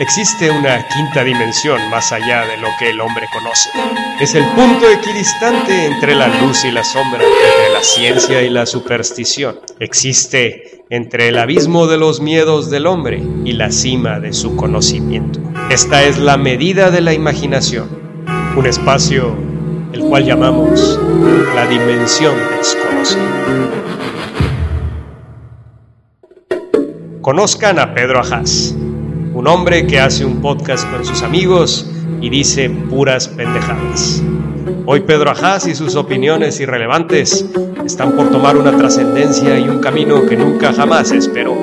Existe una quinta dimensión más allá de lo que el hombre conoce. Es el punto equidistante entre la luz y la sombra, entre la ciencia y la superstición. Existe entre el abismo de los miedos del hombre y la cima de su conocimiento. Esta es la medida de la imaginación, un espacio el cual llamamos la dimensión desconocida. Conozcan a Pedro Ajaz un hombre que hace un podcast con sus amigos y dice puras pendejadas. Hoy Pedro Ajaz y sus opiniones irrelevantes están por tomar una trascendencia y un camino que nunca jamás esperó.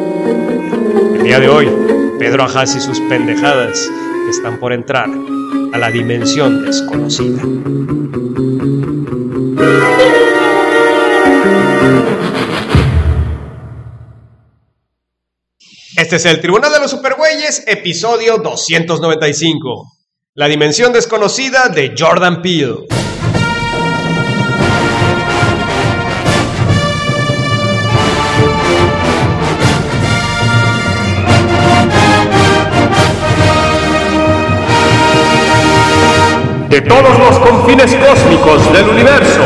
El día de hoy, Pedro Ajaz y sus pendejadas están por entrar a la dimensión desconocida. Este es el Tribunal de los Supergüeyes, episodio 295. La dimensión desconocida de Jordan Peele. De todos los confines cósmicos del universo,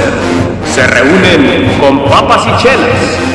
se reúnen con papas y chelas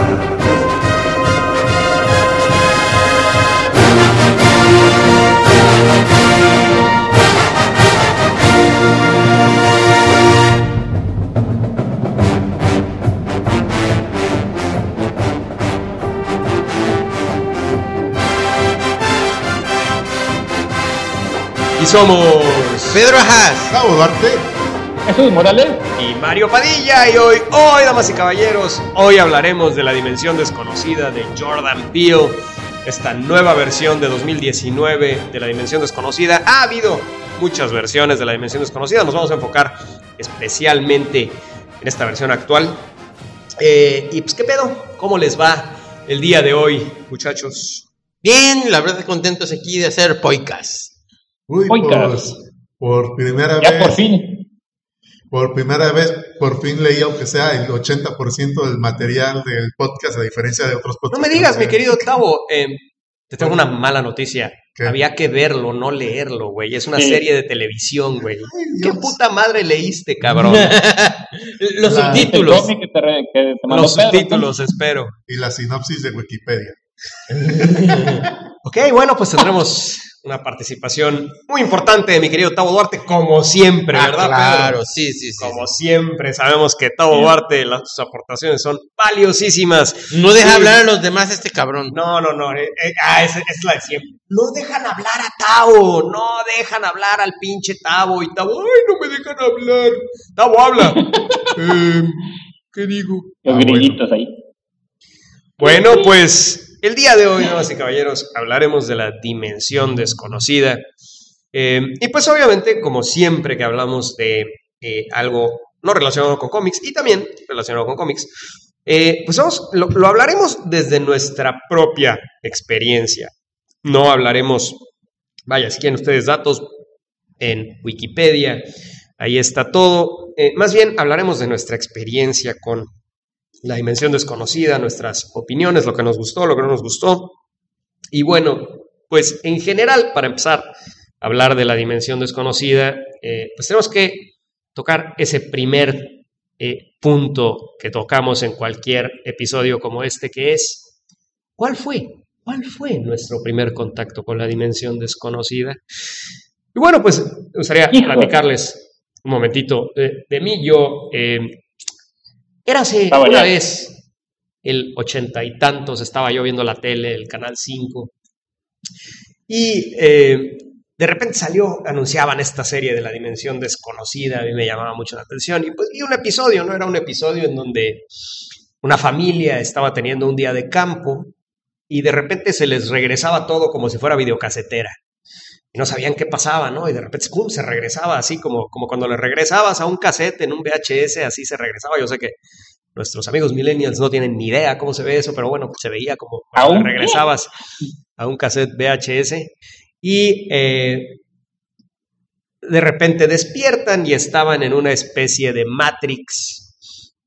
Somos Pedro Ajaz, Cabo Duarte. Jesús Morales. y Mario Padilla y hoy, hoy, damas y caballeros, hoy hablaremos de la dimensión desconocida de Jordan Peele, esta nueva versión de 2019 de la dimensión desconocida. Ha habido muchas versiones de la dimensión desconocida, nos vamos a enfocar especialmente en esta versión actual. Eh, y pues, ¿qué pedo? ¿Cómo les va el día de hoy, muchachos? Bien, la verdad contentos aquí de hacer podcast. Uy, pues, por primera Ya vez. por fin. Por primera vez, por fin leí, aunque sea el 80% del material del podcast, a diferencia de otros No podcasts. me digas, que mi no querido Tavo, eh, te tengo una mala noticia. ¿Qué? Había que verlo, no leerlo, güey. Es una serie de televisión, güey. Ay, ¿Qué puta madre leíste, cabrón? Los La- subtítulos. cómic que te, re- que te mandó Los Pedro, subtítulos, espero. Y la sinopsis de Wikipedia. Ok, bueno, pues tendremos una participación muy importante de mi querido Tavo Duarte, como siempre, Ah, ¿verdad? claro, Pedro? sí, sí, sí. Como siempre, sabemos que Tavo Duarte, las sus aportaciones son valiosísimas. No deja Sí. hablar a los demás este cabrón. No, no, no. eh, eh, ah, esa es la de siempre. No dejan hablar a Tavo. No dejan hablar al pinche Tavo. Y Tavo, ay, no me dejan hablar. Tavo, habla. Eh, ¿Qué digo? Los Ah, grillitos ahí. Bueno, pues el día de hoy, damas y caballeros, hablaremos de la dimensión desconocida. Eh, y pues obviamente, como siempre que hablamos de eh, algo no relacionado con cómics y también relacionado con cómics, eh, pues lo, lo hablaremos desde nuestra propia experiencia. No hablaremos, vaya, si quieren ustedes datos en Wikipedia, ahí está todo. Más bien hablaremos de nuestra experiencia con la dimensión desconocida, nuestras opiniones, lo que nos gustó, lo que no nos gustó. Y bueno, pues en general, para empezar a hablar de la dimensión desconocida, eh, pues tenemos que tocar ese primer eh, punto que tocamos en cualquier episodio como este, que es, ¿cuál fue? ¿Cuál fue nuestro primer contacto con la dimensión desconocida? Y bueno, pues me gustaría platicarles un momentito de, de mí. Yo eh, Érase Pa' una vez, el ochenta y tantos, estaba yo viendo la tele, el canal 5, y eh, de repente salió, anunciaban esta serie de la dimensión desconocida, a mí me llamaba mucho la atención, y pues vi un episodio, ¿no? Era un episodio en donde una familia estaba teniendo un día de campo y de repente se les regresaba todo como si fuera videocasetera. Y no sabían qué pasaba, ¿no? Y de repente, ¡pum!, se regresaba así como, como cuando le regresabas a un cassette en un VHS, así se regresaba. Yo sé que Nuestros amigos millennials no tienen ni idea cómo se ve eso, pero bueno, se veía como cuando ¿Aún? regresabas a un cassette VHS y eh, de repente despiertan y estaban en una especie de Matrix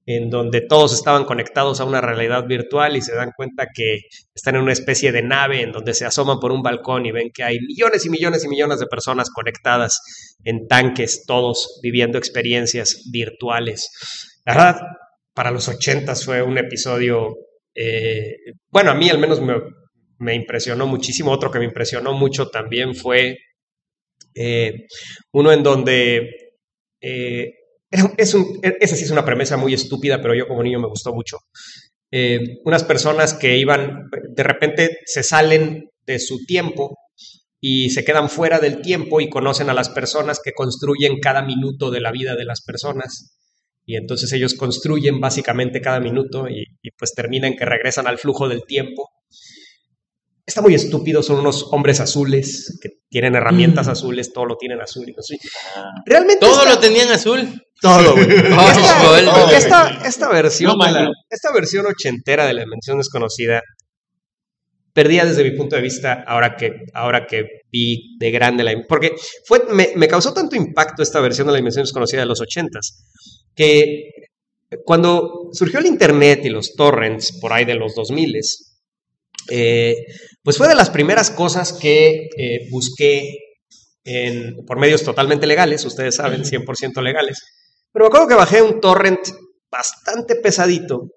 en donde todos estaban conectados a una realidad virtual y se dan cuenta que están en una especie de nave en donde se asoman por un balcón y ven que hay millones y millones y millones de personas conectadas en tanques, todos viviendo experiencias virtuales. La verdad, para los ochentas fue un episodio, eh, bueno, a mí al menos me, me impresionó muchísimo. Otro que me impresionó mucho también fue eh, uno en donde eh, es esa sí es una premisa muy estúpida, pero yo como niño me gustó mucho. Eh, unas personas que iban, de repente se salen de su tiempo y se quedan fuera del tiempo y conocen a las personas que construyen cada minuto de la vida de las personas. Y entonces ellos construyen básicamente cada minuto y pues terminan que regresan al flujo del tiempo. Está muy estúpido, son unos hombres azules que tienen herramientas azules, todo lo tienen azul. y no sé. Realmente Todo está- lo tenían azul. todo, güey. Esta, esta- esta versión, No, la- esta versión ochentera de la dimensión desconocida, perdía desde mi punto de vista ahora que, ahora que vi de grande la... Porque fue, me, me causó tanto impacto esta versión de la dimensión desconocida de los ochentas, que cuando surgió el Internet y los torrents por ahí de los 2000 eh, pues fue de las primeras cosas que eh, busqué en- por medios totalmente legales, ustedes saben, 100% legales. Pero me acuerdo que bajé un torrent bastante pesadito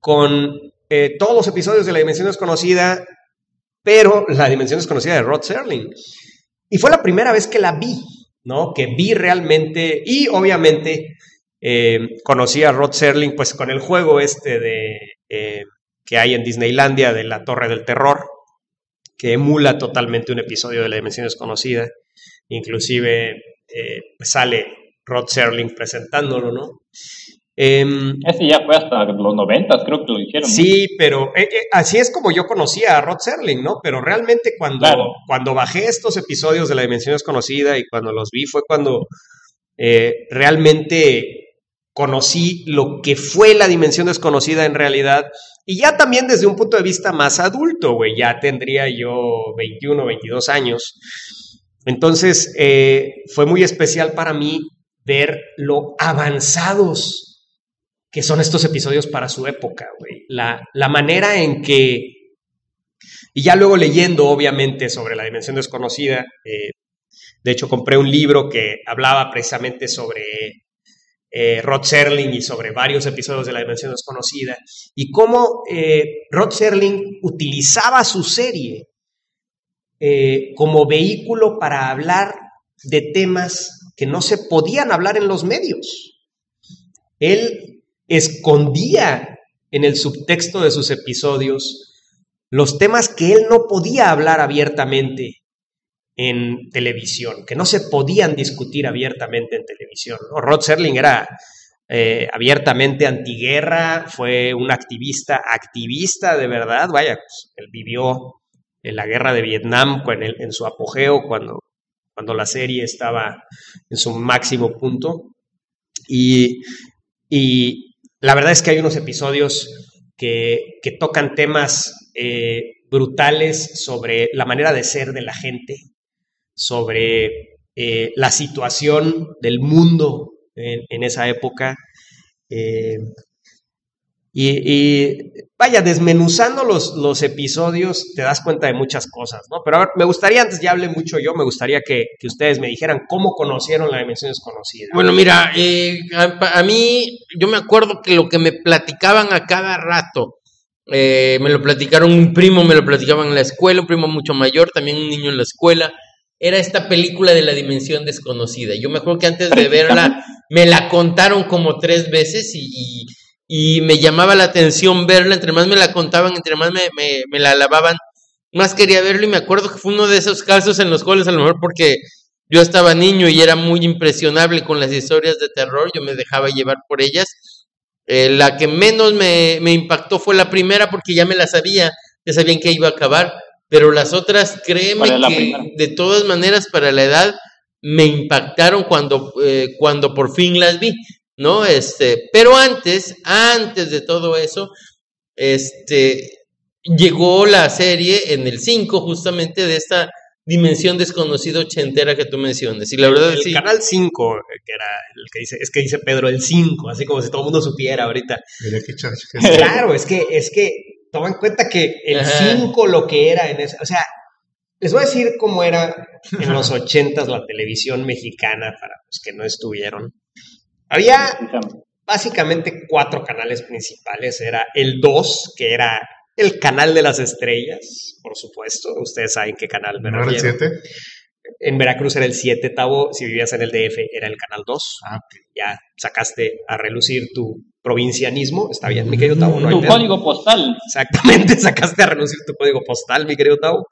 con eh, todos los episodios de La Dimensión Desconocida, pero La Dimensión Desconocida de Rod Serling. Y fue la primera vez que la vi, ¿no? Que vi realmente, y obviamente eh, conocí a Rod Serling pues con el juego este de... eh, que hay en Disneylandia de la Torre del Terror, que emula totalmente un episodio de La Dimensión Desconocida. Inclusive eh, sale Rod Serling presentándolo, ¿no? Em, Ese ya fue hasta los noventas, creo que lo hicieron. ¿no? Sí, pero eh, eh, así es como yo conocía a Rod Serling, ¿no? Pero realmente cuando, Claro. cuando bajé estos episodios de La Dimensión Desconocida y cuando los vi fue cuando eh, realmente conocí lo que fue la Dimensión Desconocida en realidad y ya también desde un punto de vista más adulto, güey, ya tendría yo 21, 22 años. Entonces, eh, fue muy especial para mí ver lo avanzados que son estos episodios para su época, güey. La, la manera en que, y ya luego leyendo, obviamente, sobre la dimensión desconocida, eh, de hecho compré un libro que hablaba precisamente sobre eh, Rod Serling y sobre varios episodios de la dimensión desconocida, y cómo eh, Rod Serling utilizaba su serie eh, como vehículo para hablar de temas que no se podían hablar en los medios. Él escondía en el subtexto de sus episodios los temas que él no podía hablar abiertamente en televisión, que no se podían discutir abiertamente en televisión. Rod Serling era eh, abiertamente antiguerra, fue un activista, activista de verdad, vaya, pues, él vivió en la guerra de Vietnam en, en su apogeo, cuando, cuando la serie estaba en su máximo punto. Y, y la verdad es que hay unos episodios que, que tocan temas eh, brutales sobre la manera de ser de la gente, sobre eh, la situación del mundo en, esa época. eh, y, vaya, desmenuzando los, los episodios te das cuenta de muchas cosas, ¿no? Pero a ver, me gustaría, antes ya hablé mucho yo, me gustaría que, que ustedes me dijeran cómo conocieron la dimensión desconocida. Bueno, mira, eh, a mí, yo me acuerdo que lo que me platicaban a cada rato, eh, me lo platicaron un primo, me lo platicaban en la escuela, un primo mucho mayor, también un niño en la escuela, era esta película de la dimensión desconocida. Yo me acuerdo que antes de verla, me la contaron como tres veces y, y- y me llamaba la atención verla, entre más me la contaban, entre más me, me, me la alababan, más quería verlo y me acuerdo que fue uno de esos casos en los cuales a lo mejor porque yo estaba niño y era muy impresionable con las historias de terror, yo me dejaba llevar por ellas. Eh, la que menos me, me impactó fue la primera porque ya me la sabía, ya sabían que iba a acabar, pero las otras, créeme ¿Cuál es la que primera? de todas maneras para la edad me impactaron cuando, eh, cuando por fin las vi. ¿no? Este, pero antes, antes de todo eso, este, llegó la serie en el 5 justamente de esta dimensión desconocida ochentera que tú mencionas. Y la verdad el sí. canal 5, que era el que dice, es que dice Pedro el 5, así como si todo el mundo supiera ahorita. Mira qué chach- qué- Claro, es que, es que toma en cuenta que el Ajá. 5 lo que era en ese, o sea, les voy a decir cómo era en los 80 la televisión mexicana para los que no estuvieron. Había básicamente cuatro canales principales. Era el 2, que era el canal de las estrellas, por supuesto. Ustedes saben qué canal me ¿No era el refiero. 7? En Veracruz era el 7, Tavo. Si vivías en el DF, era el canal 2. Ah. Ya sacaste a relucir tu provincianismo. Está bien, mi querido Tavo. No Tu pedo. código postal. Exactamente, sacaste a relucir tu código postal, mi querido Tavo.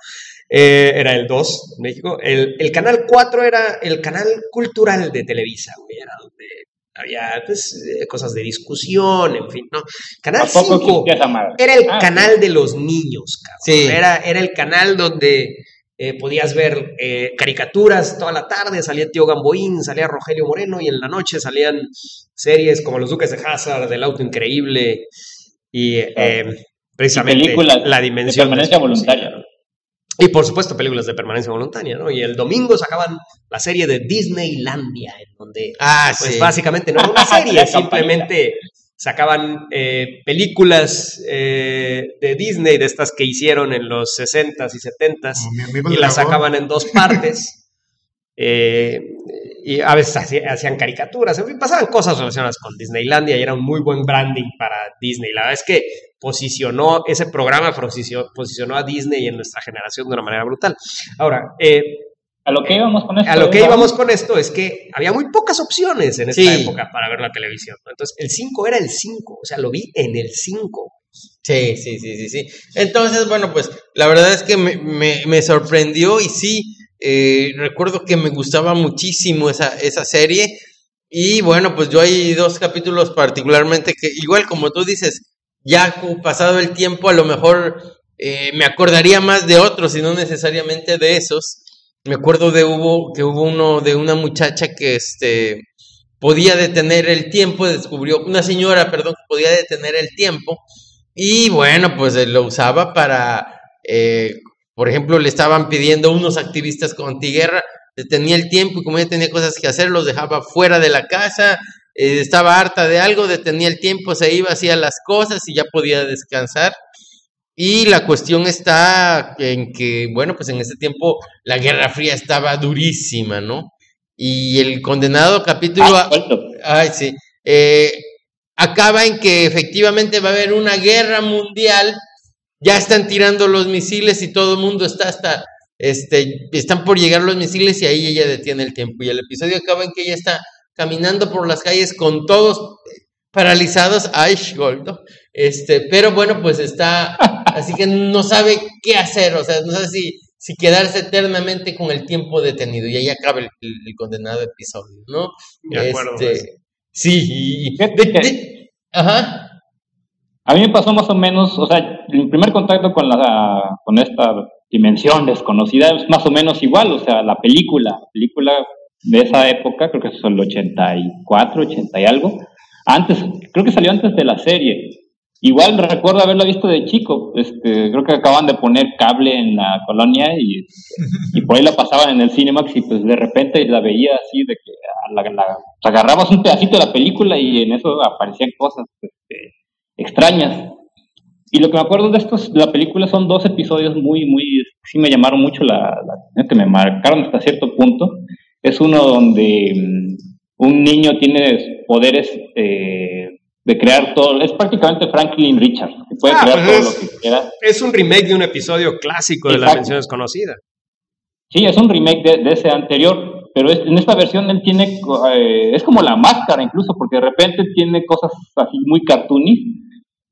Eh, era el 2, México. El, el canal 4 era el canal cultural de Televisa, güey, era donde había pues, eh, cosas de discusión, en fin, ¿no? Canal Tampoco 5 existía esa madre. era el Ah, canal de los niños, cabrón. Sí. Era, era el canal donde eh, podías ver eh, caricaturas toda la tarde, salía Tío Gamboín, salía Rogelio Moreno y en la noche salían series como Los Duques de Hazard, El Auto Increíble y eh, precisamente Y películas La de Dimensión permanencia voluntaria. Y por supuesto películas de permanencia voluntaria, ¿no? Y el domingo sacaban la serie de Disneylandia, en donde Ah, pues sí. básicamente no era una serie, simplemente sacaban eh, películas eh, de Disney, de estas que hicieron en los 60s y 70s, Como mi amigo y las sacaban en dos partes. eh, y a veces hacía- hacían caricaturas, en fin, pasaban cosas relacionadas con Disneylandia y era un muy buen branding para Disney. La verdad es que posicionó, ese programa posicionó, posicionó a Disney en nuestra generación de una manera brutal. Ahora, eh, A lo que íbamos con esto. a lo que íbamos con esto es que había muy pocas opciones en esta Sí. época para ver la televisión. Entonces, el 5 era el 5, o sea, lo vi en el 5. Sí, sí, sí, sí, sí. Entonces, bueno, pues la verdad es que me, me, me sorprendió y sí, eh, recuerdo que me gustaba muchísimo esa, esa serie. Y bueno, pues yo hay dos capítulos particularmente que, igual como tú dices, ya pasado el tiempo, a lo mejor eh, me acordaría más de otros y no necesariamente de esos. Me acuerdo de hubo, que hubo uno de una muchacha que este podía detener el tiempo, descubrió, una señora, perdón, que podía detener el tiempo. Y bueno, pues eh, lo usaba para, eh, por ejemplo, le estaban pidiendo unos activistas con antiguerra, detenía el tiempo y como ella tenía cosas que hacer, los dejaba fuera de la casa, eh, estaba harta de algo, detenía el tiempo, se iba, hacía las cosas y ya podía descansar. Y la cuestión está en que, bueno, pues en ese tiempo la Guerra Fría estaba durísima, ¿no? Y el condenado capítulo... Ah. Ay, sí. Eh, acaba en que efectivamente va a haber una guerra mundial. Ya están tirando los misiles y todo el mundo está hasta. Este, están por llegar los misiles y ahí ella detiene el tiempo. Y el episodio acaba en que ella está caminando por las calles con todos paralizados. Ay, Goldo. Este, pero bueno, pues está. Así que no sabe qué hacer. O sea, no sabe si, si quedarse eternamente con el tiempo detenido. Y ahí acaba el, el- el condenado episodio, ¿no? De acuerdo, Este, pues. sí, de- de- ajá. A mí me pasó más o menos, o sea, el primer contacto con la con esta dimensión desconocida es más o menos igual, o sea, la película, la película de esa época, creo que es el 84, 80 y algo, antes, creo que salió antes de la serie. Igual recuerdo haberla visto de chico, este, creo que acaban de poner cable en la colonia y, y por ahí la pasaban en el Cinemax y pues de repente la veía así de que la, agarrabas un pedacito de la película y en eso aparecían cosas este, extrañas. Y lo que me acuerdo de estos, la película son dos episodios muy, muy, sí me llamaron mucho la, la atención, que me marcaron hasta cierto punto. Es uno donde mm, un niño tiene poderes eh, de crear todo, es prácticamente Franklin Richards, que puede Ah, crear pues todo es- lo que quiera. Es un remake de un episodio clásico de La. Dimensión Desconocida. Sí, es un remake de, de ese anterior, pero es- en esta versión él tiene, eh, es como la máscara incluso, porque de repente tiene cosas así muy cartoony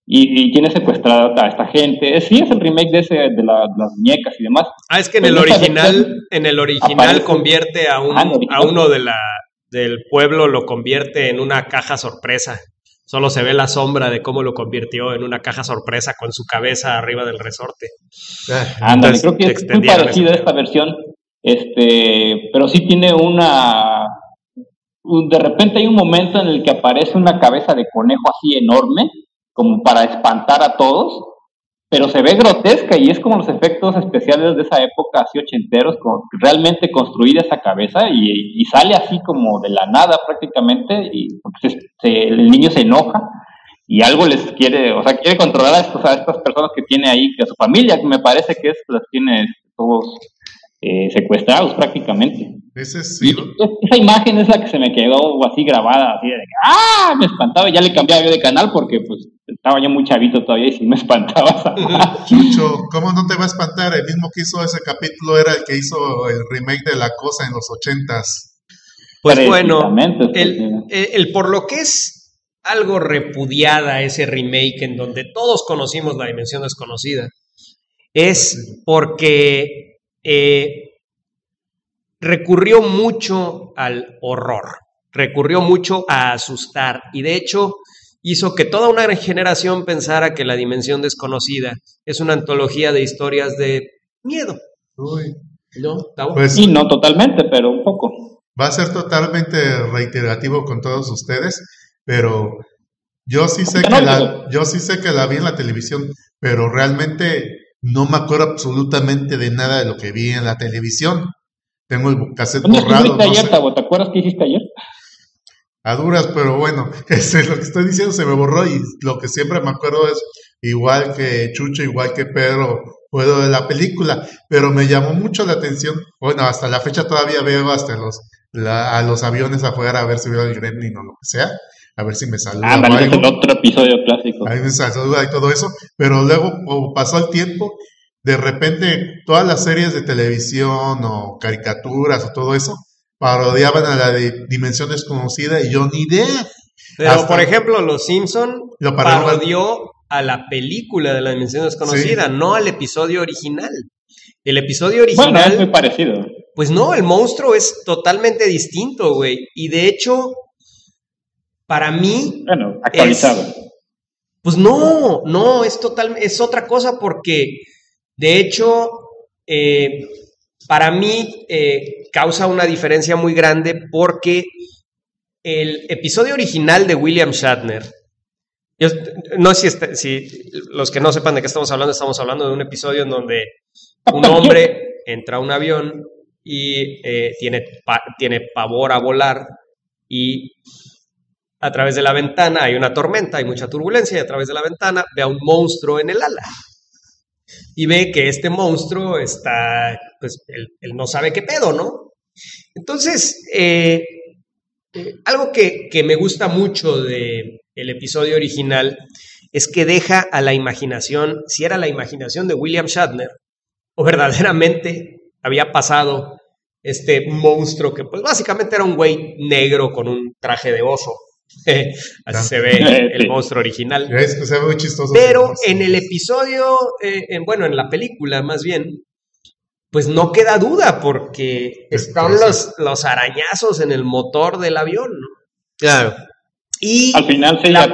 y, y tiene secuestrada a esta gente. Es, sí, es el remake de, ese, de, la- de las muñecas y demás. Ah, es que en el original, en el original convierte a, un, Ah, original. a uno de la, del pueblo, lo convierte en una caja sorpresa. Solo se ve la sombra de cómo lo convirtió en una caja sorpresa con su cabeza arriba del resorte. Ándale, Entonces, creo que es muy parecida esta versión, este, pero sí tiene una de repente hay un momento en el que aparece una cabeza de conejo así enorme, como para espantar a todos, pero se ve grotesca y es como los efectos especiales de esa época, así ochenteros, como realmente construida esa cabeza y, sale así como de la nada prácticamente y el niño se enoja y algo les quiere, o sea, quiere controlar a, estos, a estas personas que tiene ahí, que a su familia, que me parece que es, las tiene todos eh, secuestrados prácticamente. Ese sí. esa imagen es la que se me quedó así grabada, así de ¡ah! Me espantaba, ya le cambiaba yo de canal porque pues estaba yo muy chavito todavía y sí me espantaba. Chucho, ¿cómo no te va a espantar? El mismo que hizo ese capítulo era el que hizo el remake de La Cosa en los ochentas. Pues bueno, el, el, por lo que es algo repudiada ese remake en donde todos conocimos la dimensión desconocida, es porque eh, recurrió mucho al horror, recurrió mucho a asustar y de hecho hizo que toda una generación pensara que La Dimensión Desconocida es una antología de historias de miedo. Uy. ¿No? Pues, sí, no totalmente, pero un poco. Va a ser totalmente reiterativo con todos ustedes, pero yo sí sé que la, yo sí sé que la vi en la televisión, pero realmente no me acuerdo absolutamente de nada de lo que vi en la televisión. Tengo el cassette borrado. ¿Qué ayer, ¿Te acuerdas qué hiciste ayer? A duras, pero bueno, es lo que estoy diciendo se me borró y lo que siempre me acuerdo es igual que Chucho, igual que Pedro, puedo de la película, pero me llamó mucho la atención. Bueno, hasta la fecha todavía veo hasta los a los aviones afuera a ver si veo el gremlin o lo que sea, a ver si me saluda. Ah, vale, es el otro episodio clásico. Ahí me saluda y todo eso, pero luego pasó el tiempo de repente todas las series de televisión o caricaturas o todo eso parodiaban a la de Dimensión Desconocida y yo ni idea. Pero, por ejemplo, Los Simpson parodió a la película de la Dimensión Desconocida, no al episodio original. El episodio original... Bueno, es muy parecido. Pues no, el monstruo es totalmente distinto, güey. Y de hecho, para mí... Bueno, actualizado. pues no, no, es total, es otra cosa porque de hecho, eh, para mí eh, causa una diferencia muy grande porque el episodio original de William Shatner, no sé si, si, los que no sepan de qué estamos hablando, estamos hablando de un episodio en donde un hombre entra a un avión y eh, tiene, tiene pavor a volar y a través de la ventana hay una tormenta, hay mucha turbulencia y a través de la ventana ve a un monstruo en el ala y ve que este monstruo está, pues él, no sabe qué pedo, ¿no? Entonces, eh, eh, algo que, me gusta mucho del el episodio original es que deja a la imaginación, si era la imaginación de William Shatner, o verdaderamente había pasado este monstruo que pues básicamente era un güey negro con un traje de oso. Así se ve el monstruo original. muy chistoso. Pero en el episodio, eh, en, bueno, en la película más bien, pues no queda duda porque están los, los arañazos en el motor del avión, ¿no? Claro. Y al final se la,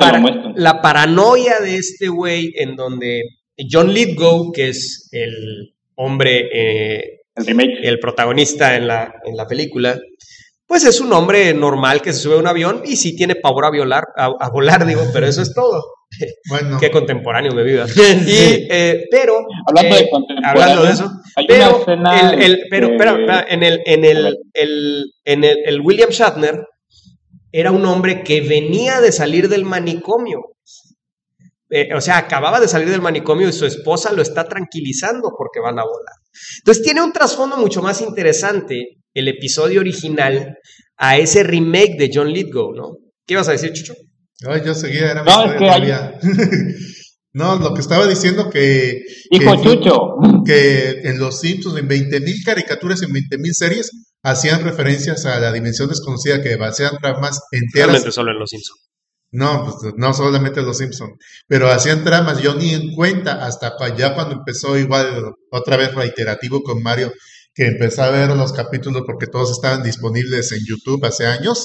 la paranoia de este güey en donde John Lithgow, que es el hombre, eh, el, protagonista en la, en la película, pues es un hombre normal que se sube a un avión y sí tiene pavor a, violar, a, volar, digo, pero eso es todo. Bueno. Qué contemporáneo me viva. Y, eh, pero, hablando, de eh, hablando de eso, pero, el, pero en, el, en, el, en el, el William Shatner era un hombre que venía de salir del manicomio. Eh, o sea, acababa de salir del manicomio y su esposa lo está tranquilizando porque van a volar. Entonces tiene un trasfondo mucho más interesante el episodio original a ese remake de John Lithgow, ¿no? ¿Qué ibas a decir, Chucho? Ay, yo seguía, era no, que no, lo que estaba diciendo que... Hijo Chucho. Que en Los Simpsons, en 20.000 caricaturas, en 20.000 series, hacían referencias a la dimensión desconocida que hacían tramas enteras. Realmente solo en Los Simpsons. No, pues no solamente Los Simpsons, pero hacían tramas, yo ni en cuenta, hasta ya cuando empezó igual otra vez reiterativo con Mario, que empecé a ver los capítulos porque todos estaban disponibles en YouTube hace años.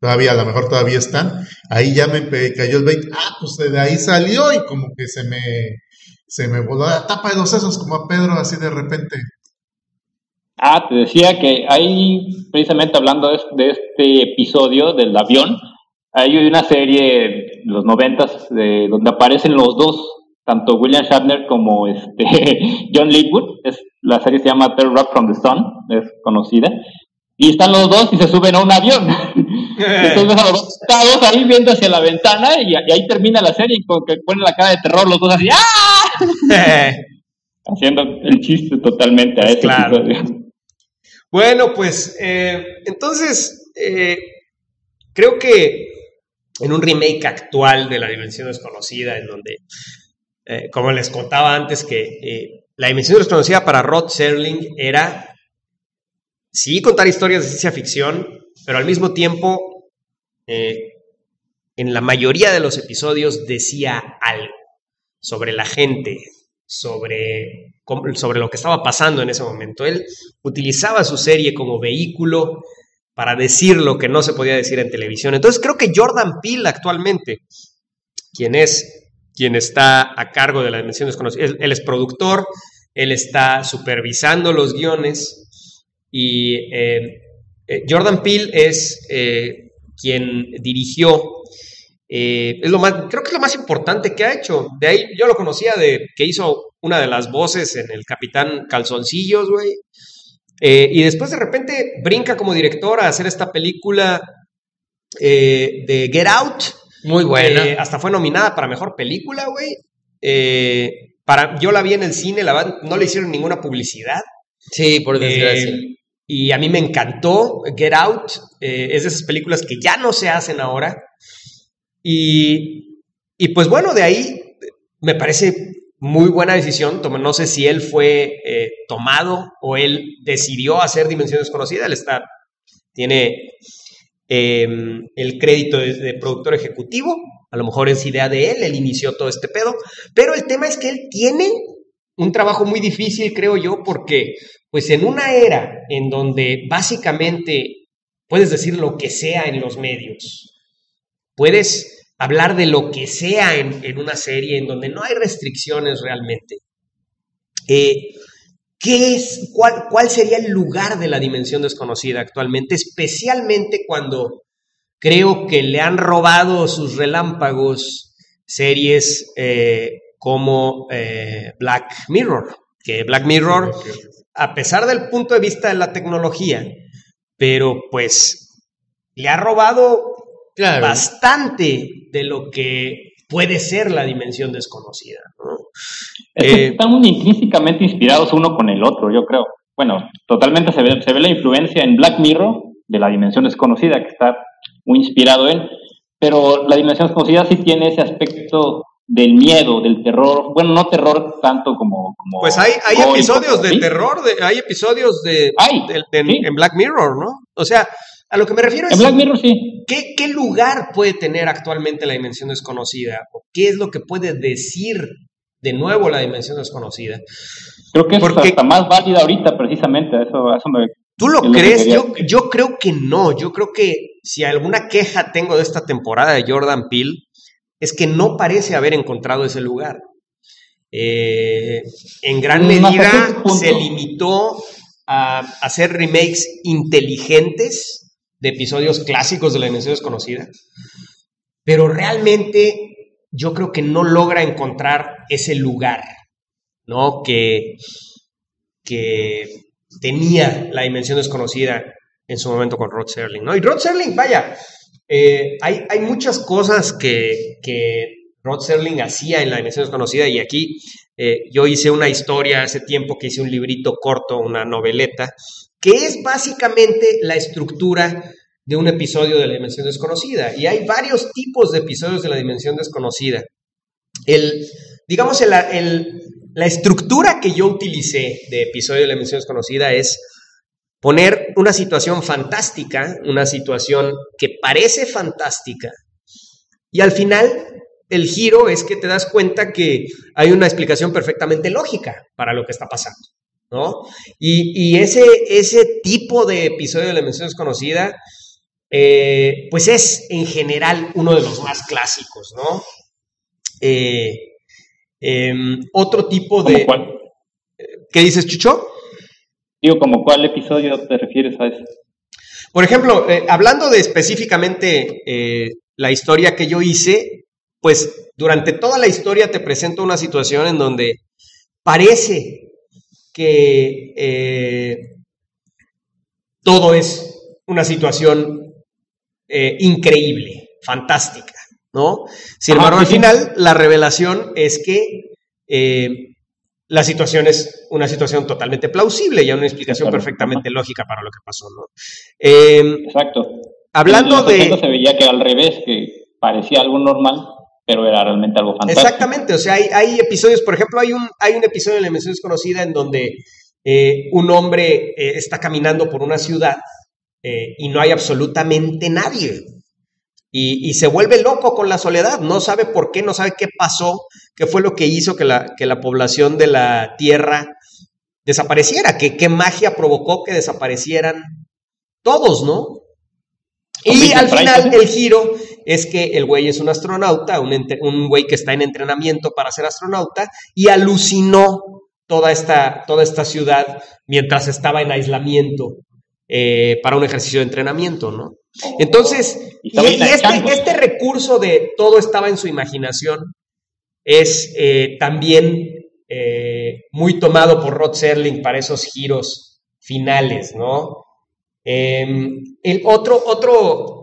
Todavía, a lo mejor todavía están. Ahí ya me cayó el 20. Ah, pues de ahí salió y como que se me, se me voló la tapa de los sesos como a Pedro así de repente. Ah, te decía que hay, precisamente hablando de, este episodio del avión, hay una serie de los noventas de, donde aparecen los dos, tanto William Shatner como este John Leadwood. Es, la serie se llama Third Rock from the Sun, es conocida. Y están los dos y se suben a un avión. Entonces a los dos ahí viendo hacia la ventana y, ahí termina la serie con que ponen la cara de terror los dos así ¡Ah! Haciendo el chiste totalmente a ese claro. Bueno, pues eh, entonces eh, creo que en un remake actual de La Dimensión Desconocida, en donde, eh, como les contaba antes, que La Dimensión Desconocida para Rod Serling era, sí, contar historias de ciencia ficción, pero al mismo tiempo, en la mayoría de los episodios decía algo sobre la gente, sobre, sobre lo que estaba pasando en ese momento. Él utilizaba su serie como vehículo para decir lo que no se podía decir en televisión. Entonces creo que Jordan Peele actualmente, quien es quien está a cargo de la dimensión desconocida, él, es productor, él está supervisando los guiones y eh, eh, Jordan Peele es eh, quien dirigió es lo más, creo que es lo más importante que ha hecho. De ahí yo lo conocía de que hizo una de las voces en el Capitán Calzoncillos, güey. Y después de repente brinca como director a hacer esta película de Get Out. Muy buena. hasta fue nominada para mejor película, güey. para, yo la vi en el cine, la, no le hicieron ninguna publicidad. Sí, por desgracia. y a mí me encantó Get Out. es de esas películas que ya no se hacen ahora. Y, pues bueno, de ahí me parece muy buena decisión. No sé si él fue eh, tomado o él decidió hacer Dimensión Desconocida. Él está, tiene em, el crédito de, productor ejecutivo. A lo mejor es idea de él, él inició todo este pedo. Pero el tema es que él tiene un trabajo muy difícil, creo yo, porque pues en una era en donde básicamente puedes decir lo que sea en los medios, puedes hablar de lo que sea en, una serie en donde no hay restricciones realmente. Eh, ¿qué es, cuál, cuál, sería el lugar de la dimensión desconocida actualmente? Especialmente cuando creo que le han robado sus relámpagos series eh, como eh, Black Mirror, que Black Mirror, a pesar del punto de vista de la tecnología, pero pues le ha robado bastante de lo que puede ser la dimensión desconocida. Eh, están muy intrínsecamente inspirados uno con el otro, yo creo. Bueno, totalmente se ve, se ve la influencia en Black Mirror de la dimensión desconocida, que está muy inspirado en, pero la dimensión desconocida sí tiene ese aspecto del miedo, del terror, bueno, no terror tanto como... como pues hay, hay episodios de terror, de, hay episodios de, en Black Mirror, ¿no? O sea, a lo que me refiero es... ¿qué, lugar puede tener actualmente la dimensión desconocida? ¿O qué es lo que puede decir de nuevo la dimensión desconocida? Creo que es hasta más válida ahorita, precisamente. Eso, eso me, ¿Tú lo crees? yo, yo creo que no. Yo creo que si alguna queja tengo de esta temporada de Jordan Peele, es que no parece haber encontrado ese lugar. Eh, en gran medida se limitó a hacer remakes inteligentes de episodios clásicos de la dimensión desconocida, pero realmente yo creo que no logra encontrar ese lugar, ¿no? Que, que tenía la dimensión desconocida en su momento con Rod Serling, ¿no? Y Rod Serling, vaya, eh, hay, hay, muchas cosas que, que, Rod Serling hacía en la dimensión desconocida y aquí eh, yo hice una historia hace tiempo que hice un librito corto, una noveleta, que es básicamente la estructura de un episodio de la dimensión desconocida. Y hay varios tipos de episodios de la dimensión desconocida. El, digamos, la estructura que yo utilicé de episodio de la dimensión desconocida es poner una situación fantástica, una situación que parece fantástica, y al final el giro es que te das cuenta que hay una explicación perfectamente lógica para lo que está pasando. ¿no? Y, ese, ese tipo de episodio de la dimensión desconocida, eh, pues es en general uno de los más clásicos, ¿no? Eh, em, otro tipo de... ¿Qué dices, Chucho? Digo, ¿como cuál episodio te refieres a eso? Por ejemplo, eh, hablando de específicamente la historia que yo hice, pues durante toda la historia te presento una situación en donde parece que eh, todo es una situación increíble, fantástica, ¿no? Sin embargo, al final, la revelación es que la situación es una situación totalmente plausible y una explicación perfectamente lógica para lo que pasó, ¿no? Em, Exacto. Hablando de... Se veía que al revés, que parecía algo normal, pero era realmente algo fantástico. Exactamente, o sea, hay, episodios, por ejemplo, hay un, hay un episodio en la Dimensión Desconocida en donde eh, un hombre eh, está caminando por una ciudad eh, y no hay absolutamente nadie. Y, se vuelve loco con la soledad, no sabe por qué, no sabe qué pasó, qué fue lo que hizo que la, que la población de la Tierra desapareciera, que qué magia provocó que desaparecieran todos, ¿no? Y al final el giro es que el güey es un astronauta, un, un güey que está en entrenamiento para ser astronauta y alucinó toda esta, toda esta ciudad mientras estaba en aislamiento eh, para un ejercicio de entrenamiento, ¿no? Entonces, y, este, este, recurso de todo estaba en su imaginación es eh, también eh, muy tomado por Rod Serling para esos giros finales, ¿no? Em, el otro, otro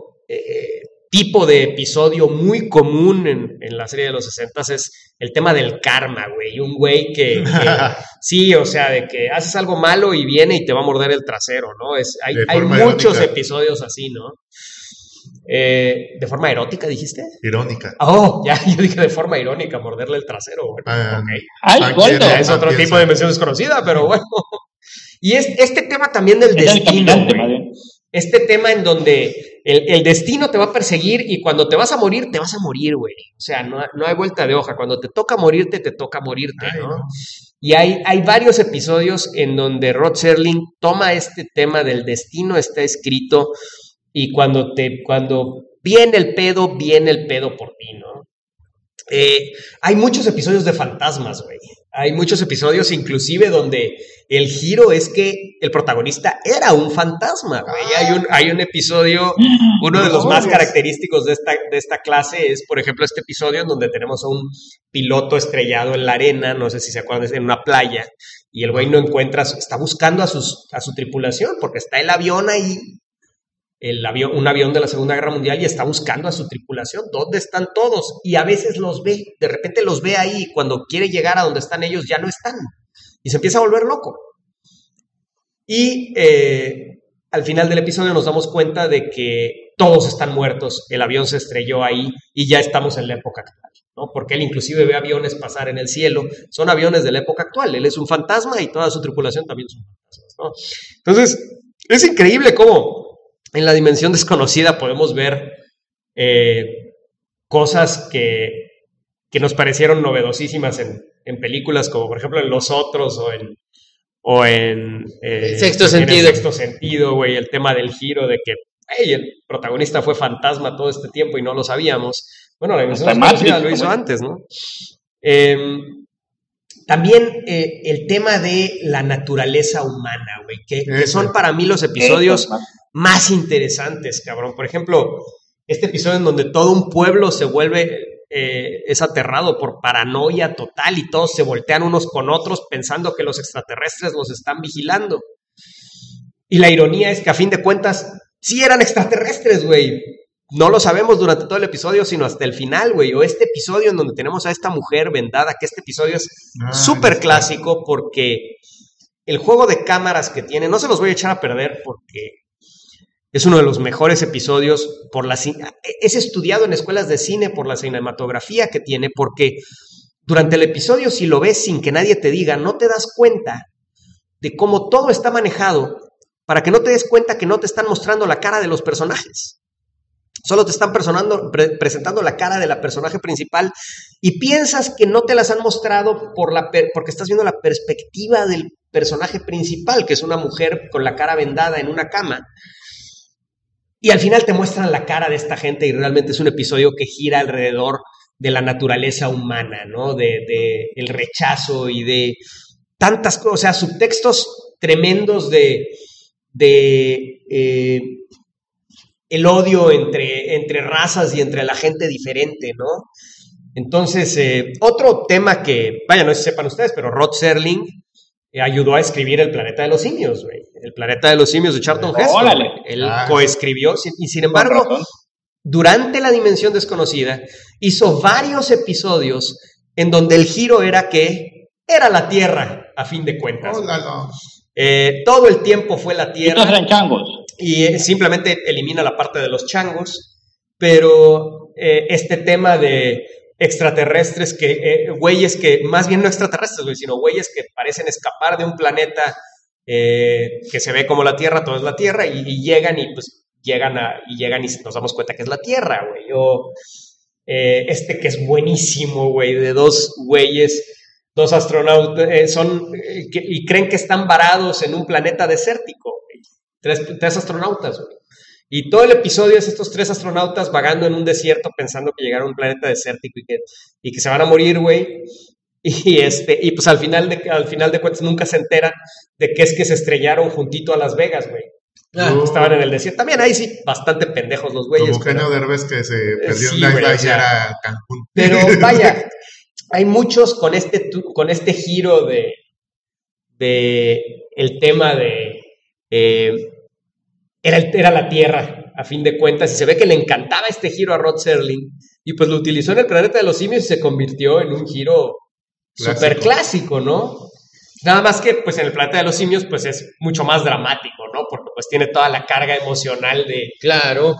tipo de episodio muy común en, la serie de los 60 es el tema del karma, güey. Un güey que, sí, o sea, de que haces algo malo y viene y te va a morder el trasero, ¿no? Es, hay, hay muchos episodios así, ¿no? Eh, ¿De forma erótica dijiste? Irónica. Oh, ya, yo dije de forma irónica, morderle el trasero. Ah, es otro tipo de mención desconocida, pero bueno. Y es, este tema también del destino. Este tema en donde el, destino te va a perseguir y cuando te vas a morir, te vas a morir, güey. O sea, no, hay vuelta de hoja. Cuando te toca morirte, te toca morirte, ¿no? Y hay, hay varios episodios en donde Rod Serling toma este tema del destino, está escrito, y cuando, te, cuando viene el pedo, viene el pedo por ti, ¿no? Eh, hay muchos episodios de fantasmas, güey. Hay muchos episodios inclusive donde el giro es que el protagonista era un fantasma, güey. Hay un, hay un episodio, uno de los más característicos de esta, de esta clase es, por ejemplo, este episodio en donde tenemos a un piloto estrellado en la arena, no sé si se acuerdan, en una playa, y el güey no encuentra, está buscando a, sus, a su tripulación porque está el avión ahí el avión, un avión de la Segunda Guerra Mundial y está buscando a su tripulación. ¿Dónde están todos? Y a veces los ve, de repente los ve ahí cuando quiere llegar a donde están ellos ya no están. Y se empieza a volver loco. Y eh, al final del episodio nos damos cuenta de que todos están muertos, el avión se estrelló ahí y ya estamos en la época actual, ¿no? Porque él inclusive ve aviones pasar en el cielo, son aviones de la época actual, él es un fantasma y toda su tripulación también son fantasmas, ¿no? Entonces, es increíble cómo en la dimensión desconocida podemos ver eh, cosas que, que, nos parecieron novedosísimas en, en, películas como por ejemplo en Los Otros o en... O en eh, sexto sentido. sexto sentido, güey, el tema del giro de que el protagonista fue fantasma todo este tiempo y no lo sabíamos. Bueno, la dimensión desconocida lo hizo antes, ¿no? Em, también eh, el tema de la naturaleza humana, güey, que, son para mí los episodios más interesantes, cabrón. Por ejemplo, este episodio en donde todo un pueblo se vuelve, eh, es aterrado por paranoia total y todos se voltean unos con otros pensando que los extraterrestres los están vigilando. Y la ironía es que a fin de cuentas, sí eran extraterrestres, güey. No lo sabemos durante todo el episodio, sino hasta el final, güey. O este episodio en donde tenemos a esta mujer vendada, que este episodio es ah, súper clásico porque el juego de cámaras que tiene, no se los voy a echar a perder porque es uno de los mejores episodios por la es estudiado en escuelas de cine por la cinematografía que tiene porque durante el episodio si lo ves sin que nadie te diga, no te das cuenta de cómo todo está manejado para que no te des cuenta que no te están mostrando la cara de los personajes. Solo te están presentando la cara de la personaje principal y piensas que no te las han mostrado por la porque estás viendo la perspectiva del personaje principal, que es una mujer con la cara vendada en una cama. Y al final te muestran la cara de esta gente y realmente es un episodio que gira alrededor de la naturaleza humana, ¿no? De, el rechazo y de tantas cosas, o sea, subtextos tremendos de, de eh, el odio entre, entre razas y entre la gente diferente, ¿no? Entonces, eh, otro tema que, vaya, no sé si sepan ustedes, pero Rod Serling eh, ayudó a escribir El planeta de los simios, güey. El planeta de los simios de Charlton Heston. Órale. Él Ah. coescribió, y sin embargo, durante la dimensión desconocida, hizo varios episodios en donde el giro era que era la Tierra, a fin de cuentas. Eh, todo el tiempo fue la Y Tierra eran changos. Y eh, simplemente elimina la parte de los changos, pero eh, este tema de extraterrestres, que eh, güeyes que, más bien no extraterrestres, güey, sino güeyes que parecen escapar de un planeta eh, que se ve como la Tierra, todo es la Tierra, y, llegan y pues llegan a, y llegan y nos damos cuenta que es la Tierra, güey. O este que es buenísimo, güey, de dos güeyes, dos astronautas, son, y creen que están varados en un planeta desértico. Tres, tres astronautas, güey. Y todo el episodio es estos tres astronautas vagando en un desierto pensando que llegaron a un planeta desértico y que, y que se van a morir, güey. Y, este, y pues al final, de, al final de cuentas nunca se enteran de que es que se estrellaron juntito a Las Vegas, güey. Ah, Uh, Estaban en el desierto. También ahí sí, bastante pendejos los güeyes. Como Eugenio Derbez que se perdió sí, en la isla y era a Cancún. Pero vaya, hay muchos con este, con este giro de, de el tema de eh, era, el- era la Tierra, a fin de cuentas, y se ve que le encantaba este giro a Rod Serling, y pues lo utilizó en el planeta de los simios y se convirtió en un giro súper clásico, ¿no? Nada más que pues en el planeta de los simios pues es mucho más dramático, ¿no? Porque pues tiene toda la carga emocional de, Claro.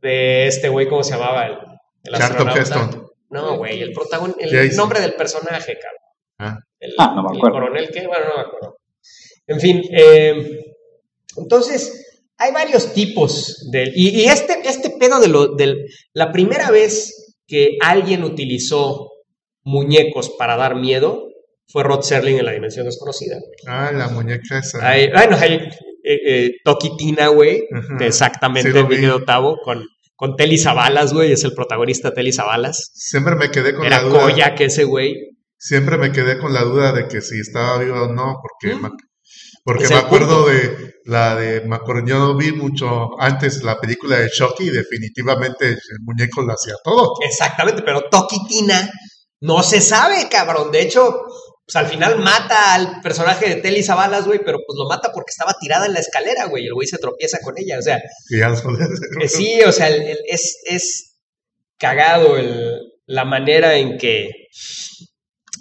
de este güey, ¿cómo se llamaba? El, el Charlton astronauta. Heston. No, güey, el protagonista, el Jason. nombre del personaje, cabrón. Ah. El, Ah, no me el acuerdo. coronel, ¿qué? Bueno, no me acuerdo. En fin, eh, entonces, hay varios tipos de... Y, y este, este pedo de lo... Del, la primera vez que alguien utilizó muñecos para dar miedo fue Rod Serling en La Dimensión Desconocida. Ah, la muñeca esa. Hay, bueno, hay eh, eh, Toquitina, güey, exactamente, Sí lo mi vi. querido Tavo, con, con Telly Zabalas, güey, es el protagonista Telly Zabalas. Siempre me quedé con Era la duda. Koya que ese güey. Siempre me quedé con la duda de que si estaba vivo o no, porque, ¿Mm? Porque me acuerdo de la de, me acuerdo, yo vi mucho antes la película de Chucky y definitivamente el muñeco lo hacía todo. Exactamente, pero Toquitina no se sabe, cabrón. De hecho, pues al final mata al personaje de Telly Zabalas, güey, pero pues lo mata porque estaba tirada en la escalera, güey, y el güey se tropieza con ella. O sea, eh, sí, o sea, el- el- es, es cagado el- la manera en que,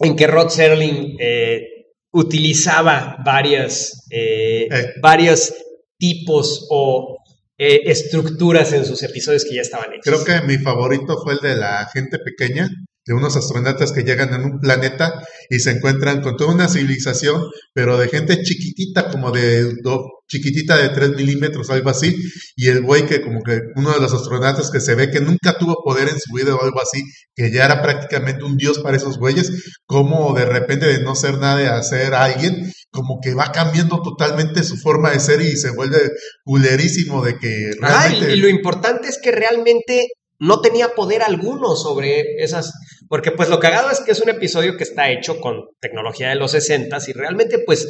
en que Rod Serling eh, utilizaba varias, eh, Eh. varios tipos o eh, estructuras en sus episodios que ya estaban hechos. Creo que mi favorito fue el de la gente pequeña, de unos astronautas que llegan en un planeta y se encuentran con toda una civilización, pero de gente chiquitita, como de do- chiquitita de 3 milímetros, algo así, y el güey que como que uno de los astronautas que se ve que nunca tuvo poder en su vida o algo así, que ya era prácticamente un dios para esos güeyes, como de repente de no ser nada a alguien, como que va cambiando totalmente su forma de ser y se vuelve culerísimo de que Ajá, y- realmente... y, lo importante es que realmente no tenía poder alguno sobre esas, porque pues lo cagado es que es un episodio que está hecho con tecnología de los 60 y realmente pues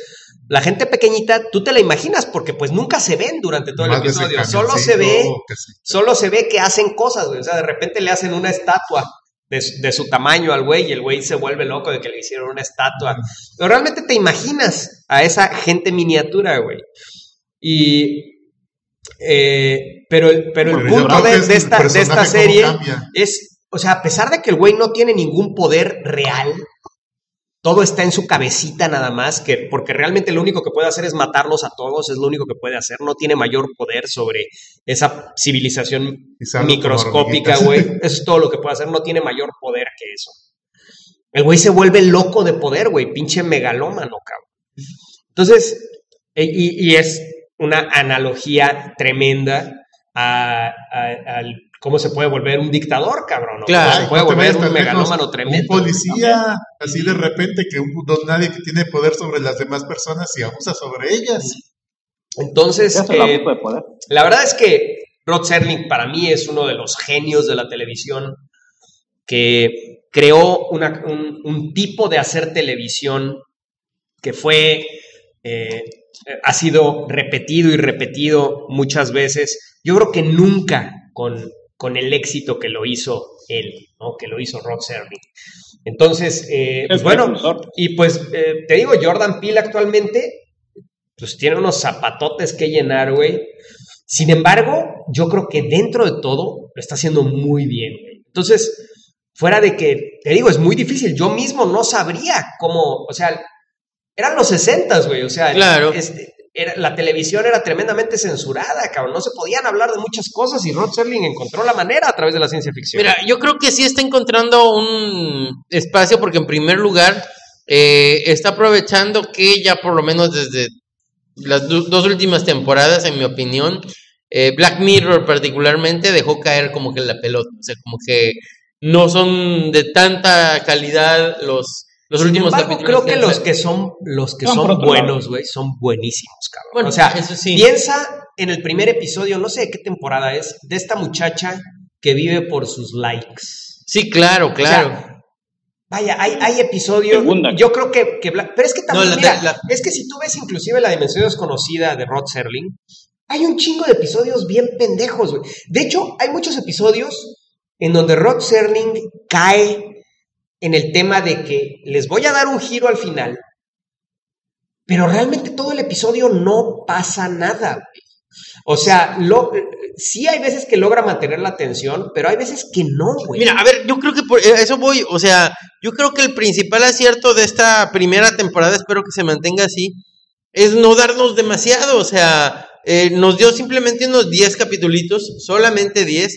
la gente pequeñita tú te la imaginas porque pues nunca se ven durante todo el más episodio, solo se ve sí. solo se ve que hacen cosas, güey. O sea, de repente le hacen una estatua de, su- de su tamaño al güey y el güey se vuelve loco de que le hicieron una estatua. Pero realmente te imaginas a esa gente miniatura, güey. Y. eh, pero el, pero el Pero yo punto de, esta, de serie es. O sea, a pesar de que el güey no tiene ningún poder real, todo está en su cabecita nada más, que porque realmente lo único que puede hacer es matarlos a todos, es lo único que puede hacer, no tiene mayor poder sobre esa civilización microscópica, güey. Eso es todo lo que puede hacer, no tiene mayor poder que eso. El güey se vuelve loco de poder, güey, pinche megalómano, cabrón. Entonces, e- y, y es una analogía tremenda a, cómo se puede volver un dictador, cabrón. Claro, cómo se puede No volver un megalómano Un tremendo. policía, así de repente, que un nadie que tiene poder sobre las demás personas y abusa sobre ellas. Entonces, eh. La verdad es que Rod Serling para mí es uno de los genios de la televisión que creó una- un, un tipo de hacer televisión que fue eh, ha sido repetido y repetido muchas veces. Yo creo que nunca con, con el éxito que lo hizo él, ¿no? que lo hizo Rod Serling. Entonces, eh, pues Es bueno, y pues eh, te digo, Jordan Peele actualmente, pues tiene unos zapatotes que llenar, güey. Sin embargo, yo creo que dentro de todo lo está haciendo muy bien, güey. Entonces, fuera de que, te digo, es muy difícil. Yo mismo no sabría cómo, o sea, eran los 60, güey. O sea, Claro. este, era- la televisión era tremendamente censurada, cabrón. No se podían hablar de muchas cosas y Rod Serling encontró la manera a través de la ciencia ficción. Mira, yo creo que sí está encontrando un espacio porque en primer lugar eh, está aprovechando que ya por lo menos desde las dos últimas temporadas, en mi opinión, eh, Black Mirror particularmente dejó caer como que la pelota, o sea, como que no son de tanta calidad los, los Sin últimos embargo, capítulos. creo que los que son los que son buenos, güey, son buenísimos, cabrón. Bueno, o sea, eso sí. piensa en el primer episodio, no sé de qué temporada es, de esta muchacha que vive por sus likes. Sí, claro, claro. O sea, vaya, hay, hay episodios. Segunda. Yo creo que, que Bla- Pero es que también, No, la- mira, la- es que si tú ves inclusive la dimensión desconocida de Rod Serling, hay un chingo de episodios bien pendejos, güey. De hecho, hay muchos episodios en donde Rod Serling cae en el tema de que les voy a dar un giro al final, pero realmente todo el episodio no pasa nada. O sea, lo, sí hay veces que logra mantener la atención, pero hay veces que no. Mira, a ver, yo creo que por eh, eso voy, o sea, yo creo que el principal acierto de esta primera temporada, espero que se mantenga así, es no darnos demasiado, o sea, eh, nos dio simplemente unos 10 capitulitos, solamente 10,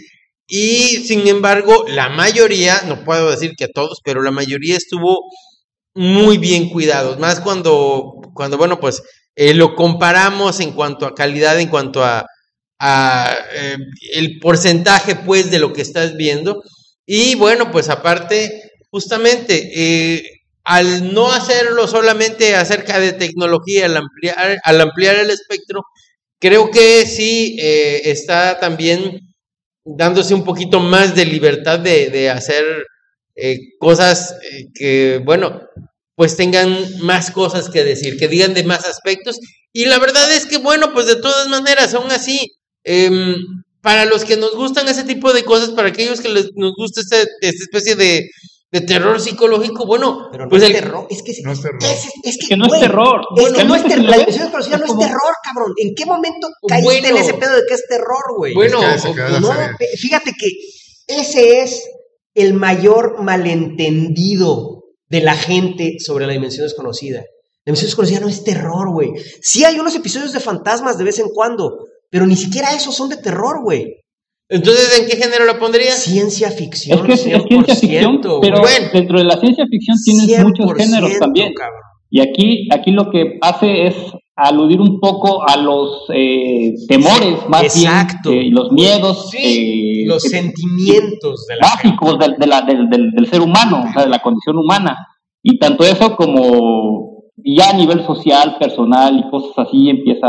y sin embargo, la mayoría, no puedo decir que todos, pero la mayoría estuvo muy bien cuidados, más cuando, cuando bueno, pues eh, lo comparamos en cuanto a calidad, en cuanto a, a, eh, el porcentaje, pues, de lo que estás viendo. Y bueno, pues aparte, justamente, eh, al no hacerlo solamente acerca de tecnología, al ampliar, al ampliar el espectro, creo que sí eh, está también dándose un poquito más de libertad de, de hacer eh, cosas eh, que, bueno, pues tengan más cosas que decir, que digan de más aspectos. Y la verdad es que, bueno, pues de todas maneras, aún así, em, para los que nos gustan ese tipo de cosas, para aquellos que les, nos gusta este- esta especie de, de terror psicológico, bueno, Pero no pues es el, terror, es que, No es terror. es, es que, Que no es terror. Es que no es terror, la dimensión desconocida no es terror, cabrón. ¿En qué momento caíste Bueno. en ese pedo de que es terror, güey? Bueno, Es que no, fíjate que ese es el mayor malentendido de la gente sobre la dimensión desconocida. La dimensión desconocida no es terror, güey. Sí hay unos episodios de fantasmas de vez en cuando, pero ni siquiera esos son de terror, güey. Entonces, ¿en qué género la pondrías? Ciencia ficción. Es que es, es ciencia ficción, 100%, pero dentro de la ciencia ficción tienes muchos 100%, géneros también. cabrón. Y aquí, aquí lo que hace es aludir un poco a los eh, temores, más Exacto. bien, eh, los miedos Sí, eh, los que- sentimientos de la gente. básicos del, de la- del, del- del ser humano, o sea, de la condición humana. Y tanto eso como ya a nivel social, personal y cosas así empieza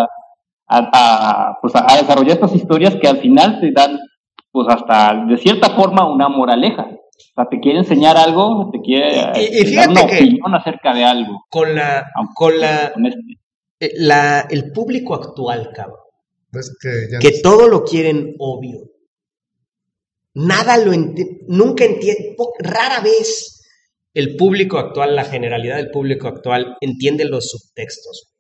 a, a, pues a, a desarrollar estas historias que al final te dan, pues hasta de cierta forma, una moraleja. O sea, te quiere enseñar algo, te quiere Y- y- y eh, fíjate dar una que- opinión acerca de algo. Con la, aunque- con la, con este- eh, la- el público actual, cabrón. Es que ya que no- todo lo quieren obvio. Nada lo entiende, nunca entiende, rara vez el público actual, la generalidad del público actual entiende los subtextos.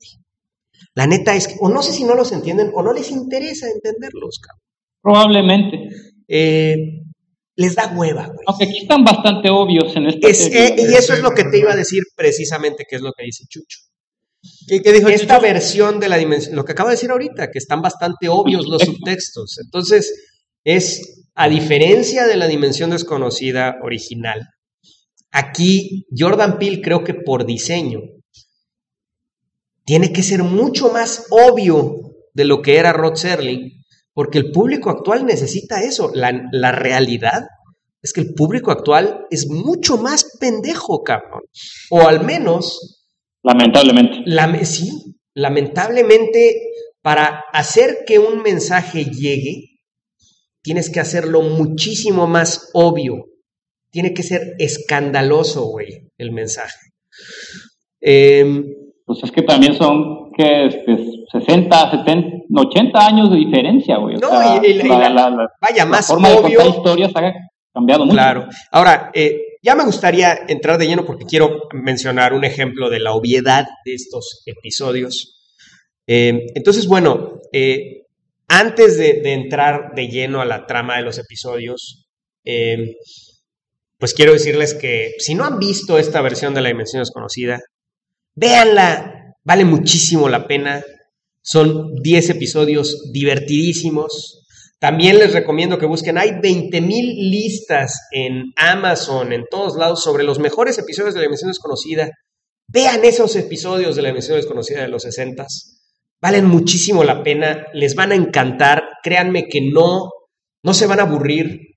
La neta es que, o no sé si no los entienden, o no les interesa entenderlos, cabrón. Probablemente. Eh, les da hueva, güey. Aunque aquí están bastante obvios en esta Es- eh, y eso es lo que te iba a decir precisamente, que es lo que dice Chucho. ¿Qué, qué dijo Esta Chucho? versión de la dimensión, lo que acabo de decir ahorita, que están bastante obvios los subtextos. Entonces, es a diferencia de la dimensión desconocida original, aquí Jordan Peele creo que por diseño tiene que ser mucho más obvio de lo que era Rod Serling, porque el público actual necesita eso. La, la realidad es que el público actual es mucho más pendejo, cabrón. O al menos Lamentablemente. Lame- sí, lamentablemente, para hacer que un mensaje llegue, tienes que hacerlo muchísimo más obvio. Tiene que ser escandaloso, güey, el mensaje. Em, Pues es que también son que este, 60, 70, 80 años de diferencia, güey. O No, sea, y- y la- y la, la- la- la- Vaya, más forma de obvio. contar historias ha cambiado mucho. Claro. Ahora, eh, ya me gustaría entrar de lleno porque quiero mencionar un ejemplo de la obviedad de estos episodios. Eh, entonces, bueno, eh, antes de, de entrar de lleno a la trama de los episodios, pues quiero decirles que si no han visto esta versión de la Dimensión Desconocida, véanla, vale muchísimo la pena. Son 10 episodios divertidísimos. También les recomiendo que busquen, hay 20 mil listas en Amazon, en todos lados, sobre los mejores episodios de la Dimensión Desconocida. Vean esos episodios de la Dimensión Desconocida de los 60 Valen muchísimo la pena, les van a encantar. Créanme que no, no se van a aburrir.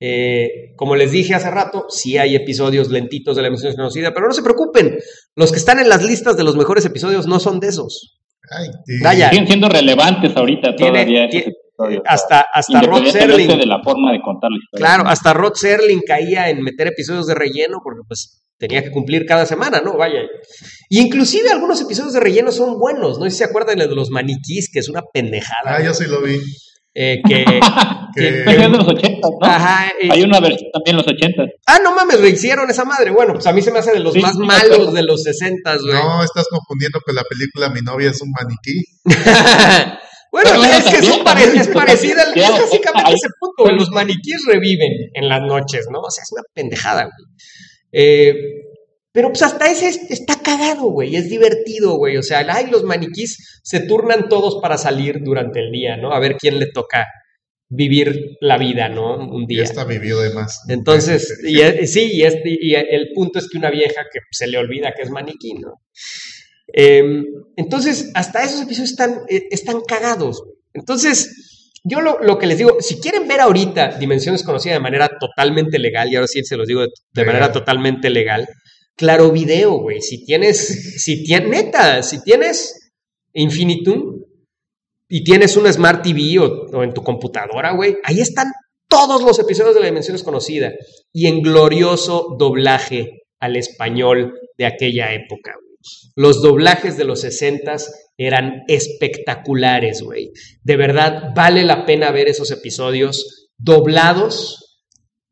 Eh, como les dije hace rato, sí hay episodios lentitos de la Dimensión Desconocida, pero no se preocupen. Los que están en las listas de los mejores episodios no son de esos. Ay. Siguen siendo relevantes ahorita Tiene- todavía. Hasta, hasta Rod Serling. de la forma de contar la historia. Claro, hasta Rod Serling caía en meter episodios de relleno porque pues tenía que cumplir cada semana, ¿no? Vaya. Y inclusive algunos episodios de relleno son buenos, no sé si se acuerdan de los maniquís, que es una pendejada. Ah, yo sí lo vi. Eh, que, Que- es de los 80, ¿no? ajá, eh, Hay una versión también en los 80. ah, no mames, rehicieron esa madre. Bueno, pues a mí se me hace de los Sí, más sí, malos de los 60, güey. No, estás confundiendo con la película Mi novia es un maniquí. bueno, Pero es que también, son pare- también, es parecida, es básicamente ese punto, güey, los maniquíes reviven en las noches, ¿no? O sea, es una pendejada, güey. Eh, pero pues hasta ese es- está cagado, güey, es divertido, güey. O sea, ay, los maniquís se turnan todos para salir durante el día, ¿no? A ver quién le toca vivir la vida, ¿no? Un día. esta vivió de más. Entonces, y, eh, sí, y, este- y el punto es que una vieja que se le olvida que es maniquí, ¿no? Eh, entonces, hasta esos episodios están, eh, están cagados. Entonces, yo lo, lo que les digo, si quieren ver ahorita Dimensión Desconocida de manera totalmente legal, y ahora sí se los digo de, manera totalmente legal, claro video, güey. Si tienes, si tienes, neta, si tienes Infinitum y tienes una Smart TV o, en tu computadora, güey, ahí están todos los episodios de la Dimensión Desconocida y en glorioso doblaje al español de aquella época. güey. Los doblajes de los 60 eran espectaculares, güey. De verdad, vale la pena ver esos episodios doblados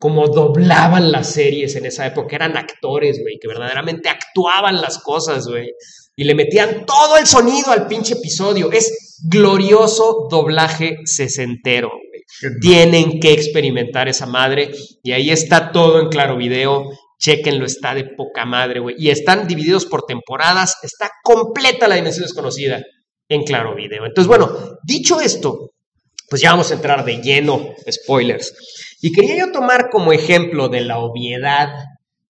como doblaban las series en esa época. Eran actores, güey, que verdaderamente actuaban las cosas, güey. Y le metían todo el sonido al pinche episodio. Es glorioso doblaje sesentero, güey. Tienen que experimentar esa madre. Y ahí está todo en claro video. Chequenlo, está de poca madre, güey. Y están divididos por temporadas. Está completa la dimensión desconocida en claro video. Entonces, bueno, dicho esto, pues ya vamos a entrar de lleno, spoilers. Y quería yo tomar como ejemplo de la obviedad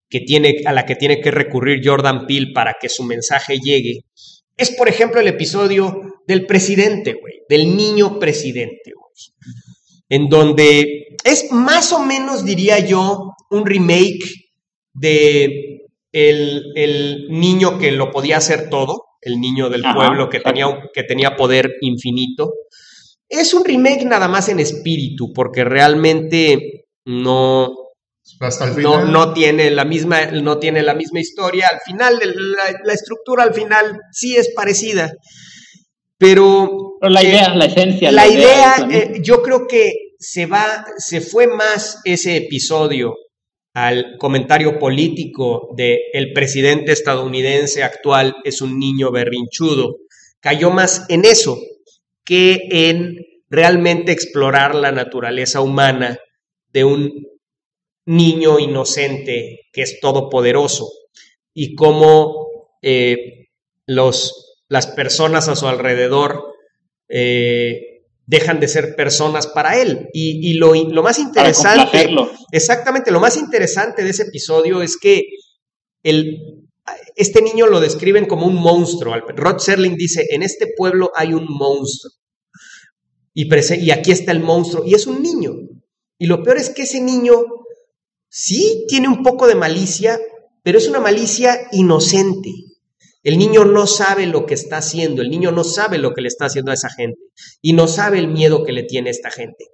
que tiene, a la que tiene que recurrir Jordan Peele para que su mensaje llegue. Es, por ejemplo, el episodio del presidente, güey, del niño presidente, güey. En donde es más o menos, diría yo, un remake de el, el niño que lo podía hacer todo, el niño del Ajá, pueblo que tenía, que tenía poder infinito. Es un remake nada más en espíritu, porque realmente no, Hasta el no, final. no tiene la misma, no tiene la misma historia. Al final, la, la estructura al final sí es parecida. Pero, Pero la eh, idea, la esencia. la idea, la eh, yo creo que se va, se fue más ese episodio al comentario político de el presidente estadounidense actual es un niño berrinchudo. Cayó más en eso que en realmente explorar la naturaleza humana de un niño inocente que es todopoderoso y cómo eh, los, las personas a su alrededor eh, dejan de ser personas para él. Y, y lo, lo más interesante, exactamente, lo más interesante de ese episodio es que el, este niño lo describen como un monstruo. Rod Serling dice, en este pueblo hay un monstruo. Y, y aquí está el monstruo. Y es un niño. Y lo peor es que ese niño sí tiene un poco de malicia, pero es una malicia inocente. El niño no sabe lo que está haciendo, el niño no sabe lo que le está haciendo a esa gente y no sabe el miedo que le tiene esta gente.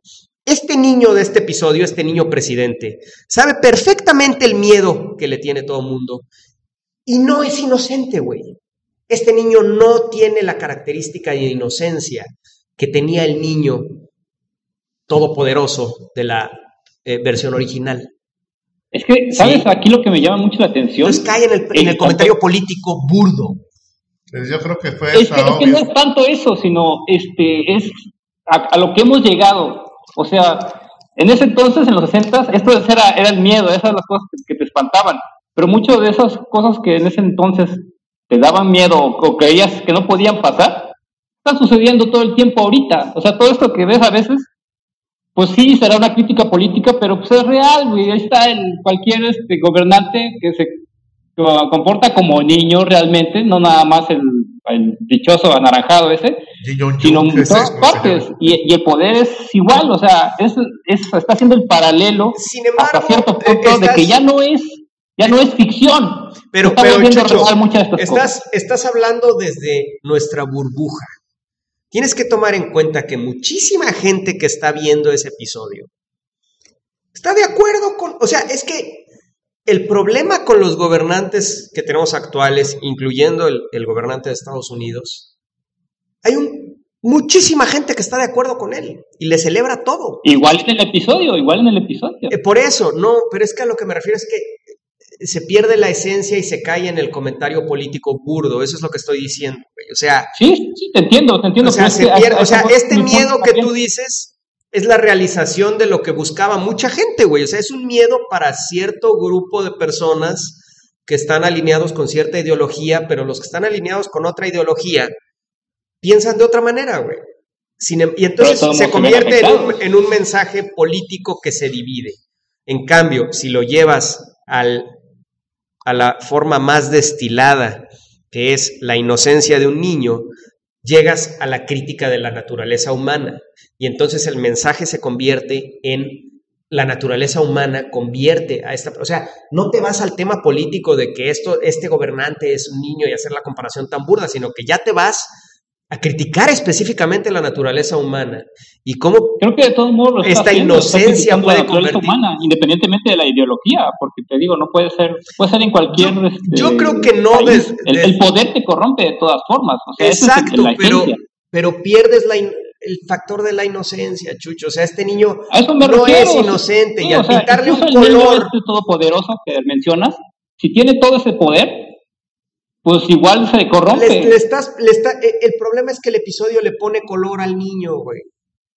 Este niño de este episodio, este niño presidente, sabe perfectamente el miedo que le tiene todo el mundo y no es inocente, güey. Este niño no tiene la característica de inocencia que tenía el niño todopoderoso de la eh, versión original. Es que, ¿sabes? Aquí lo que me llama mucho la atención. Entonces cae en el, en el comentario político burdo. Pues yo creo que fue Es que, es que no es tanto eso, sino este es a, a lo que hemos llegado. O sea, en ese entonces, en los 60, esto era, era el miedo, esas eran las cosas que, que te espantaban. Pero muchas de esas cosas que en ese entonces te daban miedo o, creías que no podían pasar, están sucediendo todo el tiempo ahorita. O sea, todo esto que ves a veces, pues sí, será una crítica política, pero pues es real, güey. Ahí está el, cualquier este, gobernante que se co- comporta como niño realmente, no nada más el, el dichoso anaranjado ese, sino en todas partes. Y, y el poder es igual, o sea, es, es- está haciendo el paralelo Sin embargo, hasta cierto eh, punto de que ya no es, ya no es ficción. Pero, está pero volviendo Chucho, real muchas de estas cosas. estás, estás hablando desde nuestra burbuja. Tienes que tomar en cuenta que muchísima gente que está viendo ese episodio está de acuerdo con, o sea, es que el problema con los gobernantes que tenemos actuales, incluyendo el, el gobernante de Estados Unidos, hay un, muchísima gente que está de acuerdo con él y le celebra todo. Igual en el episodio, igual en el episodio. Eh, por eso, no, pero es que a lo que me refiero es que se pierde la esencia y se cae en el comentario político burdo, eso es lo que estoy diciendo, güey. O sea, Sí, sí, te entiendo, te entiendo. o sea, se pierde- o este miedo que tú dices es la realización de lo que buscaba mucha gente, güey. O sea, es un miedo para cierto grupo de personas que están alineados con cierta ideología, pero los que están alineados con otra ideología piensan de otra manera, güey. Sin em- y entonces se convierte en un, afectados. en un mensaje político que se divide. En cambio, si lo llevas al, a la forma más destilada, que es la inocencia de un niño, llegas a la crítica de la naturaleza humana. Y entonces el mensaje se convierte en la naturaleza humana convierte a esta, o sea, no te vas al tema político de que esto, este gobernante es un niño y hacer la comparación tan burda, sino que ya te vas a criticar específicamente la naturaleza humana y cómo Creo que de todos modos Esta haciendo, inocencia puede la naturaleza convertir- humana, independientemente de la ideología, porque te digo, no puede ser, puede ser en cualquier. Yo- este, yo creo que no país. des- el, des- el poder te corrompe de todas formas, o sea, es Exacto, la pero, pero pierdes la in- el factor de la inocencia, Chucho. O sea, este niño no refiero. es inocente Sí, y al o sea, pintarle un el color. este todopoderoso que mencionas, si tiene todo ese poder, pues igual se corrompe. Le, le estás, le está, eh, el problema es que el episodio le pone color al niño, güey.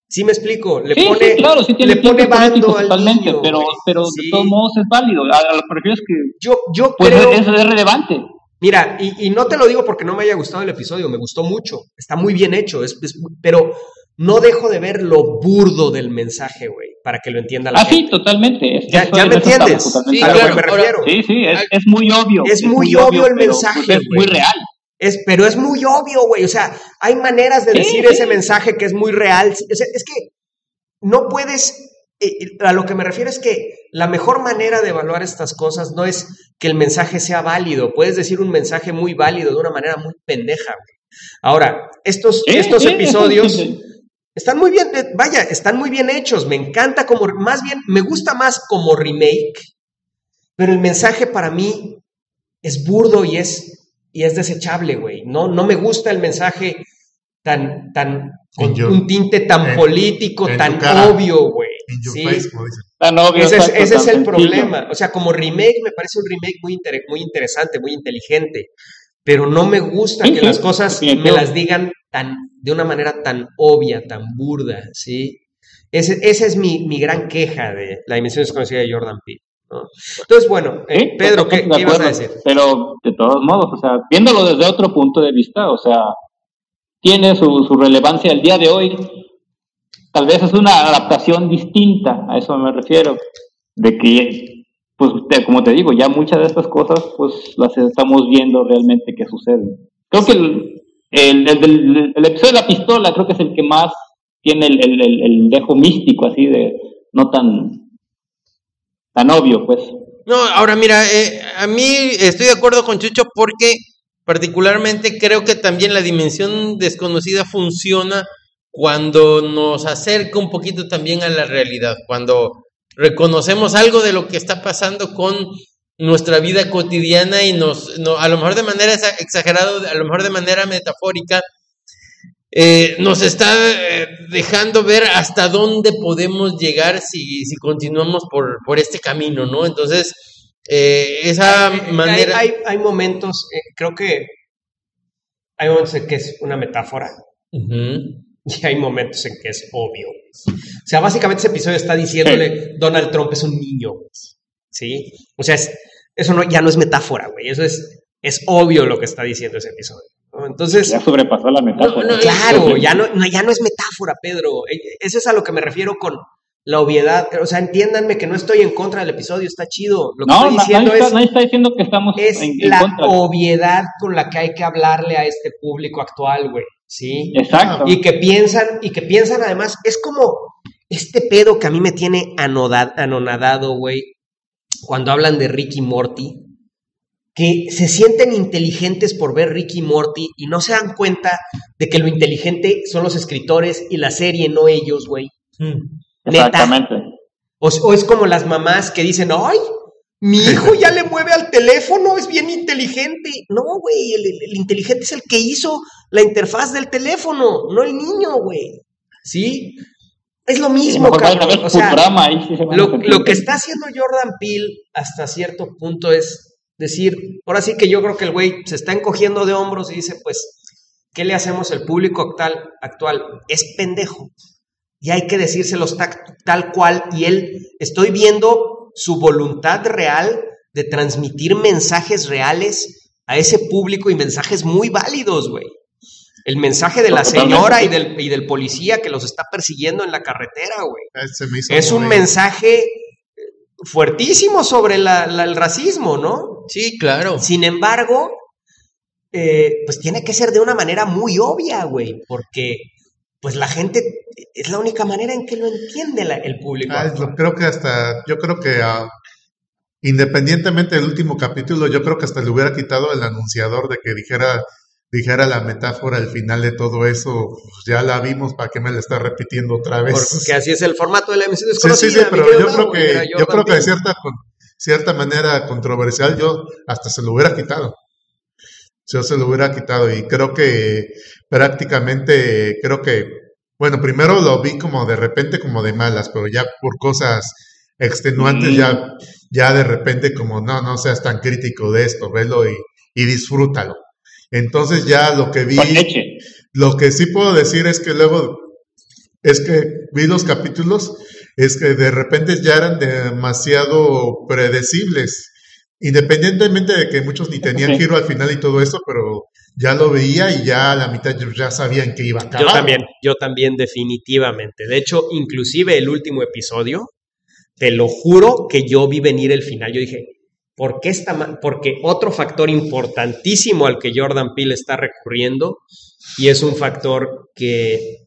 ¿Sí me explico? Le sí, pone, sí, claro, sí tiene le pone bando al totalmente, niño, pero, güey. pero de todos modos es válido. A, lo que es que Yo, yo pues, creo. es, es relevante. Mira, y, y no te lo digo porque no me haya gustado el episodio, me gustó mucho, está muy bien hecho, es, es- pero no dejo de ver lo burdo del mensaje, güey, para que lo entienda la Ah, sí, gente. totalmente. es- Ya- eso- ya me estamos entiendes. totalmente Sí, a lo que me ahora- refiero. Sí, sí, es, es muy obvio. Es muy obvio el pero, mensaje, pues, es muy real. Es, pero es muy obvio, güey. O sea, hay maneras de Sí, decir sí. ese mensaje que es muy real. O sea, es que no puedes. eh, eh, a lo que me refiero es que la mejor manera de evaluar estas cosas no es que el mensaje sea válido. Puedes decir un mensaje muy válido de una manera muy pendeja, güey. Ahora, estos, Sí, estos sí, episodios sí. Están muy bien, eh, vaya, están muy bien hechos. Me encanta como, más bien, me gusta más como remake, pero el mensaje para mí es burdo y es, y es desechable, güey. No, no me gusta el mensaje tan, tan, con un tinte tan en- político, en tan cara. obvio, güey. Sí. Tan obvio, Ese es, ese es el problema. O sea, como remake me parece un remake muy, inter- muy interesante, muy inteligente, pero no me gusta que las cosas me las digan tan, de una manera tan obvia, tan burda, ¿sí? Ese, esa es mi, mi gran queja de la dimensión desconocida de Jordan Peele. ¿no? Entonces, bueno, eh, Sí, Pedro, ¿qué, qué ibas a decir? Pero de todos modos, o sea, viéndolo desde otro punto de vista, o sea, tiene su, su relevancia el día de hoy. Tal vez es una adaptación distinta, a eso me refiero, de que, pues, te- como te digo, ya muchas de estas cosas, pues, las estamos viendo realmente que suceden. Creo que el, el, el el episodio de la pistola creo que es el que más tiene el dejo místico, así de, no tan, tan obvio, pues. No, ahora mira, eh, a mí estoy de acuerdo con Chucho porque particularmente creo que también la dimensión desconocida funciona cuando nos acerca un poquito también a la realidad, cuando reconocemos algo de lo que está pasando con nuestra vida cotidiana y nos, no, a lo mejor de manera exa- exagerada, a lo mejor de manera metafórica, eh, nos está eh, dejando ver hasta dónde podemos llegar si, si continuamos por, por este camino, ¿no? Entonces, eh, esa Hay- manera... Hay, hay momentos, creo que hay momentos en que es una metáfora y hay momentos en que es obvio. O sea, básicamente ese episodio está diciéndole Donald Trump es un niño. ¿sí? O sea, es- eso no, ya no es metáfora, güey. Eso es, es obvio lo que está diciendo ese episodio. ¿no? Entonces, Ya sobrepasó la metáfora. No, no, claro, ya no, no- ya no es metáfora, Pedro. Eh, Eso es a lo que me refiero con la obviedad. O sea, entiéndanme que no estoy en contra del episodio, está chido. Lo que No, estoy diciendo nadie, es... está, nadie está diciendo que estamos es en, en la contra. obviedad con la que hay que hablarle a este público actual, güey, ¿sí? Exacto. Y que piensan, y que piensan además, es como este pedo que a mí me tiene anonadado, güey, cuando hablan de Ricky Morty, que se sienten inteligentes por ver Ricky Morty y no se dan cuenta de que lo inteligente son los escritores y la serie, no ellos, güey. Neta. Exactamente. O, o es como las mamás que dicen, ay, mi hijo ya le mueve al teléfono, es bien inteligente. No, güey, el, el- el inteligente es el que hizo la interfaz del teléfono, no el niño, güey. ¿Sí? Es lo mismo, cabrón. O sea, lo, lo que está haciendo Jordan Peele hasta cierto punto es decir, ahora sí que yo creo que el güey se está encogiendo de hombros y dice, pues, ¿qué le hacemos al público actual? actual? Es pendejo. Y hay que decírselos tac- tal cual. Y él, estoy viendo su voluntad real de transmitir mensajes reales a ese público y mensajes muy válidos, güey. El mensaje de la señora y del, y del policía que los está persiguiendo en la carretera, güey. Es un mensaje fuertísimo sobre la- la- el racismo, ¿no? Sí, claro. Sin embargo, eh, pues tiene que ser de una manera muy obvia, güey, porque pues la gente es la única manera en que lo entiende la- el público. Ah, yo creo que hasta, yo creo que ah, independientemente del último capítulo, yo creo que hasta le hubiera quitado el anunciador de que dijera, dijera la metáfora al final de todo eso, pues ya la vimos, ¿para qué me la está repitiendo otra vez? Porque así es el formato de la emisión Sí, sí, sí, desconocida. mi pero yo creo que, yo Jordan creo que de cierta, cierta manera controversial, yo hasta se lo hubiera quitado. Yo se lo hubiera quitado y creo que prácticamente, creo que, bueno, primero lo vi como de repente como de malas, pero ya por cosas extenuantes, Mm. ya, ya de repente como, no, no seas tan crítico de esto, velo y, y disfrútalo. Entonces ya lo que vi... Lo que sí puedo decir es que luego, es que vi los capítulos, es que de repente ya eran demasiado predecibles, independientemente de que muchos ni tenían Sí. giro al final y todo eso, pero ya lo veía y ya a la mitad ya sabía en qué iba a acabar. Yo también, yo también definitivamente. De hecho, inclusive el último episodio, te lo juro que yo vi venir el final. Yo dije, ¿por qué está Porque otro factor importantísimo al que Jordan Peele está recurriendo, y es un factor que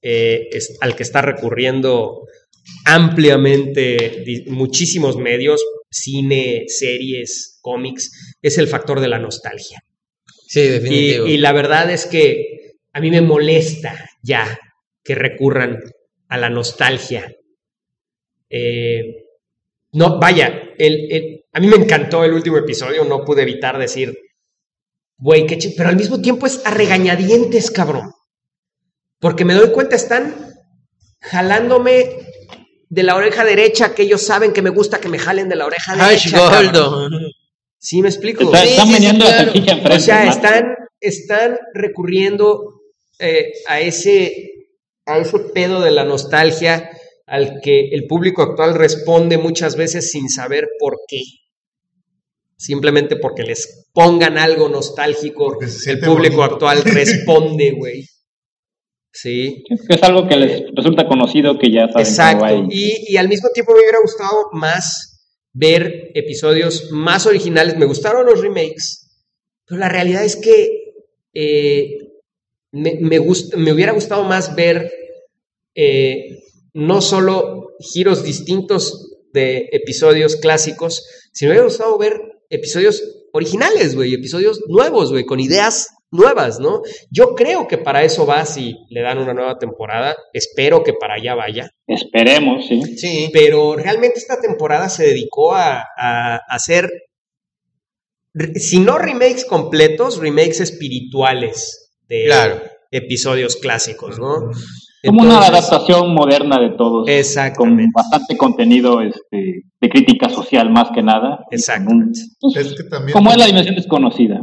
eh, es- al que está recurriendo ampliamente muchísimos medios, cine, series, cómics, es el factor de la nostalgia. Sí, Y, definitivo. y la verdad es que a mí me molesta ya que recurran a la nostalgia. Eh, no, vaya, el, el- a mí me encantó el último episodio, no pude evitar decir, güey, qué chi-", pero al mismo tiempo es a regañadientes, cabrón. Porque me doy cuenta, están jalándome de la oreja derecha, que ellos saben que me gusta que me jalen de la oreja derecha. cabrón. Gordo. ¿Sí me explico? Está- Sí, están sí, sí, claro. enfrente. O sea, están, están recurriendo eh, a, ese, a ese pedo de la nostalgia al que el público actual responde muchas veces sin saber por qué. Simplemente porque les pongan algo nostálgico, el público bonito. actual responde, güey. Sí, Es algo que les resulta conocido que ya saben exacto. Y, y al mismo tiempo me hubiera gustado más ver episodios más originales. Me gustaron los remakes, pero la realidad es que eh, me, me, gust- me hubiera gustado más ver eh, no solo giros distintos de episodios clásicos, sino me hubiera gustado ver episodios originales, güey, episodios nuevos, güey, con ideas nuevas, ¿no? Yo creo que para eso va si le dan una nueva temporada, espero que para allá vaya, Esperemos, sí. Sí. pero realmente esta temporada se dedicó a, a hacer si no remakes completos, remakes espirituales de Claro. episodios clásicos, ¿no? Como una adaptación moderna de todos. Con Exactamente. bastante contenido este, de crítica social más que nada. con Exactamente. pues, Es que también. como es la dimensión desconocida.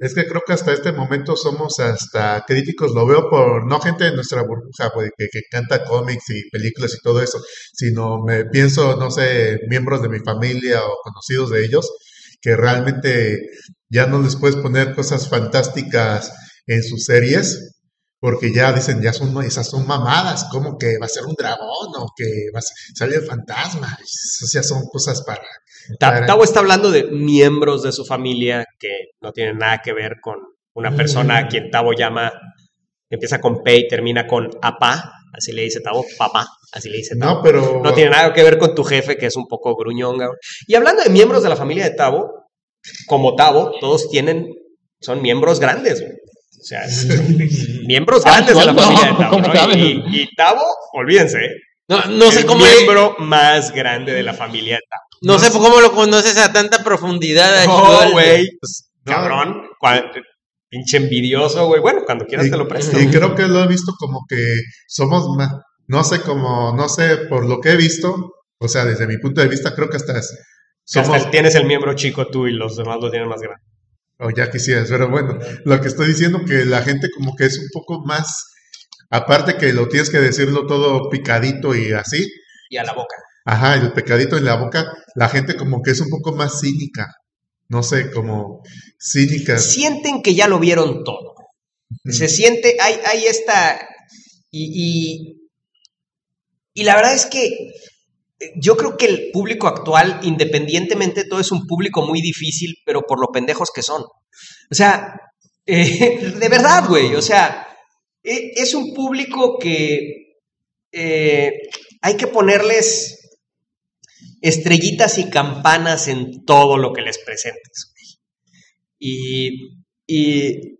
Es que creo que hasta este momento somos hasta críticos, lo veo por no gente de nuestra burbuja, pues, que, que canta cómics y películas y todo eso, sino me pienso, no sé, miembros de mi familia o conocidos de ellos, que realmente ya no les puedes poner cosas fantásticas en sus series, porque ya dicen, ya son, esas son mamadas, como que va a ser un dragón o que va a ser- sale el fantasma, esas ya son cosas para... Para- Tavo está hablando de miembros de su familia que no tienen nada que ver con una persona a quien Tavo llama, empieza con P y termina con apá, así le dice Tavo, papá, así le dice Tavo. No, pero... No tiene nada que ver con tu jefe, que es un poco gruñón. Y hablando de miembros de la familia de Tavo, como Tavo, todos tienen, son miembros grandes. güey. O sea, miembros Ah, grandes de la no, familia de Tavo. Y, y Tavo, olvídense, ¿eh? No, no sé el cómo es- miembro más grande de la familia de Tavo. no sé cómo lo conoces a tanta profundidad. No, güey, pues, No. cabrón, pinche envidioso, güey. Bueno, cuando quieras Y- te lo presto. Y creo que lo he visto como que somos más, no sé cómo, no sé, por lo que he visto, o sea, desde mi punto de vista, creo que hasta es- hasta tienes el miembro chico tú y los demás lo tienen más grande. O ya quisieras, pero bueno, lo que estoy diciendo que la gente como que es un poco más, aparte que lo tienes que decirlo todo picadito y así, Y a la boca. ajá, el pecadito en la boca, la gente como que es un poco más cínica, no sé, como cínica. Sienten que ya lo vieron todo. Se siente, hay, hay esta. Y, y, y la verdad es que yo creo que el público actual, independientemente de todo, es un público muy difícil, pero por lo pendejos que son. O sea, eh, de verdad, güey. O sea, eh, es un público que eh, hay que ponerles estrellitas y campanas en todo lo que les presentes. Y, y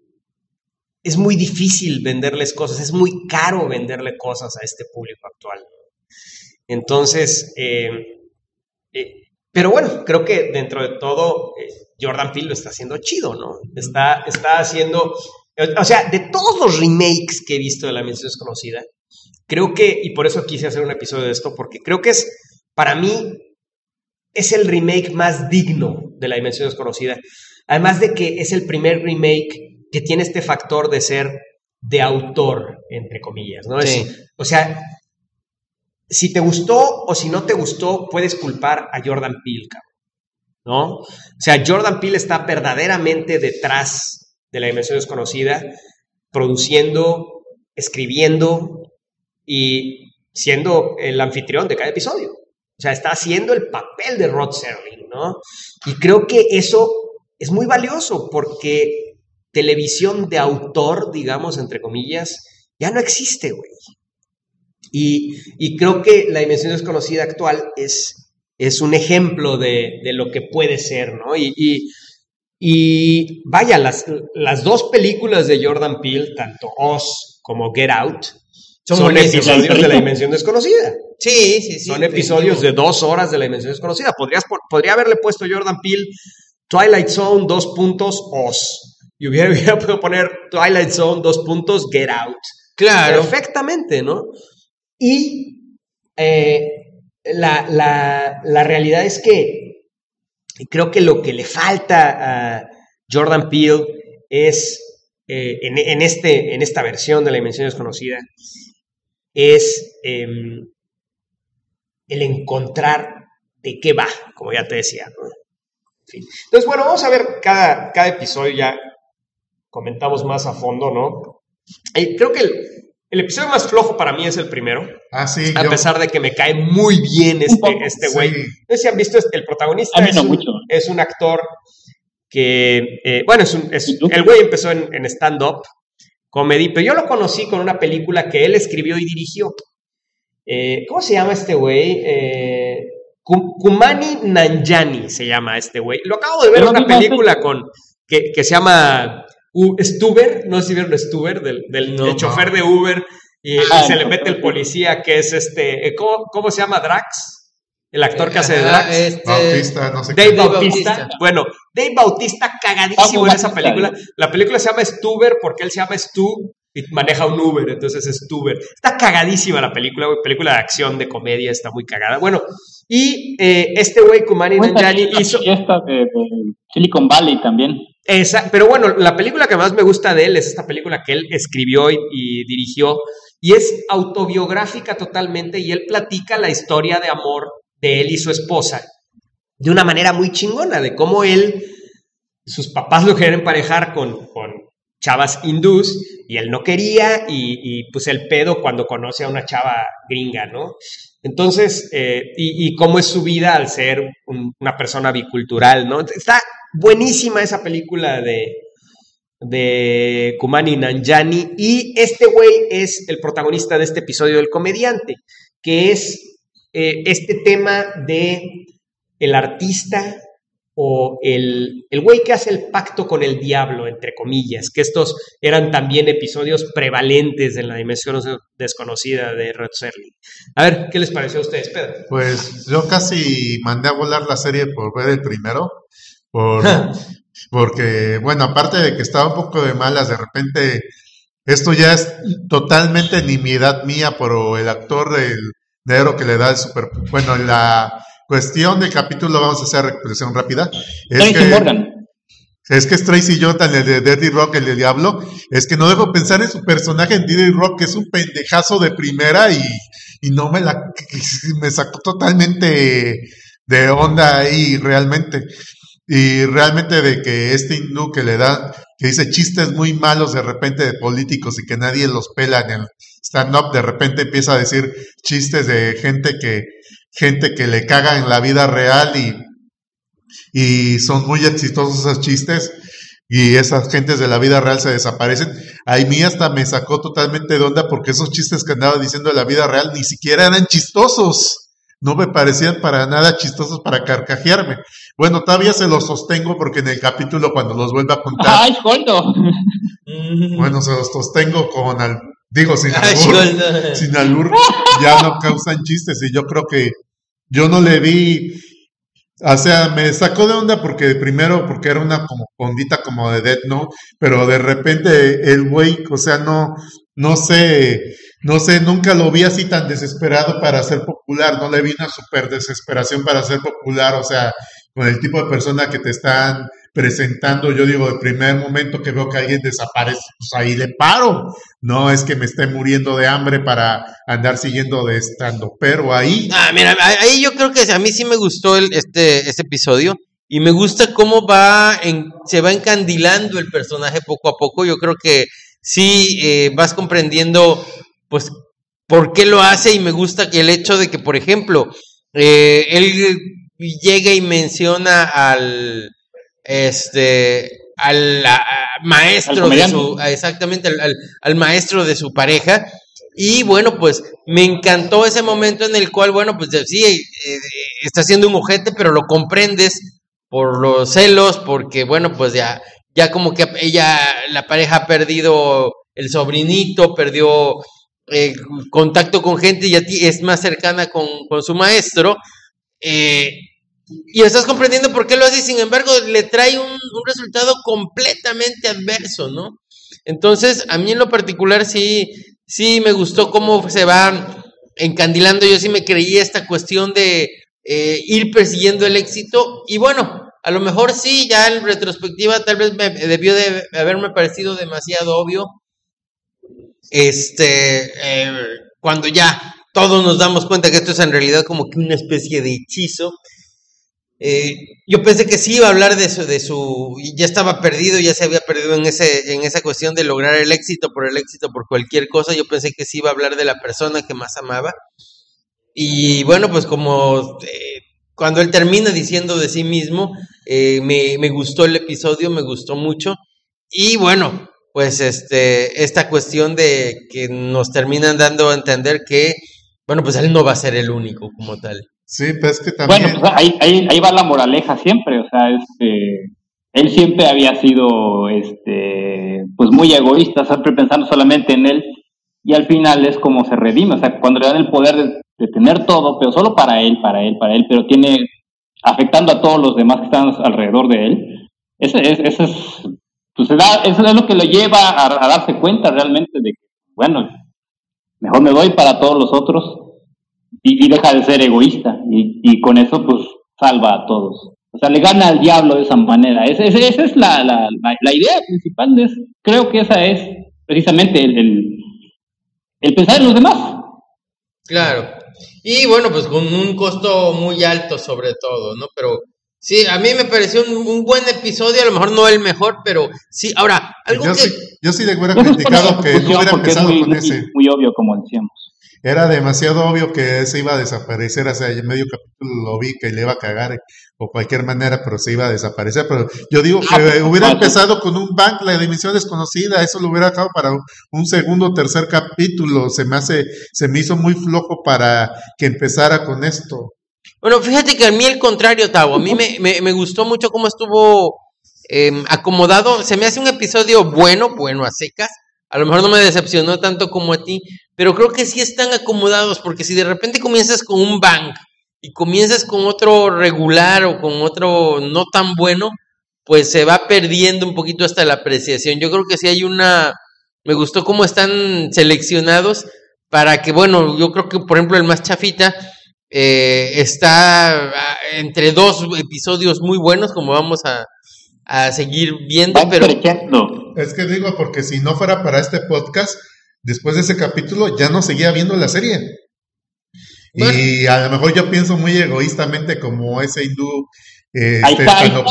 es muy difícil venderles cosas, es muy caro venderle cosas a este público actual. Entonces, eh, eh, pero bueno, creo que dentro de todo, eh, Jordan Peele lo está haciendo chido, ¿no? Está, está haciendo, o sea, de todos los remakes que he visto de La Dimensión Desconocida, creo que, y por eso quise hacer un episodio de esto, porque creo que es, para mí, es el remake más digno de La Dimensión Desconocida. Además de que es el primer remake que tiene este factor de ser de autor, entre comillas, ¿no? Es- Sí. o sea, si te gustó o si no te gustó, puedes culpar a Jordan Peele, cabrón, ¿no? O sea, Jordan Peele está verdaderamente detrás de la dimensión desconocida, produciendo, escribiendo y siendo el anfitrión de cada episodio. O sea, está haciendo el papel de Rod Serling, ¿no? Y creo que eso es muy valioso porque televisión de autor, digamos, entre comillas, ya no existe, güey. Y, y creo que la dimensión desconocida actual es, es un ejemplo de, de lo que puede ser, ¿no? Y, y, y vaya, las, las dos películas de Jordan Peele, tanto Oz como Get Out, Son episodios de la dimensión desconocida. Sí, sí, sí. Son episodios de dos horas de la dimensión desconocida. Podrías, po- podría haberle puesto Jordan Peele Twilight Zone, dos puntos, Oz. Y hubiera, hubiera podido poner Twilight Zone, dos puntos, Get Out. Claro. Perfectamente, ¿no? Y eh, la, la- la realidad es que creo que lo que le falta a Jordan Peele es, eh, en, en este, en esta versión de la dimensión desconocida, es em, el encontrar de qué va, como ya te decía. Entonces, bueno, vamos a ver cada, cada episodio ya comentamos más a fondo, ¿no? Eh, creo que el episodio más flojo para mí es el primero, Ah, sí, a yo- pesar de que me cae muy bien este poco, este güey. sí. No sé si han visto este- el protagonista. A mí es no un- mucho. es un actor que, eh, bueno, es un, es- el güey empezó en, en stand-up comedy, pero yo lo conocí con una película que él escribió y dirigió. Eh, ¿Cómo se llama este güey? Eh, Kum- Kumani Nanjani se llama este güey. Lo acabo de ver en una película con, que, que se llama U- Stuber, no sé si vieron Stuber, del, del No. del chofer de Uber, y, y Ah, se le no, mete el policía que es este, eh, ¿cómo, cómo se llama Drax? El actor que hace de Drax. este, Bautista, no sé Dave qué. Dave Bautista. Bautista. Bueno, Dave Bautista cagadísimo en esa película. La película se llama Stuber porque él se llama Stu y maneja un Uber, entonces es Stuber. Está cagadísima la película, güey. Película de acción, de comedia, está muy cagada. Bueno, y eh, este güey, Kumani la hizo... fiesta de, de Silicon Valley también. Esa, pero bueno, la película que más me gusta de él es esta película que él escribió y, dirigió y es autobiográfica totalmente y él platica la historia de amor de él y su esposa de una manera muy chingona, de cómo él, sus papás lo querían emparejar con, con chavas hindús y él no quería y, y, pues el pedo cuando conoce a una chava gringa, ¿no? Entonces, eh, y, cómo es su vida al ser un, una persona bicultural, ¿no? Está buenísima esa película de, de Kumani Nanjani y este güey es el protagonista de este episodio del comediante, que es eh, este tema de el artista o el, el güey que hace el pacto con el diablo, entre comillas, que estos eran también episodios prevalentes en la dimensión desconocida de Red Serling. A ver, ¿qué les pareció a ustedes, Pedro? Pues yo casi mandé a volar la serie por ver el primero, por, porque, bueno, aparte de que estaba un poco de malas, de repente, esto ya es totalmente nimiedad mía por el actor del negro que le da el super, bueno, la cuestión del capítulo, vamos a hacer expresión rápida. Es que, Morgan. es que es Tracy Jordan, el de Dirty Rock, el de Diablo. Es que no dejo pensar en su personaje en Dirty Rock, que es un pendejazo de primera y, y no me la. me sacó totalmente de onda ahí, realmente. Y realmente de que este hindú que le da, que dice chistes muy malos de repente de políticos y que nadie los pela en el stand-up, de repente empieza a decir chistes de gente que gente que le caga en la vida real y, y son muy exitosos esos chistes y esas gentes de la vida real se desaparecen. A mí hasta me sacó totalmente de onda porque esos chistes que andaba diciendo de la vida real ni siquiera eran chistosos. No me parecían para nada chistosos para carcajearme. Bueno, todavía se los sostengo porque en el capítulo cuando los vuelva a contar, ¡Ay, Goldo! bueno, se los sostengo con al, digo sin Ay, albur, Goldo. sin albur, ya no causan chistes y yo creo que yo no le vi, o sea, me sacó de onda porque primero, porque era una como ondita como de Dead No, pero de repente el güey, o sea, no, no sé, no sé, nunca lo vi así tan desesperado para ser popular, no le vi una super desesperación para ser popular, o sea, con el tipo de persona que te están presentando, yo digo, el primer momento que veo que alguien desaparece, pues ahí le paro. No es que me esté muriendo de hambre para andar siguiendo de estando, pero ahí Ah, mira, ahí yo creo que a mí sí me gustó el, este, este episodio y me gusta cómo va en, se va encandilando el personaje poco a poco. Yo creo que sí eh, vas comprendiendo, pues, por qué lo hace y me gusta que el hecho de que, por ejemplo, eh, él llega y menciona al, este, al a- maestro Al de su, exactamente, al, al- al maestro de su pareja. Y bueno, pues me encantó ese momento en el cual, bueno, pues sí, eh, eh, está siendo un ojete, pero lo comprendes por los celos, porque bueno, pues ya, ya como que ella, la pareja ha perdido el sobrinito, perdió eh, contacto con gente y a ti es más cercana con, su maestro. eh, y estás comprendiendo por qué lo hace, y sin embargo, le trae un, un resultado completamente adverso, ¿no? Entonces, a mí en lo particular sí, sí me gustó cómo se va encandilando. Yo sí me creí esta cuestión de eh, ir persiguiendo el éxito. Y bueno, a lo mejor sí, ya en retrospectiva, tal vez me debió de haberme parecido demasiado obvio. Este, eh, cuando ya todos nos damos cuenta que esto es en realidad como que una especie de hechizo. Eh, yo pensé que sí iba a hablar de su, de su, ya estaba perdido, ya se había perdido en ese, en esa cuestión de lograr el éxito por el éxito por cualquier cosa. Yo pensé que sí iba a hablar de la persona que más amaba. Y bueno, pues como eh, cuando él termina diciendo de sí mismo, eh, me, me gustó el episodio, me gustó mucho. Y bueno, pues este, esta cuestión de que nos terminan dando a entender que, bueno, pues él no va a ser el único como tal. sí, pues es que también Bueno, pues ahí, ahí, ahí va la moraleja siempre, o sea, este, él siempre había sido, este, pues muy egoísta, siempre pensando solamente en él, y al final es como se redime, o sea, cuando le dan el poder de, tener todo, pero solo para él, para él, para él, pero tiene, afectando a todos los demás que están alrededor de él, Eso es, eso es, pues eso es lo que lo lleva a, darse cuenta realmente de que, bueno, mejor me doy para todos los otros y, deja de ser egoísta y, y, con eso pues salva a todos. O sea, le gana al diablo de esa manera. Esa, esa, es la, la, la, idea principal de eso. Creo que esa es precisamente el, el pensar en los demás. Claro. Y bueno, pues con un costo muy alto sobre todo, ¿no? Pero Sí, a mí me pareció un, buen episodio, a lo mejor no el mejor, pero sí. Ahora, algo yo que. Sí, yo sí le hubiera criticado que no hubiera empezado muy, con ese. Muy obvio, como decíamos. Era demasiado obvio que se iba a desaparecer, o sea, en medio capítulo lo vi que le iba a cagar o cualquier manera, pero se iba a desaparecer. Pero yo digo que pues, hubiera empezado con un bank, la dimensión desconocida, eso lo hubiera dejado para un segundo o tercer capítulo. Se me hace, se me hizo muy flojo para que empezara con esto. Bueno, fíjate que a mí el contrario, Tavo. A mí me, me, gustó mucho cómo estuvo em, acomodado. Se me hace un episodio bueno, bueno a secas. A lo mejor no me decepcionó tanto como a ti, pero creo que sí están acomodados, porque si de repente comienzas con un bank y comienzas con otro regular o con otro no tan bueno, pues se va perdiendo un poquito hasta la apreciación. Yo creo que sí hay una... Me gustó cómo están seleccionados para que, bueno, yo creo que por ejemplo el más chafita eh, está ah, entre dos episodios muy buenos, como vamos a, seguir viendo, pero... Es que digo, porque si no fuera para este podcast, después de ese capítulo ya no seguía viendo la serie. Y a lo mejor yo pienso muy egoístamente como ese hindú este,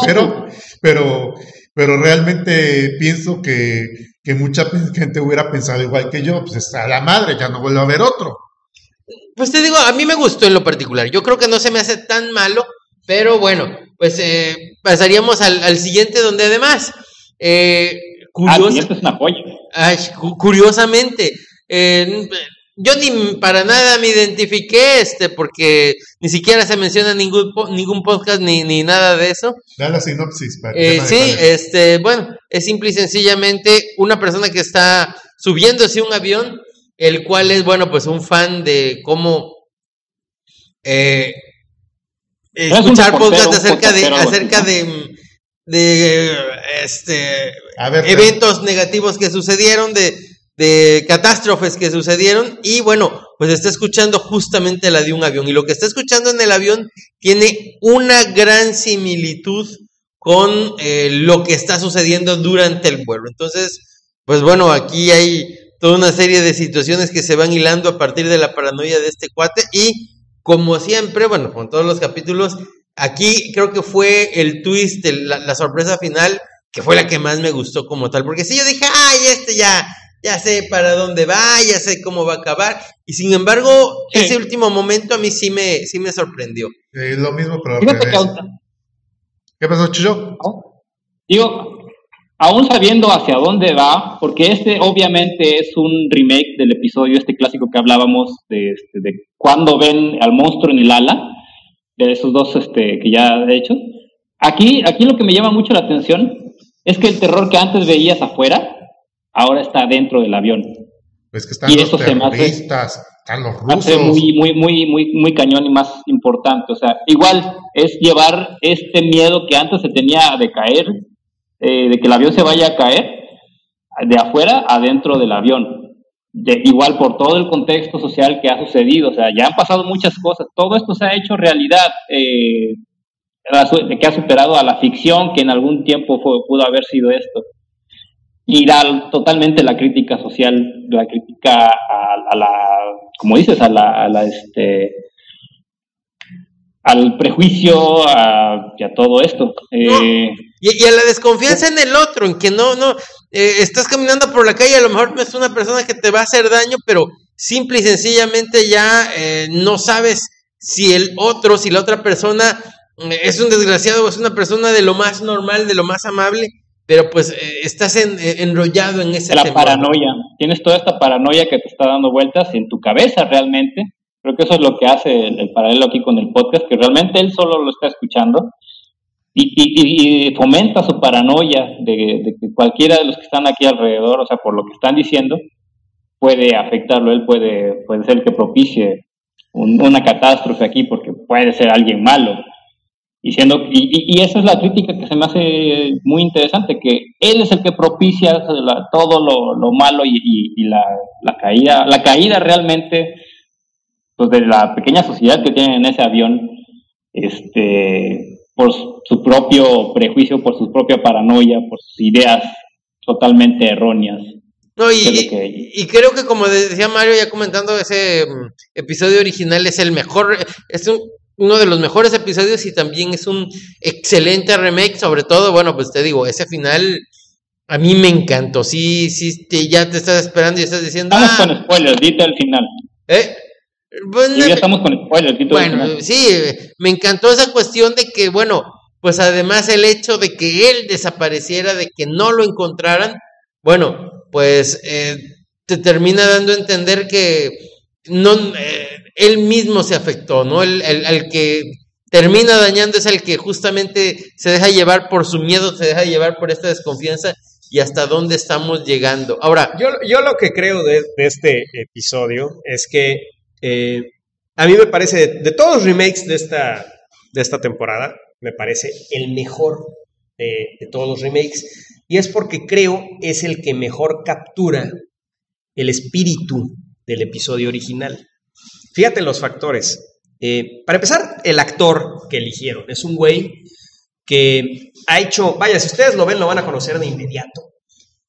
pero, pero, pero realmente pienso que, que mucha gente hubiera pensado igual que yo, pues a la madre, ya no vuelvo a ver otro. Pues te digo, a mí me gustó en lo particular. Yo creo que no se me hace tan malo, pero bueno, pues eh, pasaríamos al, siguiente donde además... Eh, curiosamente, yo ni para nada me identifiqué, este, porque ni siquiera se menciona ningún ningún podcast ni, ni nada de eso. Da la sinopsis. Para eh, sí, este, bueno, es simple y sencillamente una persona que está subiéndose un avión el cual es, bueno, pues un fan de cómo eh, escuchar podcast acerca de, acerca de, de este, eventos negativos que sucedieron, de, de catástrofes que sucedieron, y bueno, pues está escuchando justamente la de un avión. Y lo que está escuchando en el avión tiene una gran similitud con eh, lo que está sucediendo durante el vuelo. Entonces, pues bueno, aquí hay toda una serie de situaciones que se van hilando a partir de la paranoia de este cuate y como siempre, bueno, con todos los capítulos, aquí creo que fue el twist, la, sorpresa final, que fue la que más me gustó como tal, porque si yo dije, ay, este ya, ya sé para dónde va, ya sé cómo va a acabar, y sin embargo, ese último momento a mí sí me, sí me sorprendió. lo mismo, pero... ¿Qué pasó, Chucho? Digo, aún sabiendo hacia dónde va, porque este obviamente es un remake del episodio, este clásico que hablábamos de, este, de cuando ven al monstruo en el ala, de esos dos este, que ya he hecho. Aquí, aquí lo que me llama mucho la atención es que el terror que antes veías afuera, ahora está dentro del avión. Pues que están y los eso terroristas, están los rusos. Muy, muy, muy, muy, muy cañón y más importante. O sea, igual es llevar este miedo que antes se tenía de caer eh, de que el avión se vaya a caer de afuera adentro del avión. De, igual por todo el contexto social que ha sucedido, o sea, ya han pasado muchas cosas, todo esto se ha hecho realidad, eh, que ha superado a la ficción que en algún tiempo pudo haber sido esto. Y da totalmente la crítica social, la crítica a, la, como dices, a la, a la este, al prejuicio a, y a todo esto. Eh, y, a la desconfianza en el otro, en que no, no, eh, estás caminando por la calle, a lo mejor no es una persona que te va a hacer daño, pero simple y sencillamente ya eh, no sabes si el otro, si la otra persona es un desgraciado o es una persona de lo más normal, de lo más amable, pero pues estás enrollado en ese La paranoia, tienes toda esta paranoia que te está dando vueltas en tu cabeza realmente. Creo que eso es lo que hace el, paralelo aquí con el podcast, que realmente él solo lo está escuchando y, fomenta su paranoia de, que cualquiera de los que están aquí alrededor, o sea, por lo que están diciendo, puede afectarlo, él puede, puede ser el que propicie una catástrofe aquí porque puede ser alguien malo. y, siendo, y, y, esa es la crítica que se me hace muy interesante, que él es el que propicia todo lo, lo malo y, y, la, la, caída, la caída realmente pues, de la pequeña sociedad que tiene en ese avión, este, por su propio prejuicio, por su propia paranoia, por sus ideas totalmente erróneas. No, y, y, creo que como decía Mario ya comentando, ese mm, episodio original es el mejor, es un, uno de los mejores episodios y también es un excelente remake, sobre todo, bueno, pues te digo, ese final a mí me encantó, sí, sí, ya te estás esperando y estás diciendo... Estamos ah, con spoilers, dite al final. ¿Eh? Bueno, ya estamos con spoilers, bueno, sí, me encantó esa cuestión de que, bueno, pues además el hecho de que él desapareciera, de que no lo encontraran, bueno, pues eh, te termina dando a entender que no, eh, él mismo se afectó, ¿no? El, el, que termina dañando es el que justamente se deja llevar por su miedo, se deja llevar por esta desconfianza y hasta dónde estamos llegando. Ahora, yo, yo lo que creo de, este episodio es que eh, a mí me parece, de, todos los remakes de esta, de esta temporada, me parece el mejor de, de todos los remakes. Y es porque creo es el que mejor captura el espíritu del episodio original. Fíjate los factores. Eh, para empezar, el actor que eligieron es un güey que ha hecho, vaya, si ustedes lo ven, lo van a conocer de inmediato.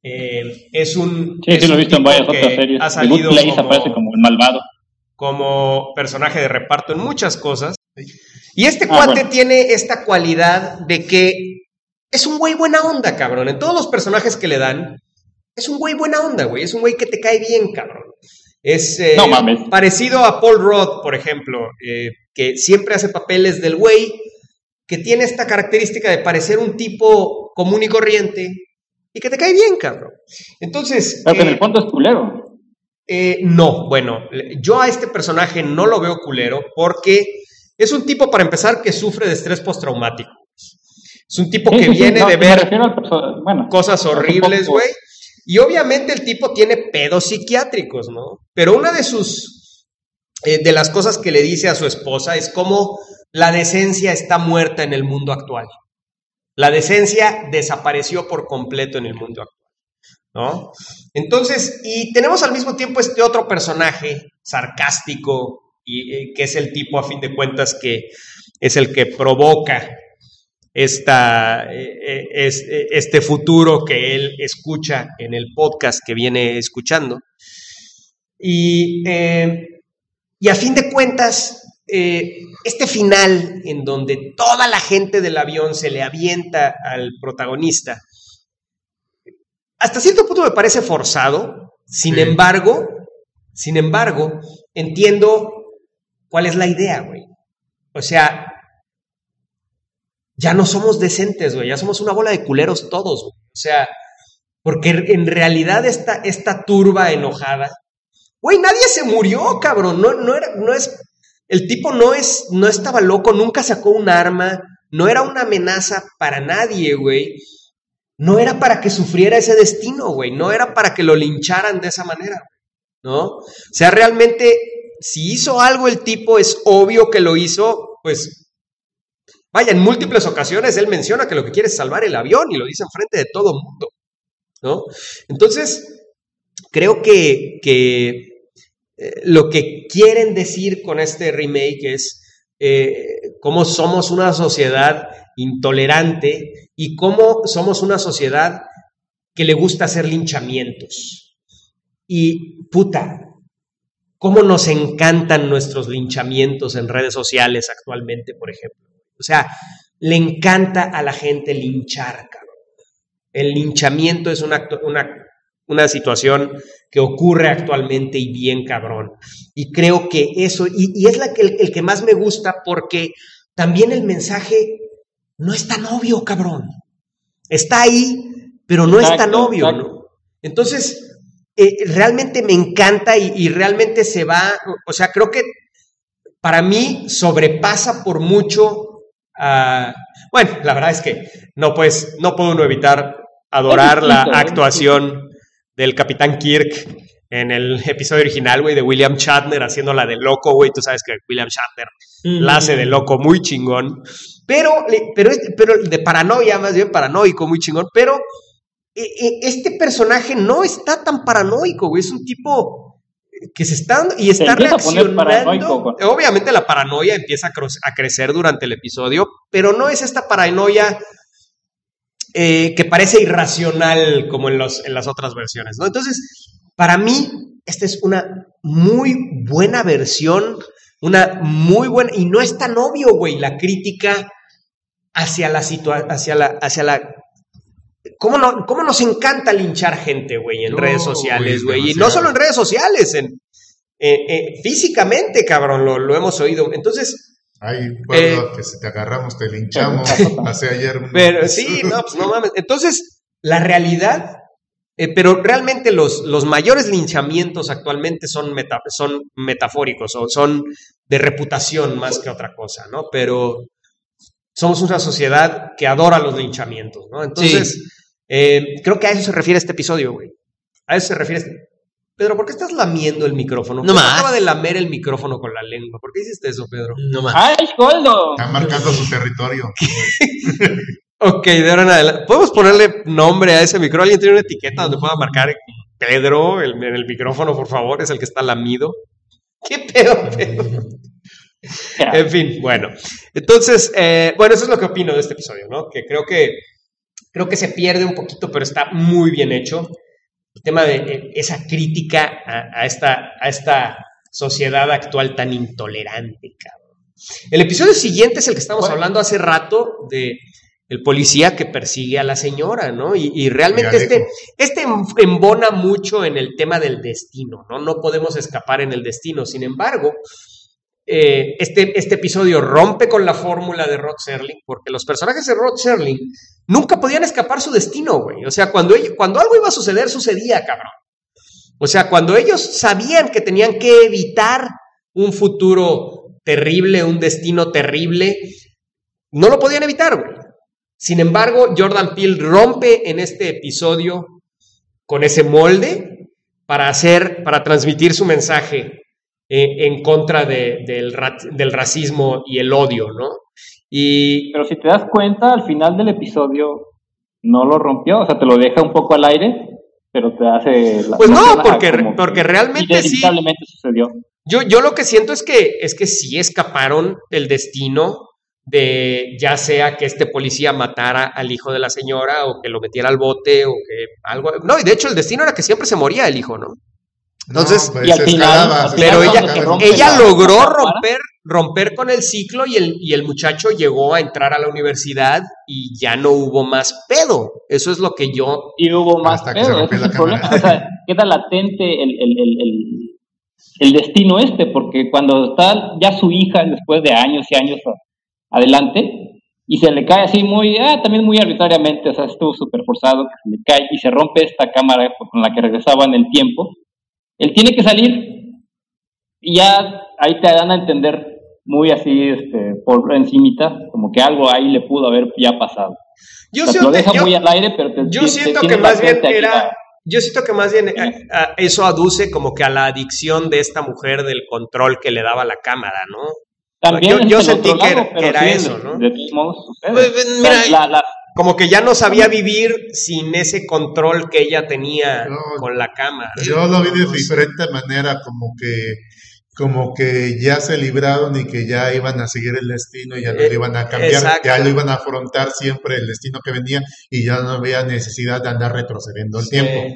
Eh, es un. Sí, sí, lo he visto en varias otras series. Ha salido como, aparece como el malvado. Como personaje de reparto en muchas cosas. Y este ah, cuate tiene esta cualidad de que es un güey buena onda, cabrón. En todos los personajes que le dan, es un güey buena onda, güey. Es un güey que te cae bien, cabrón. Es eh, parecido a Paul Roth, por ejemplo, eh, que siempre hace papeles del güey, que tiene esta característica de parecer un tipo común y corriente y que te cae bien, cabrón. Entonces. Pero que en el eh, fondo es culero. No, bueno, yo a este personaje no lo veo culero porque es un tipo, para empezar, que sufre de estrés postraumático. Es un tipo que viene de ver cosas horribles, güey. Y obviamente el tipo tiene pedos psiquiátricos, ¿no? Pero una de sus, eh, de las cosas que le dice a su esposa es cómo la decencia está muerta en el mundo actual. La decencia desapareció por completo en el mundo actual, ¿no? Entonces, y tenemos al mismo tiempo este otro personaje sarcástico, y, eh, que es el tipo, a fin de cuentas, que es el que provoca esta, eh, eh, este futuro que él escucha en el podcast que viene escuchando. Y, y a fin de cuentas, este final en donde toda la gente del avión se le avienta al protagonista, hasta cierto punto me parece forzado, sin embargo, sin embargo, entiendo cuál es la idea, güey. O sea, ya no somos decentes, güey, ya somos una bola de culeros todos, güey. O sea, porque en realidad esta, esta turba enojada, güey, nadie se murió, cabrón, no, no, era, no es, el tipo no es, no estaba loco, nunca sacó un arma, no era una amenaza para nadie, güey. No era para que sufriera ese destino, güey, no era para que lo lincharan de esa manera, ¿no? O sea, realmente, si hizo algo el tipo, es obvio que lo hizo, pues Vaya, en múltiples ocasiones él menciona que lo que quiere es salvar el avión y lo dice en frente de todo mundo. ¿no? Entonces, creo que, eh, lo que quieren decir con este remake es eh, cómo somos una sociedad intolerante y cómo somos una sociedad que le gusta hacer linchamientos. Y puta, cómo nos encantan nuestros linchamientos en redes sociales actualmente, por ejemplo. O sea, le encanta a la gente linchar, cabrón. El linchamiento es una, una, situación que ocurre actualmente y bien cabrón. Y creo que eso, y, es la que, el, que más me gusta porque también el mensaje no es tan obvio, cabrón. Está ahí, pero no es tan obvio, ¿no? Entonces, eh, realmente me encanta y, y, realmente se va, o sea, creo que para mí sobrepasa por mucho bueno, la verdad es que no, pues, no puedo evitar adorar la actuación del capitán Kirk en el episodio original, güey, de William Shatner haciendo la de loco, güey. Tú sabes que William Shatner la hace de loco muy chingón. Pero, pero, este- pero de paranoia, más bien paranoico, muy chingón. Pero eh, eh, este personaje no está tan paranoico, güey. Es un tipo que se está y está reaccionando. Obviamente la paranoia empieza a crecer durante el episodio, pero no es esta paranoia eh, que parece irracional como en, los, en las otras versiones, ¿no? Entonces, para mí, esta es una muy buena versión, una muy buena, y no es tan obvio, güey, la crítica hacia la situación, hacia la, hacia la ¿Cómo, no, ¿Cómo nos encanta linchar gente, güey, en No, redes sociales, güey? Y no solo en redes sociales, en, eh, eh, físicamente, cabrón, lo, lo hemos oído. Entonces, Ay, recuerdo que si te agarramos, te linchamos. Hace ayer. un- pero sí, no, pues no mames. Entonces, la realidad, eh, pero realmente los, los mayores linchamientos actualmente son, meta- son metafóricos o son de reputación más que otra cosa, ¿no? Pero somos una sociedad que adora los linchamientos, ¿no? Entonces, eh, creo que a eso se refiere este episodio, güey. A eso se refiere este. Pedro, ¿por qué estás lamiendo el micrófono? No más. acaba de lamer el micrófono con la lengua. ¿Por qué hiciste eso, Pedro? No más. ¡Ay, Goldo! Está marcando su territorio. Ok, de ahora en adelante. ¿Podemos ponerle nombre a ese micrófono? ¿Alguien tiene una etiqueta donde pueda marcar Pedro el- en el micrófono, por favor? Es el que está lamido. ¿Qué pedo, Pedro? En fin, bueno. Entonces, eh, bueno, eso es lo que opino de este episodio, ¿no? Que creo que creo que se pierde un poquito, pero está muy bien hecho. El tema de eh, esa crítica a, a esta, a esta sociedad actual tan intolerante, cabrón. El episodio siguiente es el que estamos Bueno. hablando hace rato de el policía que persigue a la señora, ¿no? Y, y realmente este, este em- embona mucho en el tema del destino, ¿no? No podemos escapar en el destino. Sin embargo, eh, este, este episodio rompe con la fórmula de Rod Serling, porque los personajes de Rod Serling nunca podían escapar su destino, güey. O sea, cuando, ellos- cuando algo iba a suceder, sucedía, cabrón. O sea, cuando ellos sabían que tenían que evitar un futuro terrible, un destino terrible, no lo podían evitar, güey. Sin embargo, Jordan Peele rompe en este episodio con ese molde para hacer, para transmitir su mensaje eh, en contra de- del, ra- del racismo y el odio, ¿no? Y Pero si te das cuenta, al final del episodio no lo rompió, o sea, te lo deja un poco al aire, pero te hace... la- Pues no, porque- porque realmente sí. Sucedió. yo, yo lo que siento es que, es que sí escaparon del destino de ya sea que este policía matara al hijo de la señora o que lo metiera al bote o que algo. No, y de hecho el destino era que siempre se moría el hijo, ¿no? Entonces, No, pues, y al se final- escalaba, al Pero ella, rompe ella la- logró romper, romper con el ciclo y el, y el muchacho llegó a entrar a la universidad y ya no hubo más pedo. Eso es lo que yo... Y hubo más Hasta que se pedo, es problema. O sea, queda latente el, el, el, el, el destino este, porque cuando está ya su hija, después de años y años adelante, y se le cae así muy, ah, también muy arbitrariamente, o sea, estuvo súper forzado, que se le cae y se rompe esta cámara con la que regresaba en el tiempo, él tiene que salir y ya ahí te dan a entender muy así, este, por encimita, como que algo ahí le pudo haber ya pasado. Yo O sea, siento, lo deja yo- muy al aire, pero te, yo te- siento te que más bien era... Yo siento que más bien eh, a- eso aduce como que a la adicción de esta mujer del control que le daba la cámara, ¿no? También Yo- yo sentí otro que era- lado, que era sí, eso, de- ¿no? De todos modos. Pues, pues, mira, la- la- Como que ya no sabía vivir sin ese control que ella tenía No, con la cámara. Yo lo vi de diferente manera, como que como que ya se libraron y que ya iban a seguir el destino, ya no Eh, lo iban a cambiar, exacto. ya lo iban a afrontar siempre el destino que venía y ya no había necesidad de andar retrocediendo el tiempo. Eh,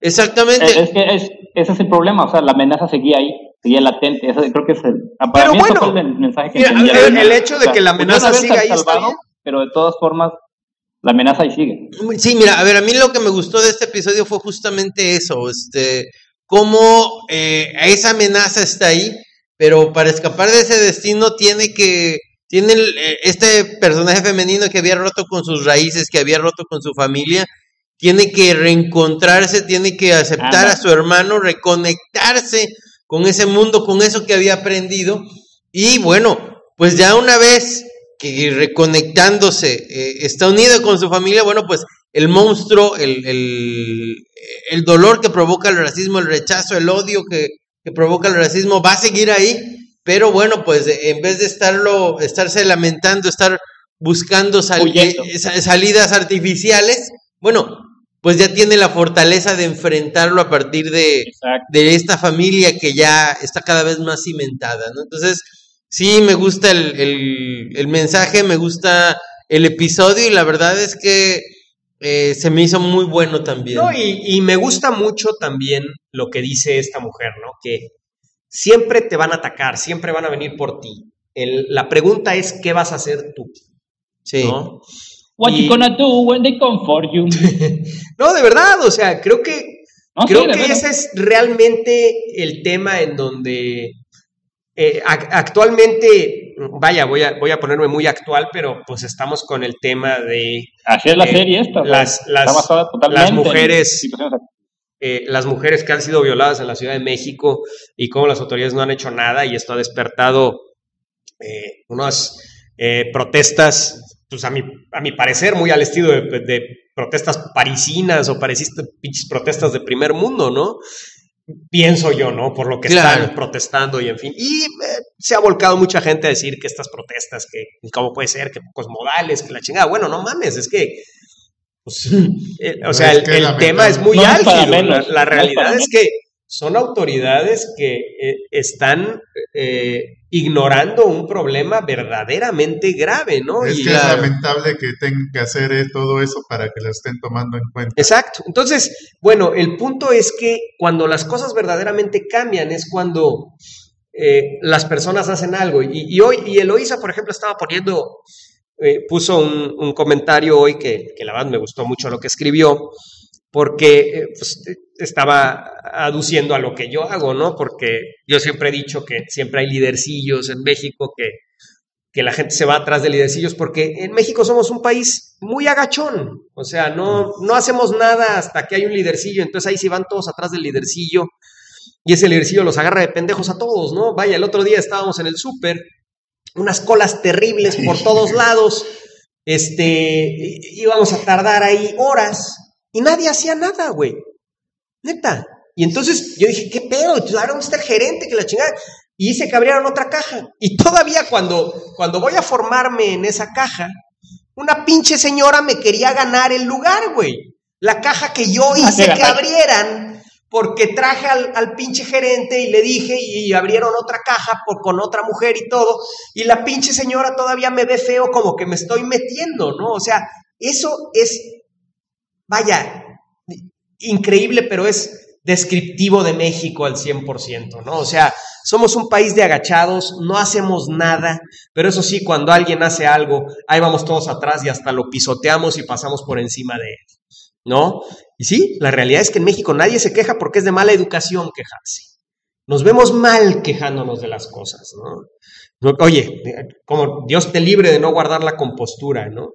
Exactamente. es, es que es- ese es el problema, o sea, la amenaza seguía ahí, seguía latente, eso creo que es el, para Pero mí eso bueno, fue el mensaje que mira, el- el hecho de que la amenaza siga ahí está salvado, bien. pero de todas formas, la amenaza ahí sigue. Sí, mira, a ver, a mí lo que me gustó de este episodio fue justamente eso, este, cómo eh, esa amenaza está ahí, pero para escapar de ese destino tiene que, tiene el- eh, este personaje femenino que había roto con sus raíces, que había roto con su familia, tiene que reencontrarse, tiene que aceptar Anda. a su hermano, reconectarse con ese mundo, con eso que había aprendido, y bueno, pues ya una vez que reconectándose eh, está unido con su familia, bueno, pues el monstruo, el, el, el dolor que provoca el racismo, el rechazo, el odio que, que provoca el racismo va a seguir ahí, pero bueno, pues en vez de estarlo, estarse lamentando, estar buscando sal- eh, sa- salidas artificiales, bueno, pues ya tiene la fortaleza de enfrentarlo a partir de, de esta familia que ya está cada vez más cimentada, ¿no? Entonces, sí, me gusta el, el- el mensaje, me gusta el episodio y la verdad es que eh, se me hizo muy bueno también. No, y, y me gusta mucho también lo que dice esta mujer, ¿no? Que siempre te van a atacar, siempre van a venir por ti. El- la pregunta es, ¿qué vas a hacer tú? sí. ¿no? What Y- you gonna do when they come for you? No, de verdad, o sea, creo que No, Creo que ese es realmente el tema en donde eh, ac- actualmente, vaya, voy a, voy a ponerme muy actual, pero pues estamos con el tema de Así es la eh, serie esta. las- las- las mujeres- eh, las mujeres que han sido violadas en la Ciudad de México y cómo las autoridades no han hecho nada y esto ha despertado eh, unas eh, protestas, pues a mi, a mi parecer, muy al estilo de, de protestas parisinas o parecistas pinches protestas de primer mundo, ¿no? Pienso yo, ¿no? Por lo que Claro. están protestando y en fin. Y eh, se ha volcado mucha gente a decir que estas protestas, que cómo puede ser, que pocos modales, que la chingada. Bueno, no mames, es que pues, eh, o No, sea, es el, que el lamentable- tema es muy No álgido. La, realidad es que son autoridades que eh, están eh, ignorando un problema verdaderamente grave, ¿no? Es Y que la- es lamentable que tengan que hacer eh, todo eso para que lo estén tomando en cuenta. Exacto. Entonces, bueno, el punto es que cuando las cosas verdaderamente cambian es cuando las personas hacen algo. Y, y hoy, y Eloisa, por ejemplo, estaba poniendo, eh, puso un, un comentario hoy que, que la verdad me gustó mucho lo que escribió, porque eh, pues, eh, estaba aduciendo a lo que yo hago, ¿no? Porque yo siempre he dicho que siempre hay lidercillos en México que, que la gente se va atrás de lidercillos, porque en México somos un país muy agachón, o sea, no, no hacemos nada hasta que hay un lidercillo, entonces ahí sí van todos atrás del lidercillo, y ese lidercillo los agarra de pendejos a todos, ¿no? Vaya, el otro día estábamos en el súper, unas colas terribles por todos lados, este, íbamos a tardar ahí horas, y nadie hacía nada, güey, neta. Y entonces yo dije, ¿qué pedo? Ahora ¿dónde está el gerente? Que la chingada. Y hice que abrieran otra caja. Y todavía cuando, cuando voy a formarme en esa caja, una pinche señora me quería ganar el lugar, güey. La caja que yo Ah, hice que abrieran, porque traje al, al pinche gerente y le dije, y abrieron otra caja por, con otra mujer y todo, y la pinche señora todavía me ve feo como que me estoy metiendo, ¿no? O sea, eso es, vaya, increíble, pero es descriptivo de México al 100%, ¿no? O sea, somos un país de agachados, no hacemos nada, pero eso sí, cuando alguien hace algo, ahí vamos todos atrás y hasta lo pisoteamos y pasamos por encima de él, ¿no? Y sí, la realidad es que en México nadie se queja porque es de mala educación quejarse. Nos vemos mal quejándonos de las cosas, ¿no? Oye, como Dios te libre de no guardar la compostura, ¿no?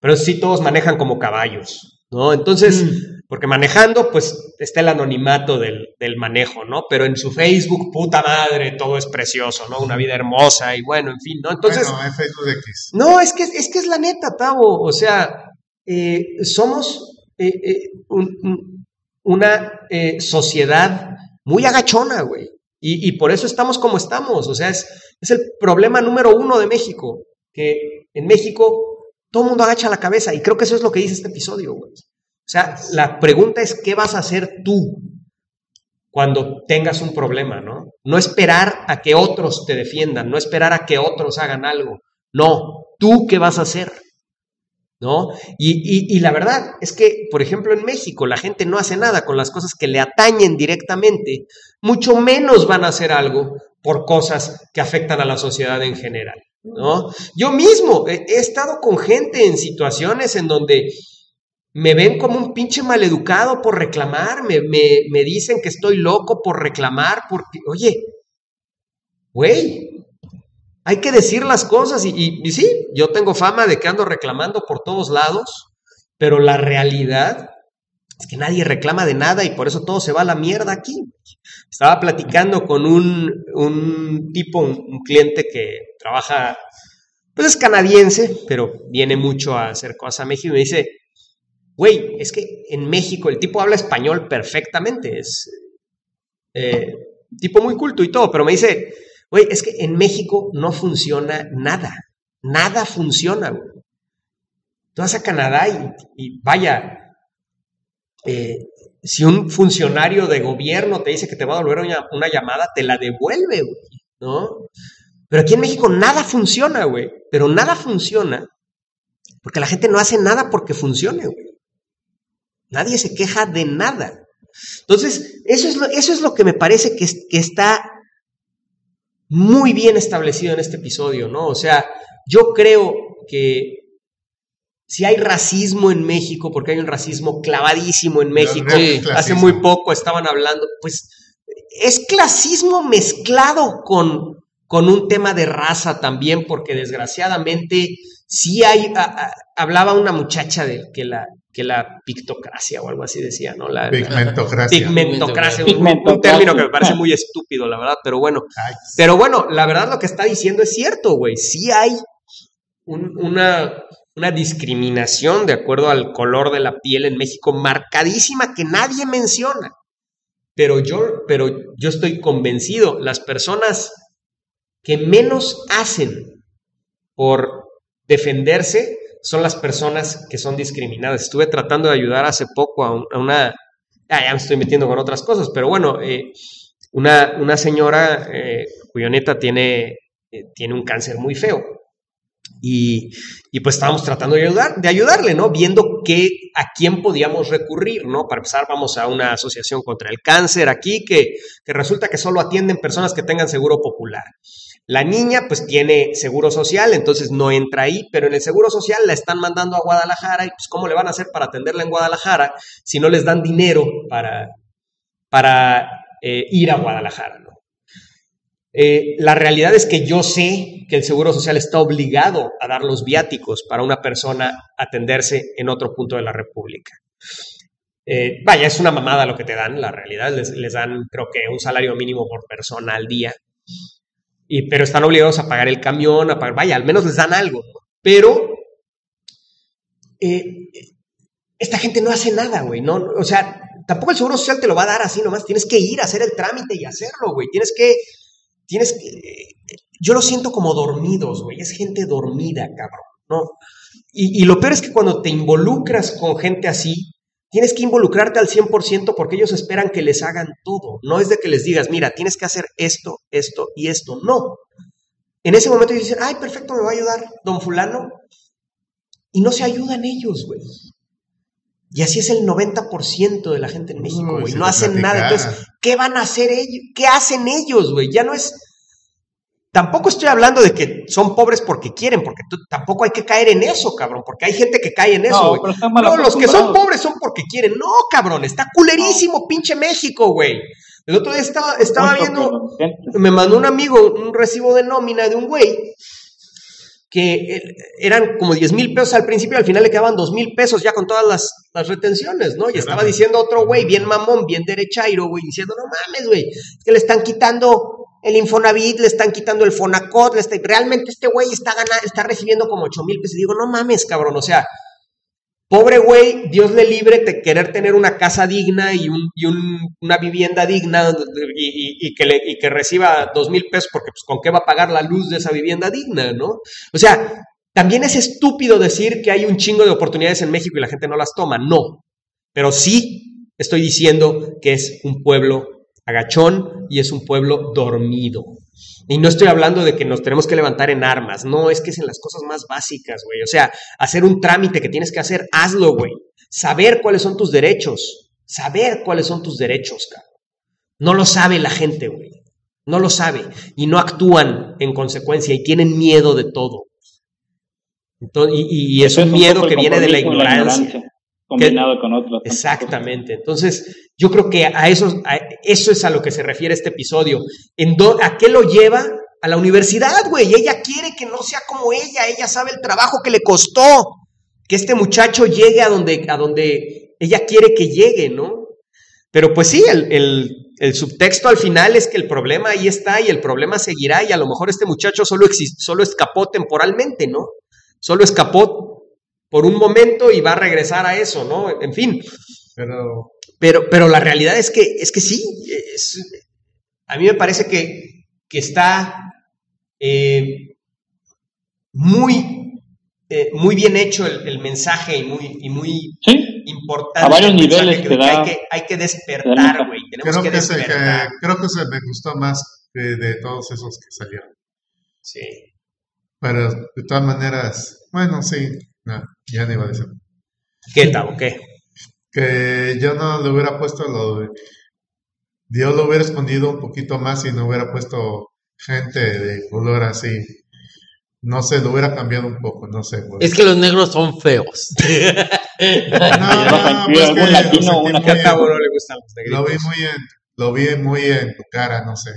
Pero sí todos manejan como caballos, ¿no? Entonces, porque manejando, pues está el anonimato del, del manejo, ¿no? Pero en su Facebook, puta madre, todo es precioso, ¿no? Una vida hermosa y bueno, en fin, ¿no? Entonces, bueno, en Facebook X. no, es que es que es la neta, Tavo. O sea, eh, somos eh, eh, un- un- una sociedad muy agachona, güey. Y, y por eso estamos como estamos. O sea, es, es el problema número uno de México. Que en México todo el mundo agacha la cabeza. Y creo que eso es lo que dice este episodio, güey. O sea, la pregunta es, ¿qué vas a hacer tú cuando tengas un problema, no? No esperar a que otros te defiendan, no esperar a que otros hagan algo. No, tú qué vas a hacer, ¿no? Y, la verdad es que, por ejemplo, en México la gente no hace nada con las cosas que le atañen directamente, mucho menos van a hacer algo por cosas que afectan a la sociedad en general, ¿no? Yo mismo he, estado con gente en situaciones en donde me ven como un pinche maleducado por reclamar, me, me, me dicen que estoy loco por reclamar, porque, oye, güey, hay que decir las cosas y- y sí, yo tengo fama de que ando reclamando por todos lados, pero la realidad es que nadie reclama de nada y por eso todo se va a la mierda aquí. Estaba platicando con un, un tipo, un, cliente que trabaja, pues es canadiense, pero viene mucho a hacer cosas a México y me dice, güey, es que en México el tipo habla español perfectamente, es eh, tipo muy culto y todo, pero me dice, güey, es que en México no funciona nada, nada funciona, güey. Tú vas a Canadá y, vaya, eh, si un funcionario de gobierno te dice que te va a devolver una, llamada, te la devuelve, güey, ¿no? Pero aquí en México nada funciona, güey. Pero nada funciona porque la gente no hace nada porque funcione, güey. Nadie se queja de nada. Entonces, eso es lo, eso es lo que me parece que, que está muy bien establecido en este episodio, ¿no? O sea, yo creo que si hay racismo en México, porque hay un racismo clavadísimo en México, hace muy poco estaban hablando, pues es clasismo mezclado con, con un tema de raza también, porque desgraciadamente sí hay, hablaba una muchacha de que la, que la pictocracia o algo así decía, ¿no? La, pigmentocracia. pigmentocracia, un, término que me parece muy estúpido, la verdad, pero bueno. Pero bueno, la verdad lo que está diciendo es cierto, güey. Sí hay una, una discriminación de acuerdo al color de la piel en México marcadísima que nadie menciona. Pero yo, pero yo estoy convencido, las personas que menos hacen por defenderse son las personas que son discriminadas. Estuve tratando de ayudar hace poco a, una... Ah, ya me estoy metiendo con otras cosas, pero bueno, eh, una, una, señora eh, cuyo neta tiene, eh, tiene un cáncer muy feo. Y, pues estábamos tratando de, ayudar, de ayudarle, ¿no? Viendo a quién podíamos recurrir, ¿no? Para empezar, vamos a una asociación contra el cáncer aquí, que, resulta que solo atienden personas que tengan seguro popular. La niña pues tiene seguro social, entonces no entra ahí, pero en el seguro social la están mandando a Guadalajara y pues cómo le van a hacer para atenderla en Guadalajara si no les dan dinero para, para eh, ir a Guadalajara. Eh, la realidad es que yo sé que el Seguro Social está obligado a dar los viáticos para una persona atenderse en otro punto de la República. Eh, vaya, es una mamada lo que te dan, la realidad, les, dan creo que un salario mínimo por persona al día pero están obligados a pagar el camión, a pagar, vaya, al menos les dan algo. Pero eh, esta gente no hace nada, güey, no, o sea, tampoco el Seguro Social te lo va a dar así nomás, tienes que ir a hacer el trámite y hacerlo, güey, tienes que, tienes que, yo lo siento como dormidos, güey, es gente dormida, cabrón, ¿no? Y, y lo peor es que cuando te involucras con gente así, Tienes que involucrarte al 100% porque ellos esperan que les hagan todo. No es de que les digas, mira, tienes que hacer esto, esto y esto. No. En ese momento ellos dicen, ay, perfecto, me va a ayudar don fulano. Y no se ayudan ellos, güey. Y así es el 90% de la gente en México, güey. No hacen nada. Entonces, ¿qué van a hacer ellos? ¿Qué hacen ellos, güey? Ya no es Tampoco estoy hablando de que son pobres porque quieren, porque tampoco hay que caer en eso, cabrón, porque hay gente que cae en eso, güey. No, los que son pobres son porque quieren. No, cabrón, está culerísimo, pinche México, güey. El otro día estaba, estaba viendo, me mandó un amigo un recibo de nómina de un güey que eh, eran como 10 mil pesos al principio, al final le quedaban 2 mil pesos ya con todas las, las retenciones, ¿no? Y estaba diciendo otro güey, bien mamón, bien derechairo, güey, diciendo, no mames, güey, es que le están quitando el Infonavit, le están quitando el Fonacot, le está, realmente este güey está, está recibiendo como 8 mil pesos. Y digo, no mames, cabrón, o sea, pobre güey, Dios le libre de querer tener una casa digna y, un, una vivienda digna y, que le, que reciba 2 mil pesos porque pues con qué va a pagar la luz de esa vivienda digna, ¿no? O sea, también es estúpido decir que hay un chingo de oportunidades en México y la gente no las toma, no, pero sí estoy diciendo que es un pueblo agachón y es un pueblo dormido. Y no estoy hablando de que nos tenemos que levantar en armas, no, es que es en las cosas más básicas, güey. O sea, hacer un trámite que tienes que hacer, hazlo, güey. Saber cuáles son tus derechos, saber cuáles son tus derechos, cabrón. No lo sabe la gente, güey. No lo sabe y no actúan en consecuencia y tienen miedo de todo. y, es un miedo que viene de la ignorancia combinado con otros. Exactamente. Entonces, yo creo que a eso, eso es a lo que se refiere este episodio. ¿En ¿A qué lo lleva? A la universidad, güey. Ella quiere que no sea como ella. Ella sabe el trabajo que le costó que este muchacho llegue a donde, a donde ella quiere que llegue, ¿no? Pero pues sí, el, el, subtexto al final es que el problema ahí está y el problema seguirá y a lo mejor este muchacho solo, solo escapó temporalmente, ¿no? Solo escapó por un momento y va a regresar a eso, ¿no? En fin, Pero pero, pero la realidad es que, es que sí, es- a mí me parece que, que está eh, muy, eh, muy bien hecho el, el mensaje y muy, y muy Sí, importante. A varios niveles que, que hay da- que hay que da despertar, güey. Tenemos creo que que, se, que- despertar. creo que se me gustó más de, de todos esos que salieron. Sí. Pero de todas maneras, bueno, sí, no, ya no iba a decir. ¿Qué tal? ¿Qué? Que yo no le hubiera puesto lo de. Dios lo hubiera escondido un poquito más y no hubiera puesto gente de color así. No sé, lo hubiera cambiado un poco, no sé. pues. Es que los negros son feos. No, Sí, pues que latino, una muy en- no le gustan los Lo vi negritos. muy en, lo vi muy en tu cara, no sé.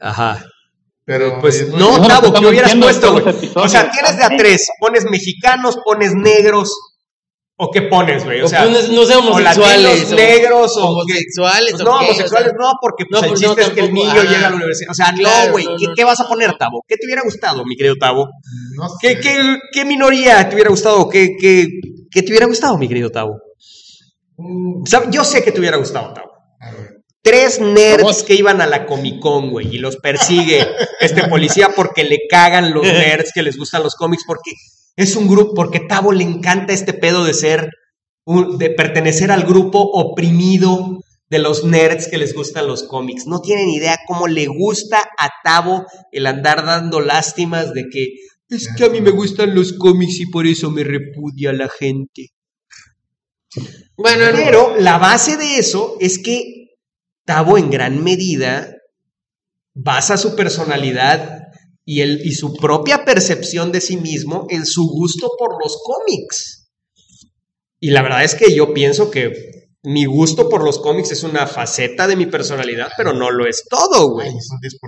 Ajá. Pero Pues eh, no, lo Tavo, que ¿qué estamos hubieras puesto, güey? O sea, tienes de a tres. Pones mexicanos, pones negros. ¿O qué pones, güey? O O sea, pones, no sé, o homosexuales. latinos, o- negros, o homosexuales. Pues o no, qué, o homosexuales sea, no, porque pues, no, el pues, chiste no, es que el niño ajá. llega a la universidad. O sea, Claro, no, güey. no, ¿qué, no. qué vas a poner, Tavo? ¿Qué te hubiera gustado, mi querido Tavo? no ¿Qué, qué, qué minoría te hubiera gustado? ¿Qué, qué, qué te hubiera gustado, mi querido Tavo? Mm, yo sé que te hubiera gustado, Tavo. Tres nerds que iban a la Comic Con, güey, y los persigue este policía porque le cagan los nerds que les gustan los cómics, porque es un grupo, porque Tavo le encanta este pedo de ser, un- de pertenecer al grupo oprimido de los nerds que les gustan los cómics. No tienen idea cómo le gusta a Tavo el andar dando lástimas de que es que a mí me gustan los cómics y por eso me repudia la gente. Bueno, no, Pero la base de eso es que Tavo en gran medida basa su personalidad y, el, y su propia percepción de sí mismo en su gusto por los cómics. Y la verdad es que yo pienso que mi gusto por los cómics es una faceta de mi personalidad, pero no lo es todo, güey. Es un 10%.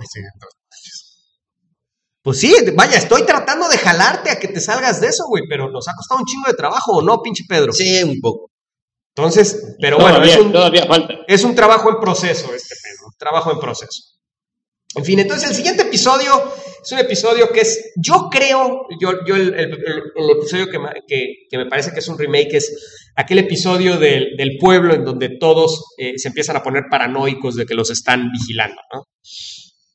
Pues sí, vaya, estoy tratando de jalarte a que te salgas de eso, güey, pero nos ha costado un chingo de trabajo, ¿o no, pinche Pedro? sí, un poco. Entonces, pero bueno, es un, todavía falta. es un trabajo en proceso este pedo, un trabajo en proceso. En fin, entonces el siguiente episodio es un episodio que es, yo creo, yo, yo el, el- el- el episodio que- que me parece que es un remake es aquel episodio del, del pueblo en donde todos eh, se empiezan a poner paranoicos de que los están vigilando, ¿no?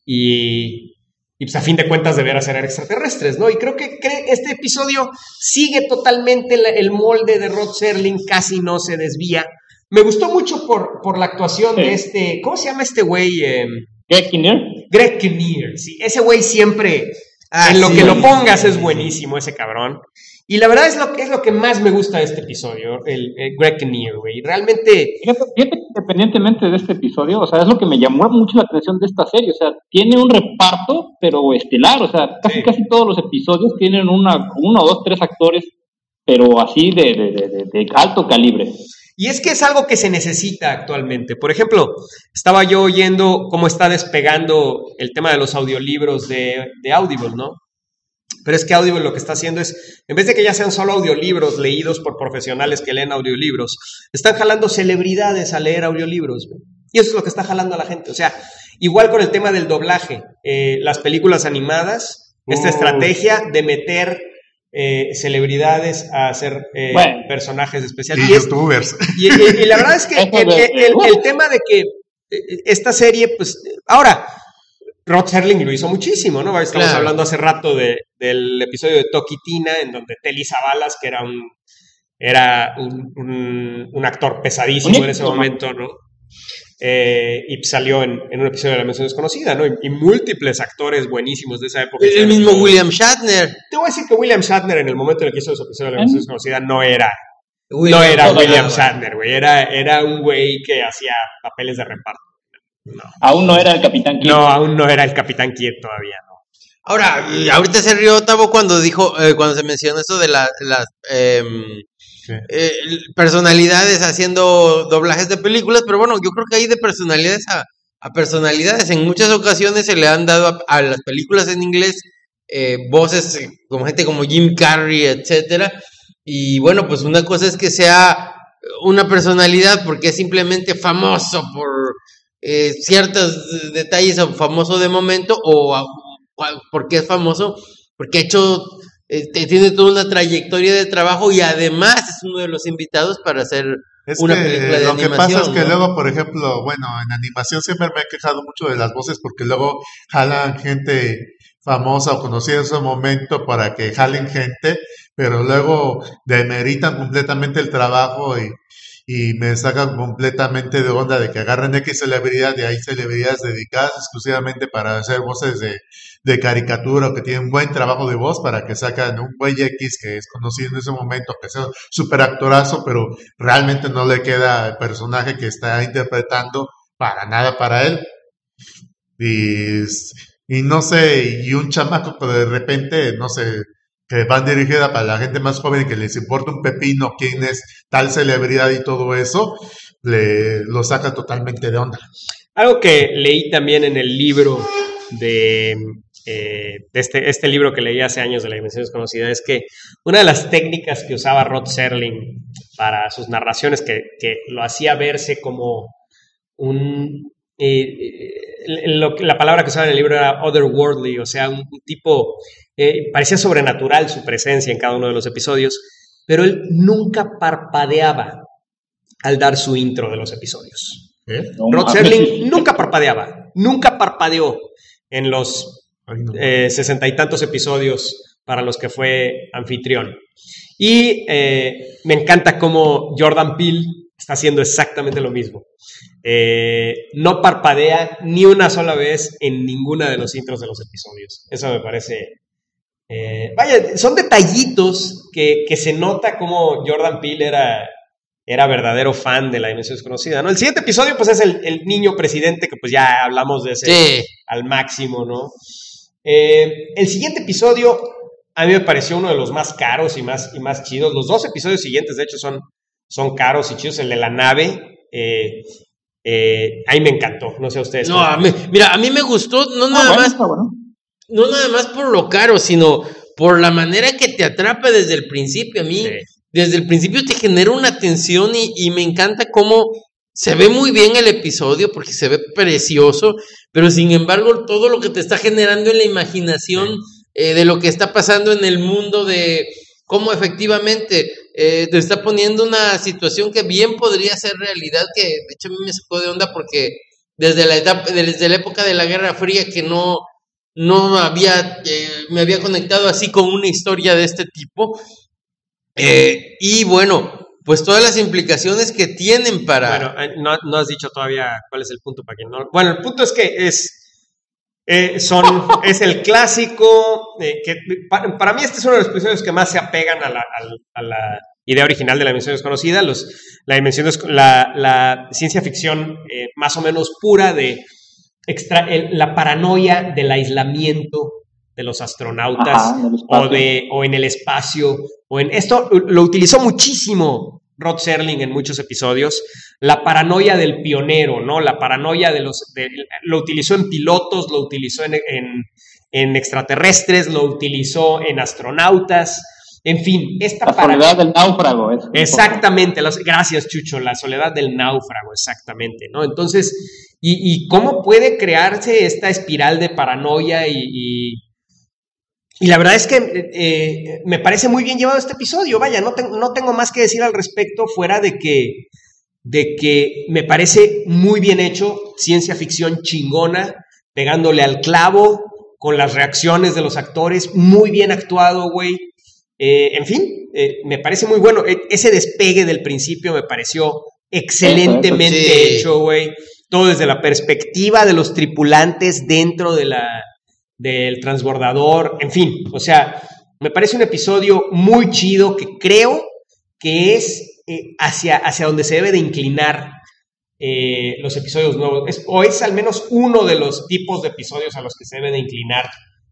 Y, y pues a fin de cuentas deberá ser extraterrestres, ¿no? Y creo que este episodio sigue totalmente el molde de Rod Serling, casi no se desvía. Me gustó mucho por, por la actuación Sí. de este, ¿cómo se llama este güey? Em, Greg Kinnear, Greg Kinnear, sí, ese güey siempre, Ah, en lo que lo pongas es buenísimo ese cabrón. Y la verdad es lo que es lo que más me gusta de este episodio, el, el Greg Kinnear, güey. Realmente, Fíjate, fíjate que independientemente de este episodio, o sea, es lo que me llamó mucho la atención de esta serie, o sea, tiene un reparto, pero estelar, o sea, casi Sí. casi todos los episodios tienen una, uno, dos, tres actores, pero así de, de, de, de- de alto calibre. Y es que es algo que se necesita actualmente. Por ejemplo, estaba yo oyendo cómo está despegando el tema de los audiolibros de, de Audible, ¿no? Pero es que Audible lo que está haciendo es, en vez de que ya sean solo audiolibros leídos por profesionales que leen audiolibros, están jalando celebridades a leer audiolibros. Y eso es lo que está jalando a la gente. O sea, igual con el tema del doblaje, eh, las películas animadas, esta estrategia de meter eh, celebridades a hacer eh, Bueno. personajes especiales. Y Y es- youtubers. y, y- y la verdad es que el- el tema de que eh, esta serie, pues, ahora, Rod Serling lo hizo muchísimo, ¿no? Estamos Claro. hablando hace rato de- del episodio de Toki Tina, en donde Telly Savalas, que era un, era un, un- un actor pesadísimo en ese momento, ¿no? Eh, y salió en, en un episodio de La Mención Desconocida, ¿no? Y, y múltiples actores buenísimos de esa época. El, el mismo William Shatner. Te voy a decir que William Shatner, en el momento en el que hizo ese episodio de La Mención ¿Eh? Desconocida, no era no William era Shatner. William Shatner, güey. Era, era un güey que hacía papeles de reparto. No. Aún no era el Capitán Kirk. No, aún no era el Capitán Kidd todavía, ¿no? Ahora, ahorita se rió Tavo cuando dijo, eh, cuando se mencionó eso de la- las em, eh, personalidades haciendo doblajes de películas, pero bueno, yo creo que hay de personalidades a, a personalidades. En muchas ocasiones se le han dado a, a las películas en inglés eh, voces eh, como gente como Jim Carrey, etcétera. Y bueno, pues una cosa es que sea una personalidad porque es simplemente famoso por eh, ciertos detalles o famoso de momento o a- o a- porque es famoso porque ha hecho este, tiene toda una trayectoria de trabajo y además es uno de los invitados para hacer Es una que película de lo que pasa es que ¿no? luego, por ejemplo, bueno, en animación siempre me he quejado mucho de las voces porque luego jalan gente famosa o conocida en ese momento para que jalen gente, pero luego demeritan completamente el trabajo y, y me sacan completamente de onda de que agarren X celebridad y hay celebridades dedicadas exclusivamente para hacer voces de, de caricatura o que tienen buen trabajo de voz para que sacan un güey X que es conocido en ese momento, que sea un super actorazo, pero realmente no le queda el personaje que está interpretando para nada para él. Y, y no sé, y un chamaco que de repente, no sé, que van dirigida para la gente más joven que les importa un pepino quién es tal celebridad y todo eso, le lo saca totalmente de onda. Algo que leí también en el libro de, eh, de este, este libro que leí hace años de la Dimensión Desconocida es que una de las técnicas que usaba Rod Serling para sus narraciones, que, que lo hacía verse como un... eh, eh, lo la palabra que usaba en el libro era otherworldly, o sea, un tipo, eh, parecía sobrenatural su presencia en cada uno de los episodios, pero él nunca parpadeaba al dar su intro de los episodios. ¿eh? No, Rod Serling nunca parpadeaba, nunca parpadeó en los eh, sesenta y tantos episodios para los que fue anfitrión. Y eh, me encanta cómo Jordan Peele está haciendo exactamente lo mismo. Eh, no parpadea ni una sola vez en ninguna de los intros de los episodios. Eso me parece... eh, vaya, son detallitos que, que se nota como Jordan Peele era, era verdadero fan de la dimensión desconocida, ¿no? El siguiente episodio, pues, es el, el niño presidente, que pues ya hablamos de ese Sí, al máximo, ¿no? Eh, el siguiente episodio a mí me pareció uno de los más caros y más, y más chidos. Los dos episodios siguientes, de hecho, son, son caros y chidos. El de la nave, eh, eh, ahí me encantó. No sé a ustedes. no, a mí- mira, a mí me gustó no Ah, nada bueno, más está bueno. No nada más por lo caro, sino por la manera que te atrapa desde el principio. A mí, Sí. desde el principio te genera una tensión y, y me encanta cómo se ve muy bien el episodio porque se ve precioso, pero sin embargo todo lo que te está generando en la imaginación eh, de lo que está pasando en el mundo de cómo efectivamente eh, te está poniendo una situación que bien podría ser realidad, que de hecho a mí me sacó de onda porque desde la etapa, desde la época de la Guerra Fría que no, no había, eh, me había conectado así con una historia de este tipo. Eh, y bueno, pues todas las implicaciones que tienen para... Bueno, eh, no, no has dicho todavía cuál es el punto para quien no. Bueno, el punto es que es. eh, son, es el clásico. que pa- para, mí, este es uno de los episodios que más se apegan a la, a la idea original de la dimensión desconocida. Los, la, dimensión la, la ciencia ficción más o menos pura de extra- el- la paranoia del aislamiento de los astronautas Ajá, en el o, de, o en el espacio, o en esto lo utilizó muchísimo Rod Serling en muchos episodios, la paranoia del pionero, ¿no? La paranoia de los, de- lo utilizó en pilotos, lo utilizó en, en- en extraterrestres, lo utilizó en astronautas, en fin, esta La soledad del náufrago. Es Exactamente, las- gracias Chucho, la soledad del náufrago, exactamente, ¿no? Entonces, ¿y, y cómo puede crearse esta espiral de paranoia y, y, y la verdad es que eh, me parece muy bien llevado este episodio, vaya, no, no tengo más que decir al respecto fuera de que, de que me parece muy bien hecho, ciencia ficción chingona, pegándole al clavo, con las reacciones de los actores, muy bien actuado, güey. Eh, en fin, eh, me parece muy bueno. E- ese despegue del principio me pareció excelentemente sí. hecho, güey. Todo desde la perspectiva de los tripulantes dentro de la, del transbordador. En fin, o sea, me parece un episodio muy chido que creo que es eh, hacia, hacia donde se debe de inclinar eh, los episodios nuevos. Es- o es al menos uno de los tipos de episodios a los que se debe de inclinar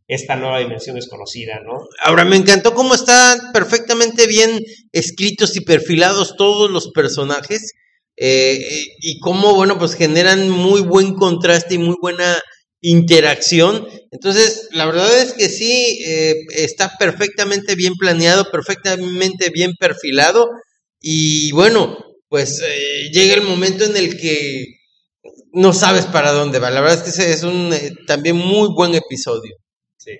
esta nueva dimensión desconocida, ¿no? Ahora me encantó cómo están perfectamente bien escritos y perfilados todos los personajes eh, y cómo, bueno, pues generan muy buen contraste y muy buena interacción. Entonces, la verdad es que sí, eh, está perfectamente bien planeado, perfectamente bien perfilado y bueno, pues eh, llega el momento en el que no sabes para dónde va. La verdad es que es un eh, también muy buen episodio. Sí.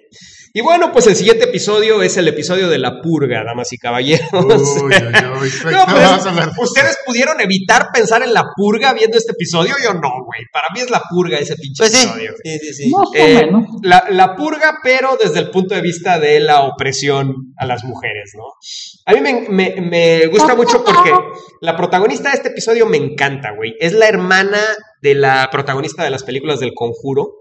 Y bueno, pues el siguiente episodio es el episodio de la purga, damas y caballeros. Uy, uy, uy. No, No, pues. ¿Ustedes pudieron evitar pensar en la purga viendo este episodio? Yo no, güey. Para mí es la purga ese pinche Pues sí, episodio. sí, Eh, la, la purga, pero desde el punto de vista de la opresión a las mujeres, ¿no? A mí me, me- me gusta mucho porque la protagonista de este episodio me encanta, güey. Es la hermana de la protagonista de las películas del Conjuro.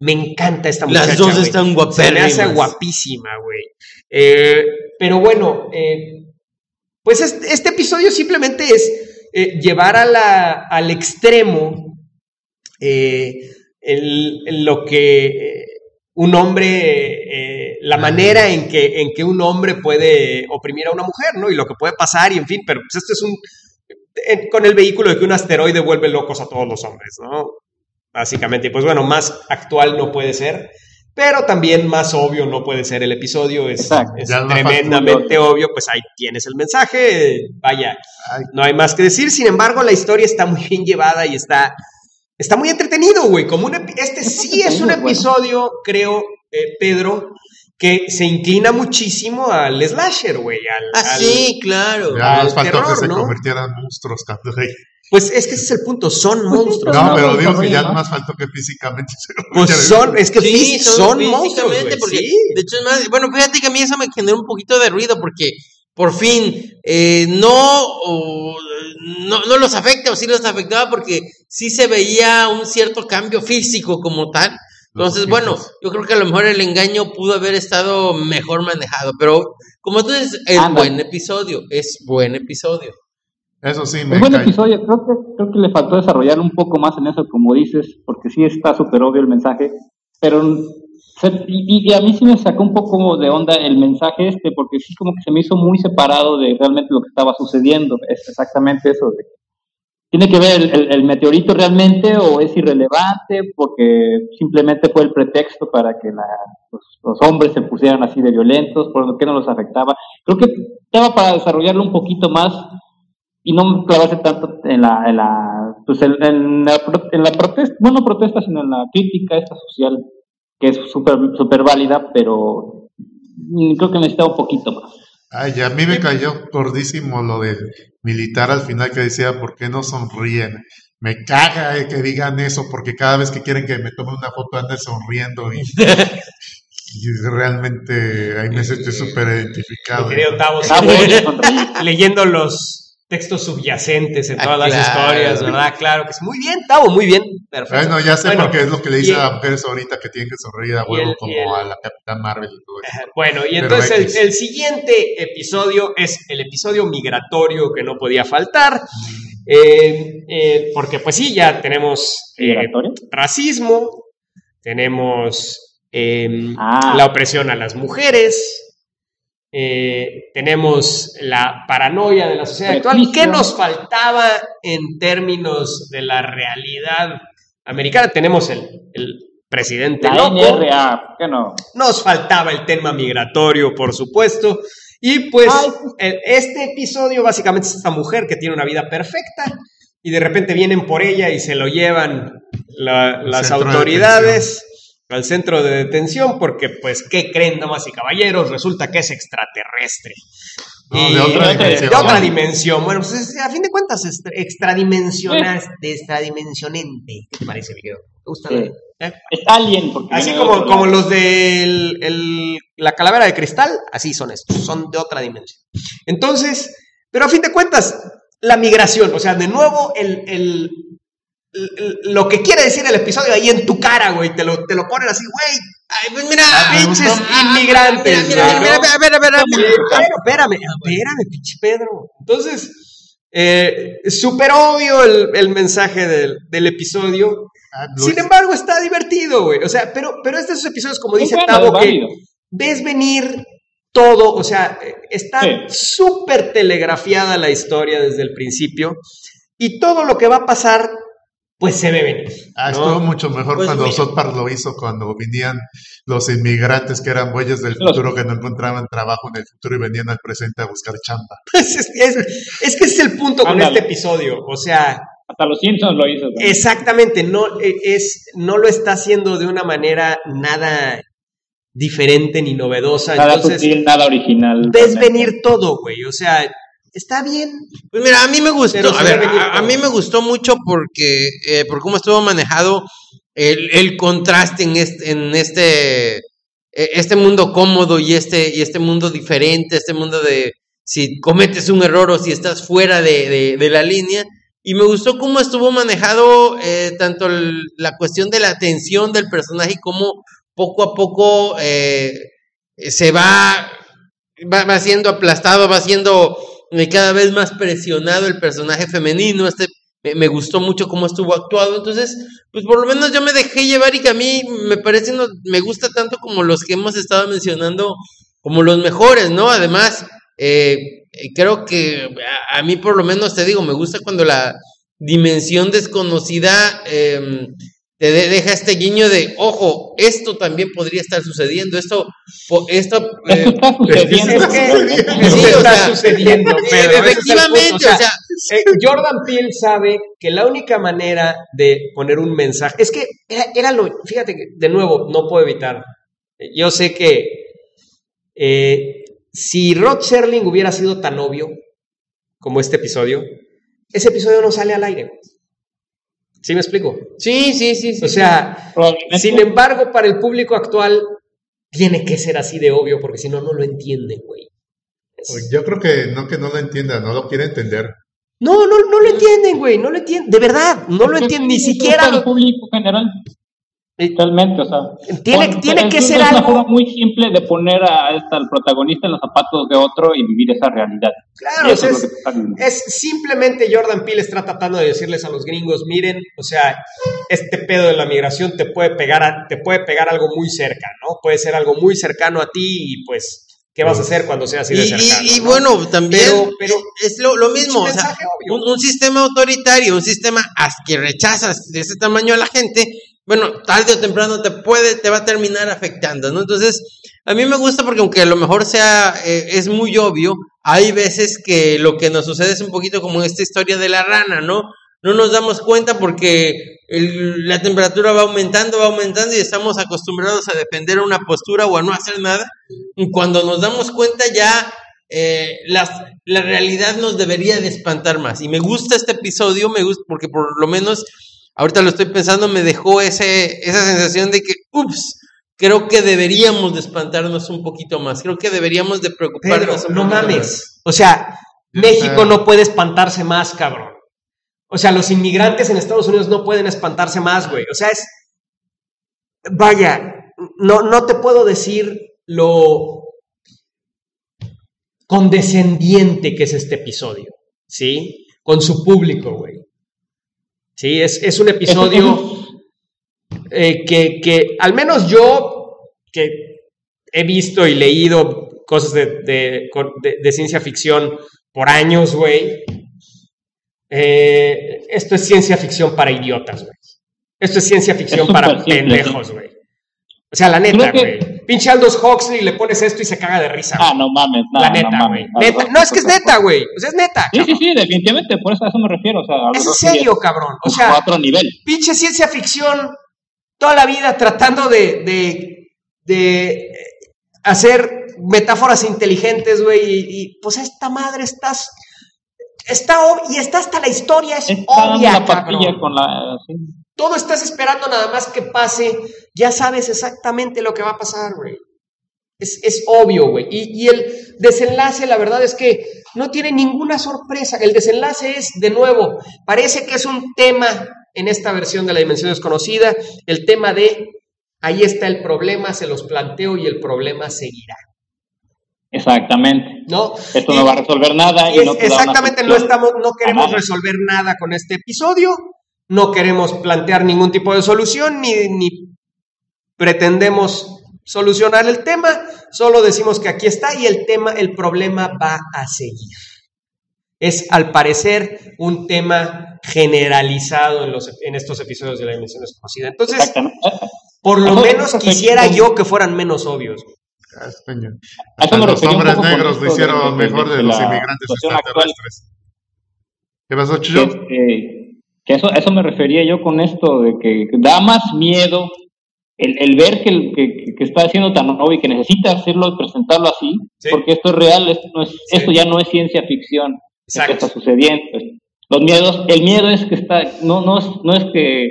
Me encanta esta muchacha. Las dos están Se me hace guapísima, güey. Eh, pero bueno, eh, pues este, este episodio simplemente es eh, llevar a la, al extremo eh, el- el- lo que un hombre, eh, la manera en que, en que un hombre puede oprimir a una mujer, ¿no? Y lo que puede pasar, y en fin, pero pues esto es un. con el vehículo de que un asteroide vuelve locos a todos los hombres, ¿no? Básicamente, pues bueno, más actual no puede ser. Pero también más obvio no puede ser el episodio, es, tremendamente obvio, pues ahí tienes el mensaje, vaya, Ay, no hay más que decir, sin embargo, la historia está muy bien llevada y está, está muy entretenido, güey. Como un este sí es un Bueno. episodio, creo, eh, Pedro, que se inclina muchísimo al slasher, güey. Al, Ah, al- sí, claro. ya al nos faltó terror, que se ¿no? convirtieran en monstruos cuando rey. Pues es que ese es el punto, son monstruos. No, no, pero digo que ya no. más faltó que físicamente se Pues son, es que Sí, sí, son, monstruos, güey, porque sí. de hecho es más, bueno, fíjate que a mí eso me generó un poquito de ruido porque por fin eh, no, o, no no los afecta o sí los afectaba porque sí se veía un cierto cambio físico como tal. Entonces, bueno, yo creo que a lo mejor el engaño pudo haber estado mejor manejado, pero como tú dices, es Anda. buen episodio, es buen episodio. Eso sí, me Es buen episodio, creo que, creo que le faltó desarrollar un poco más en eso, como dices, porque sí está súper obvio el mensaje, pero se- y, y a mí sí me sacó un poco de onda el mensaje este, porque sí como que se me hizo muy separado de realmente lo que estaba sucediendo, es exactamente eso, de, ¿tiene que ver el, el- el meteorito realmente o es irrelevante porque simplemente fue el pretexto para que la- los, los hombres se pusieran así de violentos, por qué no los afectaba? Creo que estaba para desarrollarlo un poquito más y no clavarse tanto en la, en la, pues en, en la, pro- en la protesta, bueno, no protesta, sino en la crítica esta social, que es súper súper válida, pero creo que necesita un poquito más. Ay, a mí me cayó gordísimo lo del militar al final que decía, ¿por qué no sonríen? Me caga eh, que digan eso porque cada vez que quieren que me tome una foto ande sonriendo y, y realmente ahí me sentí súper Mi identificado. querido Tavo, Está bueno sonreír. leyendo los textos subyacentes en Ah, todas las claro. historias, ¿verdad? Claro que es muy bien, Tavo, muy bien. Perfecto. Bueno, ya sé Bueno, porque es lo que le dice y- a las mujeres ahorita que tienen que sonreír a huevo el- como el- a la Capitán Marvel y todo eso. Bueno, y entonces el, el siguiente episodio es el episodio migratorio que no podía faltar, eh, eh, porque pues sí, ya tenemos eh, racismo, tenemos eh, Ah. la opresión a las mujeres, eh, tenemos la paranoia de la sociedad actual. Prejuicio. ¿Qué nos faltaba en términos de la realidad americana? Tenemos el, el presidente La loco. NRA, ¿por qué no? Nos faltaba el tema migratorio, por supuesto. Y pues Ay. este episodio básicamente es esta mujer que tiene una vida perfecta y de repente vienen por ella y se lo llevan la- las centro de autoridades al centro de detención porque pues, ¿qué creen, damas y caballeros? Resulta que es extraterrestre. No, Y- de otra de- dimensión. de otra dimensión. Bueno, pues es- a fin de cuentas, es extradimensionente. ¿Qué te parece, mi querido? ¿Te gusta? Sí. ¿Eh? Es Alien, porque Así como, como los de la calavera de cristal, así son estos, son de otra dimensión. Entonces, pero a fin de cuentas, la migración, o sea, de nuevo, el- lo que quiere decir el episodio ahí en tu cara, güey, te lo, te lo ponen así, güey, pues mira, Ah, pinches inmigrantes. mira, mira, mira, ¿no? a ver, a ver, a ver. Pero, espérame, espérame, pinche Pedro. Entonces, eh, súper obvio el, el mensaje del, del episodio. Ah, Sin embargo, está divertido, güey. O sea, pero, pero es de esos episodios, como Es dice bueno, Tavo, que ves venir todo, o sea, está Sí. súper telegrafiada la historia desde el principio y todo lo que va a pasar, pues se ve venir. Ah, ¿no? estuvo mucho mejor Pues cuando. South Park lo hizo, cuando venían los inmigrantes que eran bueyes del Los- futuro que no encontraban trabajo en el futuro y venían al presente a buscar chamba. Es, es- es que ese es el punto con este episodio. O sea, Hasta los Simpsons lo hizo. también. exactamente, no, eh, es, no lo está haciendo de una manera nada diferente ni novedosa. Nada Entonces, sutil, nada original. ves realmente. venir todo, güey. O sea, está bien. Pues mira, a mí me gustó, Pero a ver, a, mí me gustó mucho porque, eh, por cómo estuvo manejado el, el contraste en este, en este, eh, este mundo cómodo y este, y este mundo diferente, este mundo de si cometes un error o si estás fuera de, de- de la línea. Y me gustó cómo estuvo manejado eh, tanto el- la cuestión de la atención del personaje y cómo poco a poco eh, se va, va, va siendo aplastado, va siendo cada vez más presionado el personaje femenino. Este me, gustó mucho cómo estuvo actuado. Entonces, pues por lo menos yo me dejé llevar y que a mí me parece, no, me gusta tanto como los que hemos estado mencionando como los mejores, ¿no? Además, eh, eh, creo que a, a mí por lo menos te digo, me gusta cuando la dimensión desconocida em, te de- deja este guiño de, ojo, esto también podría estar sucediendo, esto, esto, eh, Esto está sucediendo. Es que sí, o sea, sucediendo, eh, pero es efectivamente, o sea, o sea, Eh, Jordan Peele sabe que la única manera de poner un mensaje es que era, era lo, fíjate que de nuevo no puedo evitar. eh, Yo sé que eh, si Rod Serling hubiera sido tan obvio como este episodio, ese episodio no sale al aire. ¿Sí me explico? sí, sí, sí, sí. O sea, sin embargo, para el público actual tiene que ser así de obvio porque si no, no lo entienden, güey. Es- Yo creo que no que no lo entienda, no lo quiere entender. No, no, no lo entienden, güey, no lo entienden, de verdad, no lo entienden, ni siquiera para el público general. Eh, Realmente, o sea. Tiene, pon- tiene es- que es ser una algo. forma muy simple de poner a esta, al protagonista en los zapatos de otro y vivir esa realidad. Claro, Y o sea, es lo es, que está viviendo. es simplemente Jordan Peele está tratando de decirles a los gringos, miren, o sea, este pedo de la migración te puede pegar a- te puede pegar algo muy cerca, ¿no? Puede ser algo muy cercano a ti y pues, ¿qué vas a hacer cuando sea así Y, de y- cercano? y no? bueno, también Pero- pero- es lo, lo mismo, o sea, un, un sistema autoritario, un sistema que rechazas de ese tamaño a la gente, bueno, tarde o temprano te puede, te va a terminar afectando, ¿no? Entonces, a mí me gusta porque aunque a lo mejor sea, eh, es muy obvio, hay veces que lo que nos sucede es un poquito como esta historia de la rana, ¿no? No nos damos cuenta porque la temperatura va aumentando, va aumentando y estamos acostumbrados a defender una postura o a no hacer nada. Cuando nos damos cuenta ya eh, la realidad nos debería de espantar más. Y me gusta este episodio, me gusta porque por lo menos, ahorita lo estoy pensando, me dejó ese, esa sensación de que, ups, creo que deberíamos de espantarnos un poquito más. Creo que deberíamos de Pedro, preocuparnos un no poquito más. mames. O sea, México no puede espantarse más, cabrón. O sea, los inmigrantes en Estados Unidos no pueden espantarse más, güey. O sea, es. Vaya, no, no te puedo decir lo condescendiente que es este episodio, ¿sí? Con su público, güey. Sí, es, es un episodio eh, que, que al menos yo, que he visto y leído cosas de, de- con- de- de ciencia ficción por años, güey. eh, esto es ciencia ficción para idiotas, güey. Esto es ciencia ficción para simple, pendejos, güey. O sea, la neta, güey. Pinche Aldous Huxley le pones esto y se caga de risa. Ah, no mames, no, la neta, güey. Neta. No, es que es neta, güey. O sea, es neta. Sí, sí, cabrón. sí, definitivamente, por eso a eso me refiero. O sea, Es en serio, cabrón. O sea, otro nivel. pinche ciencia ficción toda la vida tratando de, de, de eh, hacer metáforas inteligentes, güey, y, y, pues esta madre estás está ob- y está hasta la historia es Está dando obvia, la papilla cabrón. con la. sí. Todo estás esperando nada más que pase, ya sabes exactamente lo que va a pasar, güey. Es, es obvio, güey. Y, y el desenlace, la verdad es que no tiene ninguna sorpresa. El desenlace es, de nuevo, parece que es un tema en esta versión de la dimensión desconocida, el tema de, ahí está el problema, se los planteo y el problema seguirá. Exactamente. ¿No? Esto Y- no va a resolver nada y es- no exactamente, no estamos, no queremos resolver nada con este episodio, no queremos plantear ningún tipo de solución, ni, ni pretendemos solucionar el tema, solo decimos que aquí está y el tema, el problema va a seguir. Es al parecer un tema generalizado en, los, en estos episodios de la dimensión desconocida. Entonces, por lo menos quisiera yo que fueran menos obvios. España. A eso Hasta me los hombres negros lo hicieron mejor de, de los la inmigrantes extraterrestres. ¿Qué pasó, Chuyo? este, que eso, a eso me refería yo con esto de que da más miedo el, el ver que, el- que, que está haciendo tan obvio y que necesita hacerlo y presentarlo así, Sí. porque esto es real, esto, no es, esto ya no es ciencia ficción, esto Exacto. está sucediendo. Los miedos, el miedo es que está, no, no es, no es que,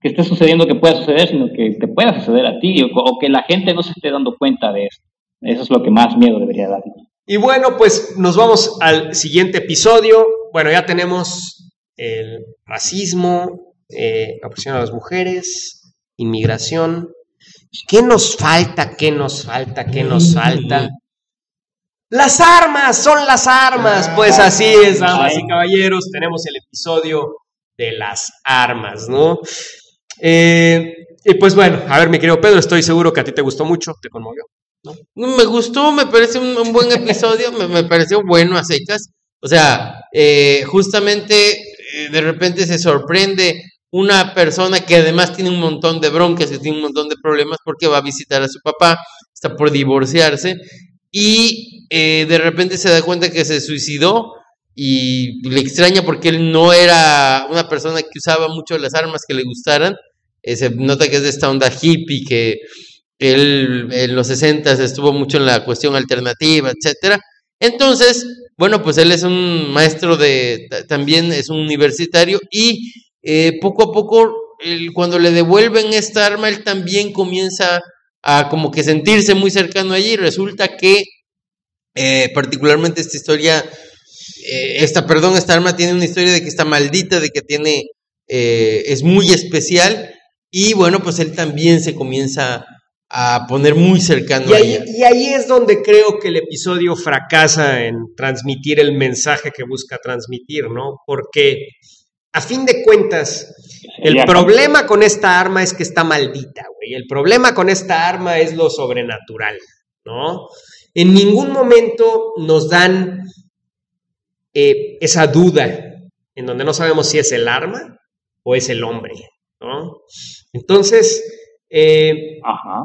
que esté sucediendo que pueda suceder, sino que te pueda suceder a ti, o, o que la gente no se esté dando cuenta de eso. Eso es lo que más miedo debería dar. Y bueno, pues nos vamos al siguiente episodio. Bueno, ya tenemos el racismo, eh, la opresión a las mujeres, inmigración. ¿Qué nos falta? ¿Qué nos falta? ¿Qué nos falta? Las armas, son las armas. Pues así es, damas y caballeros. Tenemos el episodio de las armas, ¿no? Eh, y pues bueno, a ver, mi querido Pedro, estoy seguro que a ti te gustó mucho, te conmovió. Me gustó, me parece un, un buen episodio, me, me pareció bueno a secas. O sea, eh, justamente eh, de repente se sorprende una persona que además tiene un montón de broncas, que tiene un montón de problemas porque va a visitar a su papá, está por divorciarse y eh, de repente se da cuenta que se suicidó y le extraña porque él no era una persona que usaba mucho las armas que le gustaran. Eh, se nota que es de esta onda hippie que él en los 60 estuvo mucho en la cuestión alternativa, etcétera. Entonces, bueno, pues él es un maestro de, ta- también es un universitario y eh, poco a poco, cuando le devuelven esta arma, él también comienza a como que sentirse muy cercano allí. Resulta que, eh, particularmente esta historia, eh, esta, perdón, esta arma tiene una historia de que está maldita, de que tiene, eh, es muy especial y bueno, pues él también se comienza a poner muy cercano Y a ella. y ahí es donde creo que el episodio fracasa en transmitir el mensaje que busca transmitir, ¿no? Porque a fin de cuentas, el problema con esta arma es que está maldita, güey. El problema con esta arma es lo sobrenatural, ¿no? En ningún momento nos dan eh, esa duda en donde no sabemos si es el arma o es el hombre, ¿no? Entonces, eh, Ajá.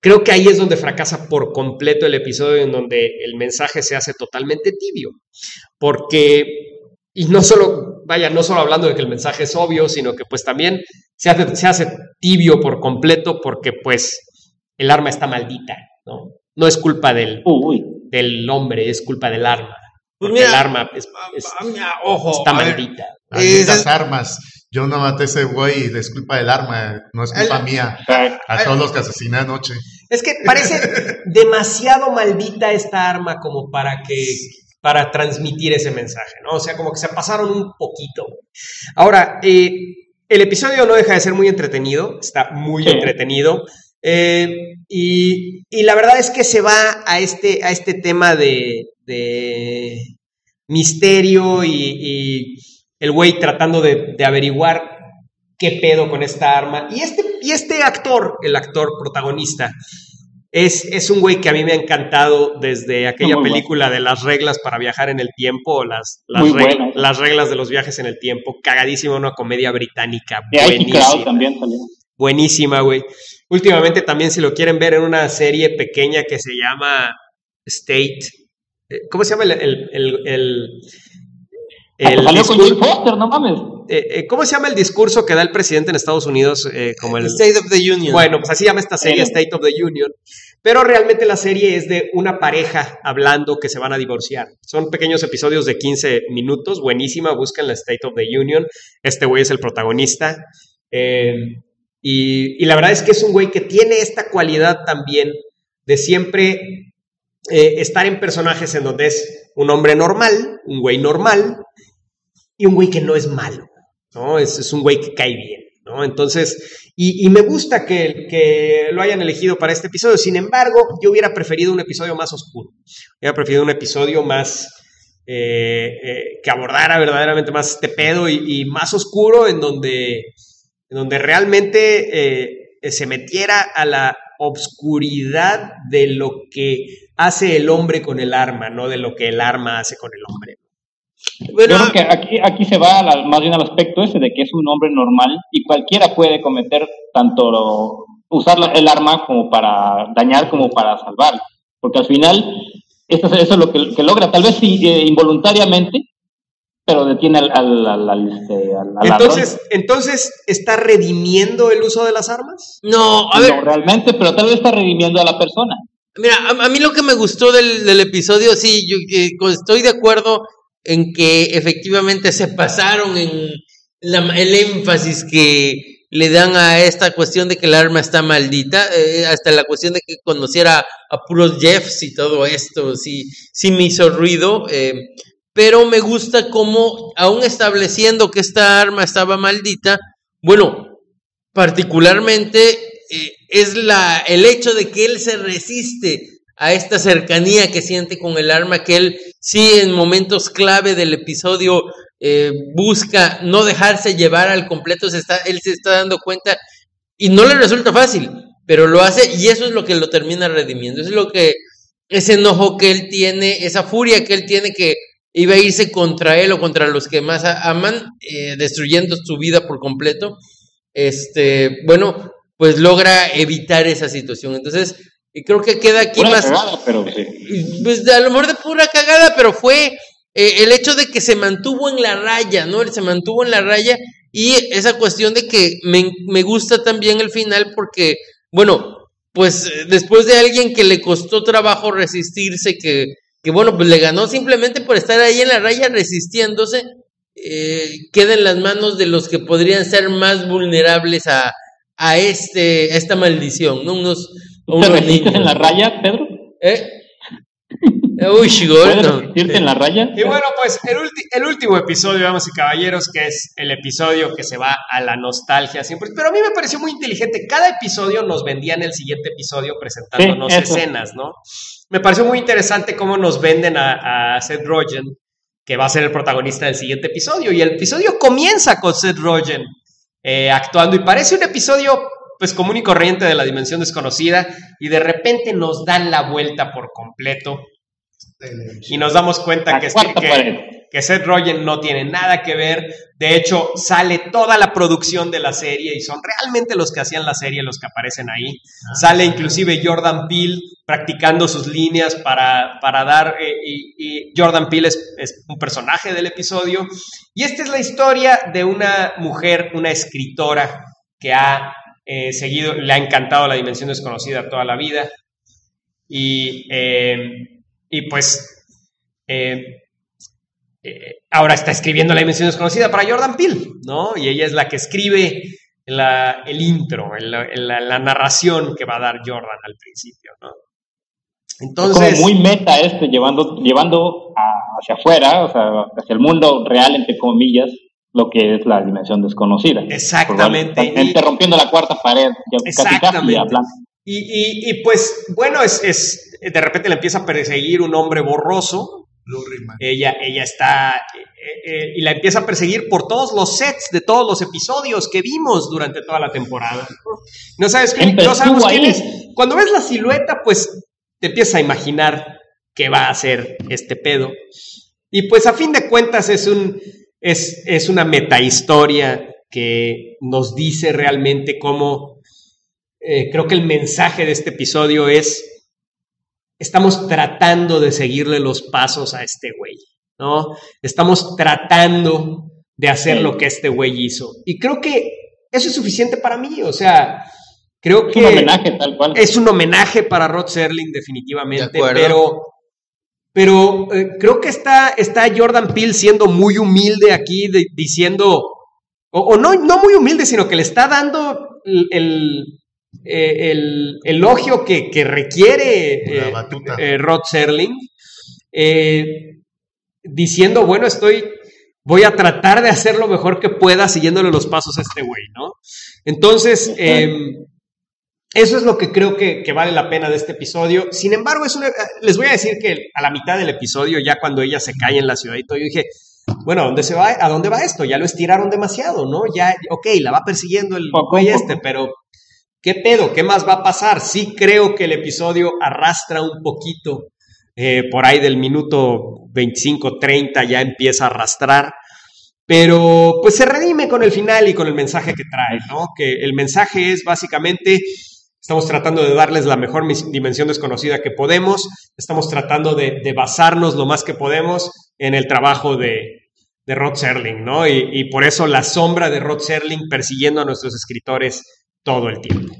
Creo que ahí es donde fracasa por completo el episodio en donde el mensaje se hace totalmente tibio. Porque, y no solo, vaya, no solo hablando de que el mensaje es obvio, sino que pues también se hace, se hace tibio por completo porque pues el arma está maldita, ¿no? No es culpa del, Uy. del hombre, es culpa del arma. Pues mira, el arma es- es- mira, ojo, está maldita. Malditas Esa- armas. Yo no maté a ese güey y es culpa del arma, no es culpa El- mía. A todos los que asesiné anoche. Es que parece demasiado maldita esta arma como para que para transmitir ese mensaje, ¿no? O sea, como que se pasaron un poquito. Ahora, eh, el episodio no deja de ser muy entretenido, está muy Sí. entretenido. eh, y, y la verdad es que se va a este, a este tema de, de misterio y, y el güey tratando de, de averiguar qué pedo con esta arma. Y este, y este actor, el actor protagonista, es, es un güey que a mí me ha encantado desde aquella Muy bueno. película de las reglas para viajar en el tiempo, las, las, Muy reg- buena. las reglas de los viajes en el tiempo, cagadísima, una comedia británica, de buenísima, también salió. buenísima, güey. Últimamente también si lo quieren ver en una serie pequeña que se llama State, eh, ¿cómo se llama el... el, el, el- Hasta el salió con discur- Jane Foster, no mames. eh, eh, ¿Cómo se llama el discurso que da el presidente en Estados Unidos? eh, como el, State of the Union. bueno, pues así llama esta serie. State of the Union. Pero realmente la serie es de una pareja hablando que se van a divorciar. Son pequeños episodios de 15 minutos, buenísima, buscan la State of the Union. Este güey es el protagonista. Eh, y, y la verdad es que es un güey que tiene esta cualidad también de siempre eh, estar en personajes en donde es un hombre normal, un güey normal, y un güey que no es malo, ¿no? Es, un güey que cae bien, ¿no? Entonces, y, me gusta que, lo hayan elegido para este episodio. Sin embargo, yo hubiera preferido un episodio más oscuro. Hubiera preferido un episodio más. eh, eh, que abordara verdaderamente más este pedo y, y más oscuro, en donde, en donde realmente eh, se metiera a la obscuridad de lo que hace el hombre con el arma, no de lo que el arma hace con el hombre. Bueno, Yo creo que aquí, aquí se va la- más bien al aspecto ese de que es un hombre normal y cualquiera puede cometer tanto lo- usar la- el arma como para dañar como para salvar. Porque al final, esto, es- eso es lo que, que logra, tal vez sí, eh, involuntariamente, pero detiene al, al, al, al, este, al- al Entonces, entonces, ¿está redimiendo el uso de las armas? No, a ver, No realmente, pero tal vez está redimiendo a la persona. Mira, a, a mí lo que me gustó del, del episodio, sí, yo que co- estoy de acuerdo en que efectivamente se pasaron en el énfasis que le dan a esta cuestión de que el arma está maldita, eh, hasta la cuestión de que conociera a puros Jeffs y todo esto, sí, sí me hizo ruido, eh, pero me gusta como, aún estableciendo que esta arma estaba maldita, bueno, particularmente eh, es la, el hecho de que él se resiste a esta cercanía que siente con el arma, que él sí en momentos clave del episodio eh, busca no dejarse llevar al completo, se está, él se está dando cuenta y no le resulta fácil, pero lo hace y eso es lo que lo termina redimiendo, eso es lo que, ese enojo que él tiene, esa furia que él tiene que iba a irse contra él o contra los que más aman, eh, destruyendo su vida por completo, este, bueno, pues logra evitar esa situación. Entonces, y creo que queda aquí Pura más, cagada, pero sí. pues a lo mejor de pura cagada, pero fue eh, el hecho de que se mantuvo en la raya, ¿no? Él se mantuvo en la raya y esa cuestión de que me, me gusta también el final porque, bueno, pues eh, después de alguien que le costó trabajo resistirse, que, que bueno, pues le ganó simplemente por estar ahí en la raya resistiéndose, eh, queda en las manos de los que podrían ser más vulnerables a, a, este, a esta maldición, ¿no? Unos, ¿Tú te resistes en la raya, Pedro? ¿Eh? Uy, ¿Puedes gordo. resistirte en la raya? Y bueno, pues el, ulti- el último episodio, damas y caballeros, que es el episodio que se va a la nostalgia siempre. Pero a mí me pareció muy inteligente. Cada episodio nos vendían el siguiente episodio presentándonos Sí, escenas, ¿no? Me pareció muy interesante cómo nos venden a, a Seth Rogen, que va a ser el protagonista del siguiente episodio. Y el episodio comienza con Seth Rogen eh, actuando y parece un episodio pues común y corriente de la dimensión desconocida y de repente nos dan la vuelta por completo y nos damos cuenta que, que, Seth Rogen no tiene nada que ver. De hecho, sale toda la producción de la serie y son realmente los que hacían la serie los que aparecen ahí. Sale inclusive Jordan Peele practicando sus líneas para, para dar... eh, y, y Jordan Peele es, es un personaje del episodio. Y esta es la historia de una mujer, una escritora que ha eh, seguido, le ha encantado la dimensión desconocida toda la vida. Y, eh, y pues eh, ahora está escribiendo La Dimensión Desconocida para Jordan Peele, ¿no? Y ella es la que escribe la- el intro, el- el- la, la narración que va a dar Jordan al principio, ¿no? Es Entonces, como muy meta este, llevando, llevando a- hacia afuera, o sea, hacia el mundo real, entre comillas, lo que es la dimensión desconocida. Exactamente, y- rompiendo la cuarta pared, ya casi casi Exactamente. y, y- y, pues, bueno, es, es- de repente le empieza a perseguir un hombre borroso, Blue Ribbon. ella, ella está eh, eh, y la empieza a perseguir por todos los sets de todos los episodios que vimos durante toda la temporada. No sabes quién, no sabemos quién es. Cuando ves la silueta, pues te empiezas a imaginar qué va a hacer este pedo. Y pues a fin de cuentas es un es, es una metahistoria que nos dice realmente cómo eh, creo que el mensaje de este episodio es estamos tratando de seguirle los pasos a este güey, ¿no? Estamos tratando de hacer Sí. lo que este güey hizo. Y creo que eso es suficiente para mí, o sea, creo Es que un homenaje tal cual. es un homenaje para Rod Serling definitivamente, De pero pero eh, creo que está, está Jordan Peele siendo muy humilde aquí, de- diciendo, o, o no, no muy humilde, sino que le está dando el, el, eh, el elogio que, que requiere eh, eh, Rod Serling, eh, diciendo, bueno, estoy, voy a tratar de hacer lo mejor que pueda siguiéndole los pasos a este güey, ¿no? Entonces, eh, eso es lo que creo que, que vale la pena de este episodio. Sin embargo, es una- les voy a decir que a la mitad del episodio, ya cuando ella se cae en la ciudad y todo, yo dije, bueno, ¿a dónde, se va, ¿a dónde va esto? Ya lo estiraron demasiado, ¿no? Ya, ok, la va persiguiendo el güey este, pero ¿qué pedo? ¿Qué más va a pasar? Sí creo que el episodio arrastra un poquito, eh, por ahí del minuto 25, 30 ya empieza a arrastrar, pero pues se redime con el final y con el mensaje que trae, ¿no? Que el mensaje es básicamente, estamos tratando de darles la mejor dimensión desconocida que podemos, estamos tratando de, de basarnos lo más que podemos en el trabajo de, de Rod Serling, ¿no? Y, y por eso la sombra de Rod Serling persiguiendo a nuestros escritores todo el tiempo,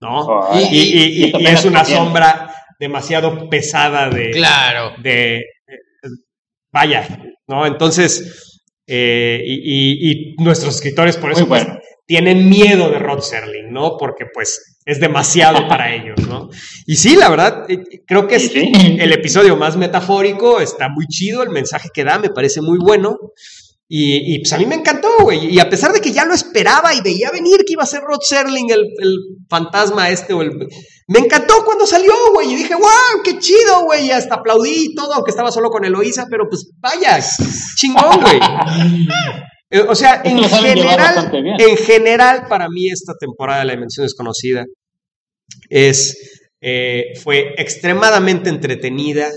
¿no? Y, y- y- esto y apenas es una sombra demasiado pesada de, Claro. de vaya, ¿no? Entonces, eh, y, y- y nuestros escritores por eso Muy pues, tienen miedo de Rod Serling, ¿no? Porque pues es demasiado para ellos, ¿no? Y sí, la verdad, eh, creo que es el episodio más metafórico, está muy chido, el mensaje que da me parece muy bueno. Y, y, pues a mí me encantó, güey. Y a pesar de que ya lo esperaba y veía venir que iba a ser Rod Serling, el, el fantasma este, o el... me encantó cuando salió, güey. Y dije, wow, qué chido, güey. Y hasta aplaudí y todo, aunque estaba solo con Eloísa, pero pues vaya, chingón, güey. Eh, O sea, en general, en general, para mí esta temporada de La Dimensión Desconocida es, eh, fue extremadamente entretenida.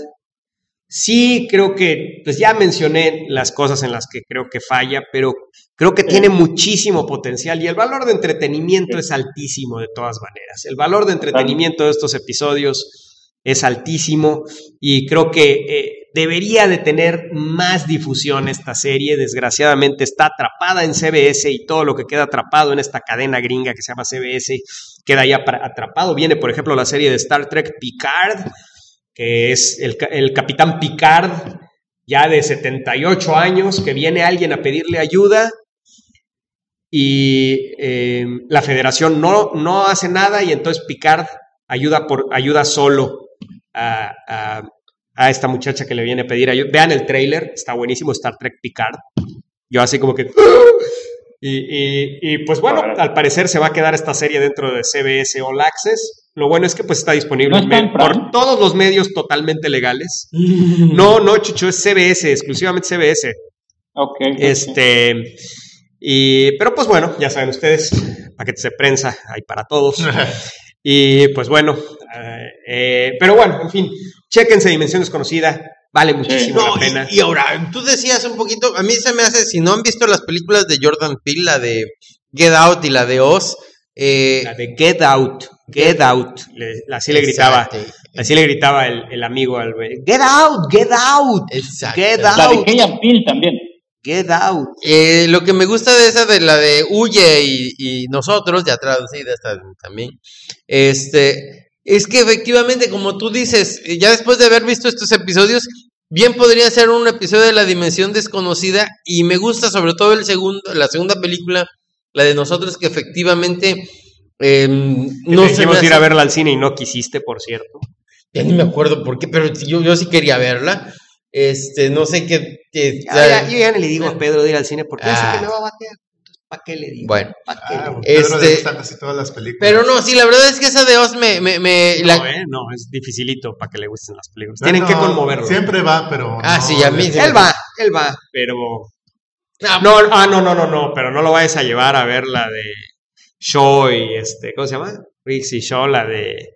Sí, creo que, pues ya mencioné las cosas en las que creo que falla, pero creo que Sí. tiene muchísimo potencial y el valor de entretenimiento es altísimo de todas maneras. El valor de entretenimiento de estos episodios es altísimo y creo que eh, debería de tener más difusión esta serie. Desgraciadamente está atrapada en CBS y todo lo que queda atrapado en esta cadena gringa que se llama CBS queda ya atrapado. Viene, por ejemplo, la serie de Star Trek Picard, que es el, el capitán Picard, ya de 78 años, que viene alguien a pedirle ayuda y eh, la federación no, no hace nada y entonces Picard ayuda, por, ayuda solo a, a- a esta muchacha que le viene a pedir ayuda. Vean el trailer, está buenísimo, Star Trek Picard. Yo así como que... Y, y- y, pues bueno, al parecer se va a quedar esta serie dentro de CBS All Access. Lo bueno es que pues está disponible ¿No en está en me- por todos los medios totalmente legales. No, no, Chucho, es CBS, exclusivamente CBS. Ok. Este, y, pero pues bueno, ya saben ustedes, paquetes de prensa hay para todos. Y pues bueno, eh, eh, pero bueno, en fin, chéquense Dimensión Desconocida, vale muchísimo No, la pena. y, y ahora, tú decías un poquito, a mí se me hace, si no han visto las películas de Jordan Peele, la de Get Out y la de Oz, eh, La de Get Out, Get Out, le- así le gritaba, así le gritaba el, el amigo al güey, Get Out, Get Out, exacto. Get La de Out, Key Bill también. Get Out. Eh, lo que me gusta de esa, de la de Huye y, y nosotros, ya traducida esta también, este, es que efectivamente, como tú dices, eh, ya después de haber visto estos episodios, bien podría ser un episodio de la dimensión desconocida y me gusta sobre todo el segundo, la segunda película, la de nosotros, que efectivamente eh, Que no se me ir a verla al cine y no quisiste, por cierto. ya ni me acuerdo por qué, pero yo, yo sí quería verla. Este, no sé qué. qué- Ya, ya, yo ya no le digo a Pedro de ir al cine porque ya sé Ah. que me va a batear. ¿Para qué le digo? Bueno, ¿Para qué? Ah, le digo? Pedro le Este- gustan casi todas las películas. pero no, sí, la verdad es que esa de Oz me. me, me- la- No, eh, no, es dificilito para que le gusten las películas. No, Tienen que conmoverlo. Siempre va, pero. Ah, no, sí, a mí. Él va, él va, pero. No, No, ah, no, no, no, no, pero no lo vayas a llevar a ver la de Shaw y este, ¿cómo se llama? Riggs y Shaw, la de.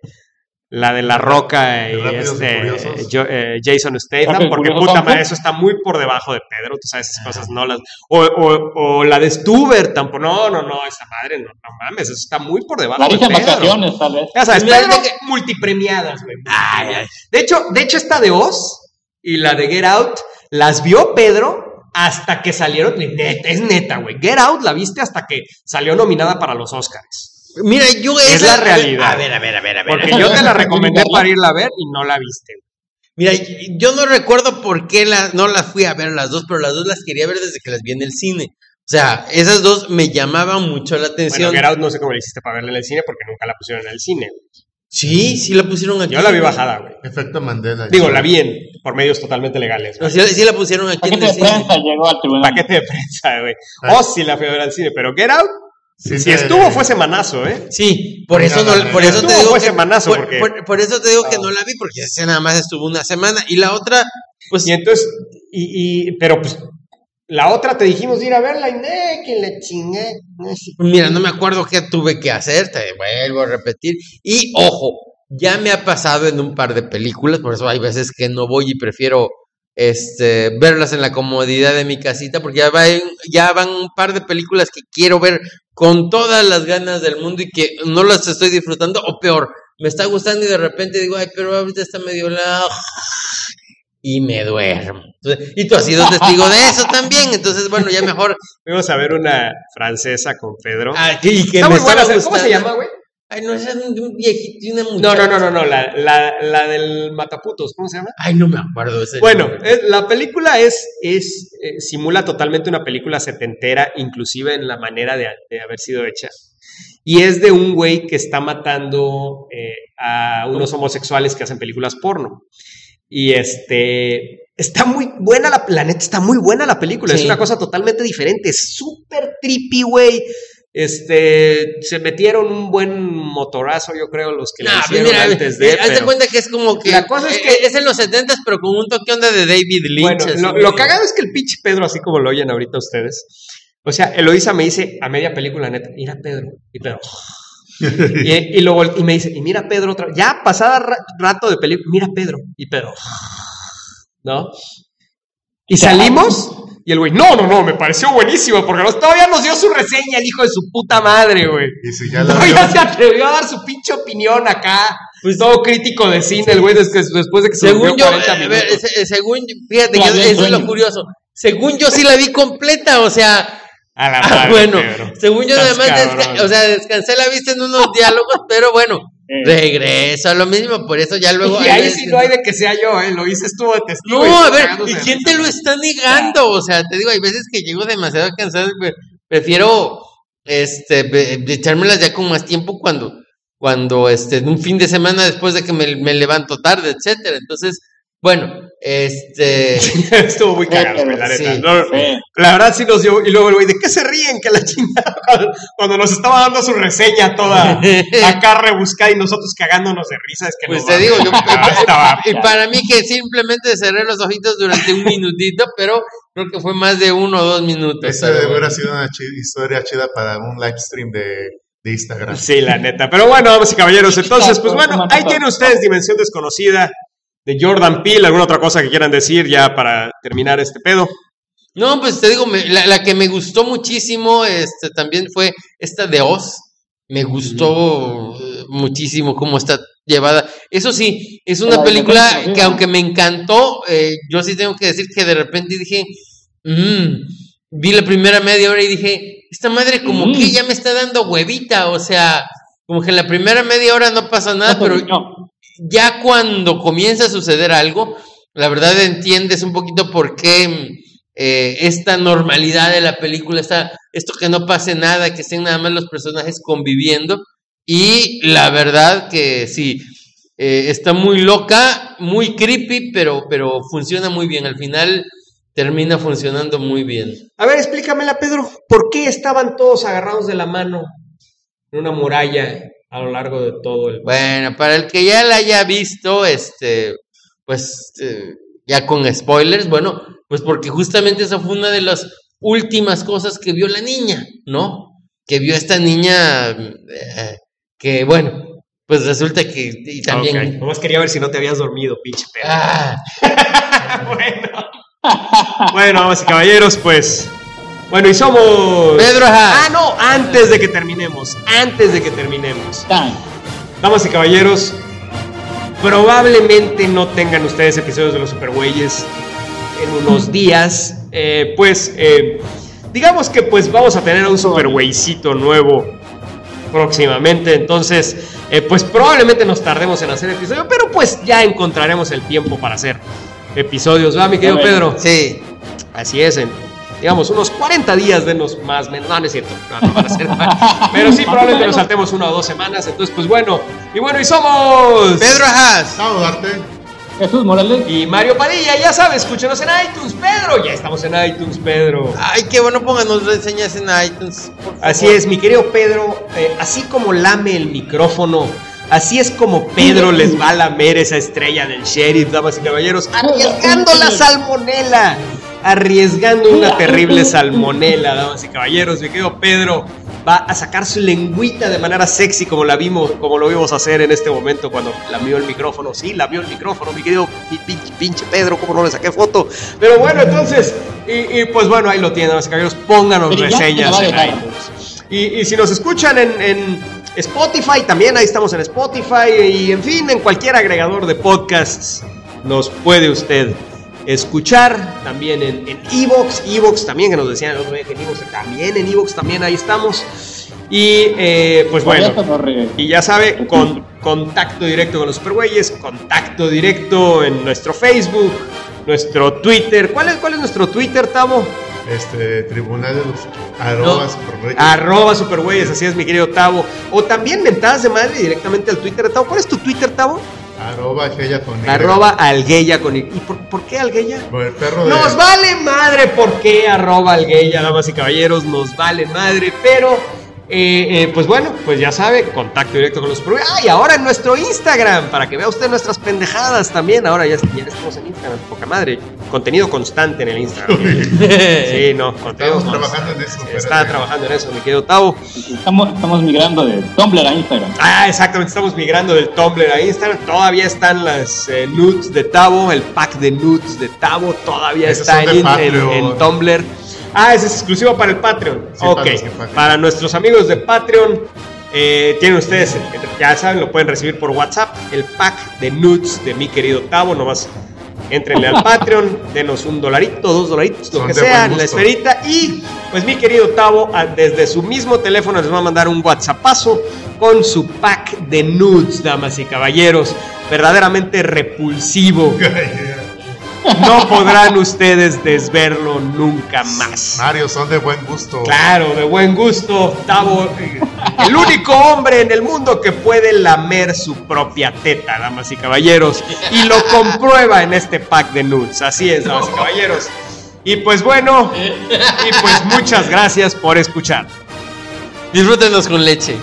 La de La Roca y este, yo- eh, Jason Statham, porque puta madre, eso está muy por debajo de Pedro, tú sabes, esas cosas no las. O, o, o la de Stuber, tampoco, no, no, no, esa madre, no, no mames, eso está muy por debajo La de Pedro. vacaciones, tal vez. Ya sabes, Pedro, de que- multipremiadas, güey. Ay, ay. De hecho, de hecho, esta de Oz y la de Get Out las vio Pedro hasta que salieron. Neta, es neta, güey. Get Out la viste hasta que salió nominada para los Oscars. Mira, yo Es esa- la realidad. A ver, a ver, a ver, a ver. Porque yo te la recomendé para irla a ver y no la viste. Mira, yo no recuerdo por qué la, no las fui a ver las dos, pero las dos las quería ver desde que las vi en el cine. O sea, esas dos me llamaban mucho la Bueno, atención. Get Out no sé cómo le hiciste para verla en el cine porque nunca la pusieron en el cine. Sí, sí la pusieron aquí. Yo la vi bajada, güey. Efecto Mandela. Digo, la vi en, por medios totalmente legales. No, güey. sí, sí la pusieron aquí en Paquete el de cine. prensa llegó al tribunal. Paquete de prensa, güey. Ah. Oz sí la fui a ver al cine, pero Get Out, Sí, si estuvo, fue semanazo, ¿eh? Sí, por eso no, por eso te digo fue que, semanazo, por, porque- por- por eso te digo que no la vi porque esa nada más estuvo una semana y la otra pues Y entonces, y, y, pero pues, la otra te dijimos de ir a verla y ne, que la chingue. no sé. Mira, no me acuerdo qué tuve que hacer, te vuelvo a repetir. Y ojo, ya me ha pasado en un par de películas, por eso hay veces que no voy y prefiero este, verlas en la comodidad de mi casita, porque ya, va- ya van un par de películas que quiero ver con todas las ganas del mundo y que no las estoy disfrutando, o peor, me está gustando y de repente digo, ay, pero ahorita está medio la... y me duermo. Entonces, y tú has sido testigo de eso también, entonces bueno, ya mejor. Fuimos a ver una francesa con Pedro. Ah, que, y que me buena, estaba ¿Cómo se llama, güey? Ay, no, esa es de un viejito y una No, muchacha. no, no, no, no, la, la, la del Mataputos, ¿cómo se llama? Ay, no me acuerdo ese Bueno, es- la película es, es eh, simula totalmente una película setentera, inclusive en la manera de, de haber sido hecha. Y es de un güey que está matando eh, a unos homosexuales que hacen películas porno. Y este, está muy buena la, la neta está muy buena la película, es Sí. una cosa totalmente diferente, es súper trippy, güey. Este, se metieron un buen motorazo, yo creo, los que la Nah, hicieron mira, antes de. eh, haz de pero- cuenta que es como que. La cosa es eh, que- Es en los 70 pero con un toque onda de David Lynch. Bueno, lo, cagado es que el pinche Pedro, así como lo oyen ahorita ustedes, o sea, Eloisa me dice a media película, neta, mira Pedro, y Pedro. y, y luego y me dice, y mira Pedro otra ya pasada ra- rato de película, mira Pedro, y Pedro. ¿No? Y salimos, y el güey, no, no, no, me pareció buenísimo, porque nos- todavía nos dio su reseña el hijo de su puta madre, güey. Y si ya la Todavía vio, se atrevió a dar su pinche opinión acá. Pues todo crítico de cine, el güey, después, después de que se Según yo, 40 eh, a ver, minutos. se- según, fíjate, que eso es lo curioso. Según yo sí la vi completa, o sea, A la ah, madre, bueno, Pedro. según yo Estás además, desca- o sea, descansé la vista en unos diálogos, pero bueno, Eh, regreso a lo mismo, por eso ya luego... Y ahí sí no hay de que sea yo, ¿eh? Lo hice estuvo de testigo. No, a ver, ¿y quién te lo está negando? O sea, te digo, hay veces que llego demasiado cansado, prefiero este echármelas ya con más tiempo cuando cuando este un fin de semana después de que me, me levanto tarde, etcétera. Entonces, bueno, este estuvo muy cagado, güey, la Sí, neta. No, sí. La verdad sí nos dio. Y luego el güey, ¿de qué se ríen? Que la chingada. Cuando, nos estaba dando su reseña toda acá rebuscada y nosotros cagándonos de risa. Es que Pues no te digo, yo, estaba- estaba- y para mí que simplemente cerré los ojitos durante un minutito, pero creo que fue más de uno o dos minutos. esa pero debe bueno. haber sido una chi- historia chida para un live stream de, de Instagram. Sí, la neta. Pero bueno, vamos y caballeros. Entonces, pues bueno, ahí tienen ustedes Dimensión Desconocida de Jordan Peele. ¿Alguna otra cosa que quieran decir ya para terminar este pedo? No, pues te digo, me- la, la que me gustó muchísimo este, también fue esta de Oz. Me gustó muchísimo cómo está llevada. Eso sí, es una La película que aunque me encantó, eh, yo sí tengo que decir que de repente dije, "Mm", vi la primera media hora y dije, esta madre como Mm. que ya me está dando huevita, o sea, como que en la primera media hora no pasa nada, no, pero no, ya cuando comienza a suceder algo, la verdad entiendes un poquito por qué eh, esta normalidad de la película, esta, esto que no pase nada, que estén nada más los personajes conviviendo. Y la verdad que sí, eh, está muy loca, muy creepy, pero, pero funciona muy bien. Al final termina funcionando muy bien. A ver, explícamela, Pedro. ¿Por qué estaban todos agarrados de la mano en una muralla a lo largo de todo el... Bueno, para el que ya la haya visto, este, pues eh, ya con spoilers, bueno, pues porque justamente esa fue una de las últimas cosas que vio la niña, ¿no? Que vio esta niña eh, que, bueno, pues resulta que y también... Ok, Nomás quería ver si no te habías dormido, pinche Pedro. Ah, bueno. bueno, vamos y caballeros, pues. Bueno, y somos. Pedro, ajá. Ah, no, antes de que terminemos. Antes de que terminemos. tan. Damas y caballeros, probablemente no tengan ustedes episodios de los Supergüeyes en unos días. Eh, pues, eh, digamos que pues vamos a tener un Supergüeycito nuevo próximamente. Entonces, eh, pues probablemente nos tardemos en hacer episodio, pero pues ya encontraremos el tiempo para hacer episodios, ¿va, mi querido. Pedro? Sí, Así es, en, digamos, unos 40 días denos más, menos, no, no es cierto, no, no van a ser, pero sí, probablemente nos saltemos una o dos semanas, entonces, pues bueno, y bueno, y somos Pedro Ajas. Chao, Darte. Jesús Morales. y Mario Padilla, ya sabes, escúchenos en iTunes, Pedro, ya estamos en iTunes, Pedro. Ay, qué bueno, pónganos reseñas en iTunes. por favor. Así es, mi querido Pedro, eh, así como lame el micrófono, así es como Pedro les va a lamer esa estrella del sheriff, damas y caballeros, arriesgando la salmonela, arriesgando una terrible salmonela, damas y caballeros, mi querido Pedro va a sacar su lengüita de manera sexy como la vimos, como lo vimos hacer en este momento cuando lamió el micrófono, sí, lamió el micrófono, mi querido pi- pinche, pinche Pedro, como no le saqué foto, pero bueno, entonces, y, y pues bueno, ahí lo tienen, damas y caballeros, pónganos Pero reseñas en dejar. iTunes. Y, y si nos escuchan en, en Spotify, también ahí estamos en Spotify y en fin, en cualquier agregador de podcasts nos puede usted escuchar, también en en Evox, Evox también, que nos decían el otro día que en Evox, también en Evox también ahí estamos. Y eh, pues bueno, y ya sabe, con contacto directo con los supergüeyes, contacto directo en nuestro Facebook, nuestro Twitter. ¿Cuál es, cuál es nuestro Twitter, Tamo? Este, Tribunal de los arroba No. superreyes. Arroba supergüeyes, así es mi querido Tavo. O también mentadas de madre directamente al Twitter de Tavo. ¿Cuál es tu Twitter, Tavo? Arroba Gella con Y. Arroba algueya con... ¿Y por, por qué algueya? Por el perro de... Nos vale madre por qué arroba algueya, damas y caballeros, nos vale madre, pero... eh, eh, pues bueno, pues ya sabe, contacto directo con los supergüeyes. Ah, y ahora en nuestro Instagram, para que vea usted nuestras pendejadas también. Ahora ya, ya estamos en Instagram, poca madre. Contenido constante en el Instagram. Sí, no, contenido Estamos constante. trabajando en eso. Está espérate. trabajando en eso, mi querido Tavo. Estamos, estamos migrando de Tumblr a Instagram. Ah, exactamente, estamos migrando del Tumblr a Instagram. Todavía están las eh, nudes de Tavo, el pack de nudes de Tavo todavía Esos está en, de en- en Tumblr. Ah, ese es exclusivo para el Patreon. Sí, ok, para nuestros amigos de Patreon, eh, tienen ustedes, ya saben, lo pueden recibir por WhatsApp, el pack de nudes de mi querido Tavo. Nomás entrenle al Patreon, denos un dolarito, dos dolaritos, lo Son que sea, la esferita. Y pues mi querido Tavo, desde su mismo teléfono les va a mandar un WhatsAppazo con su pack de nudes, damas y caballeros. Verdaderamente repulsivo. No podrán ustedes desverlo nunca más. Mario, son de buen gusto. Claro, de buen gusto, Tavo, eh, el único hombre en el mundo que puede lamer su propia teta, damas y caballeros, y lo comprueba en este pack de nudes. Así es, damas y caballeros. Y pues bueno, y pues muchas gracias por escuchar. Disfrútenlos con leche.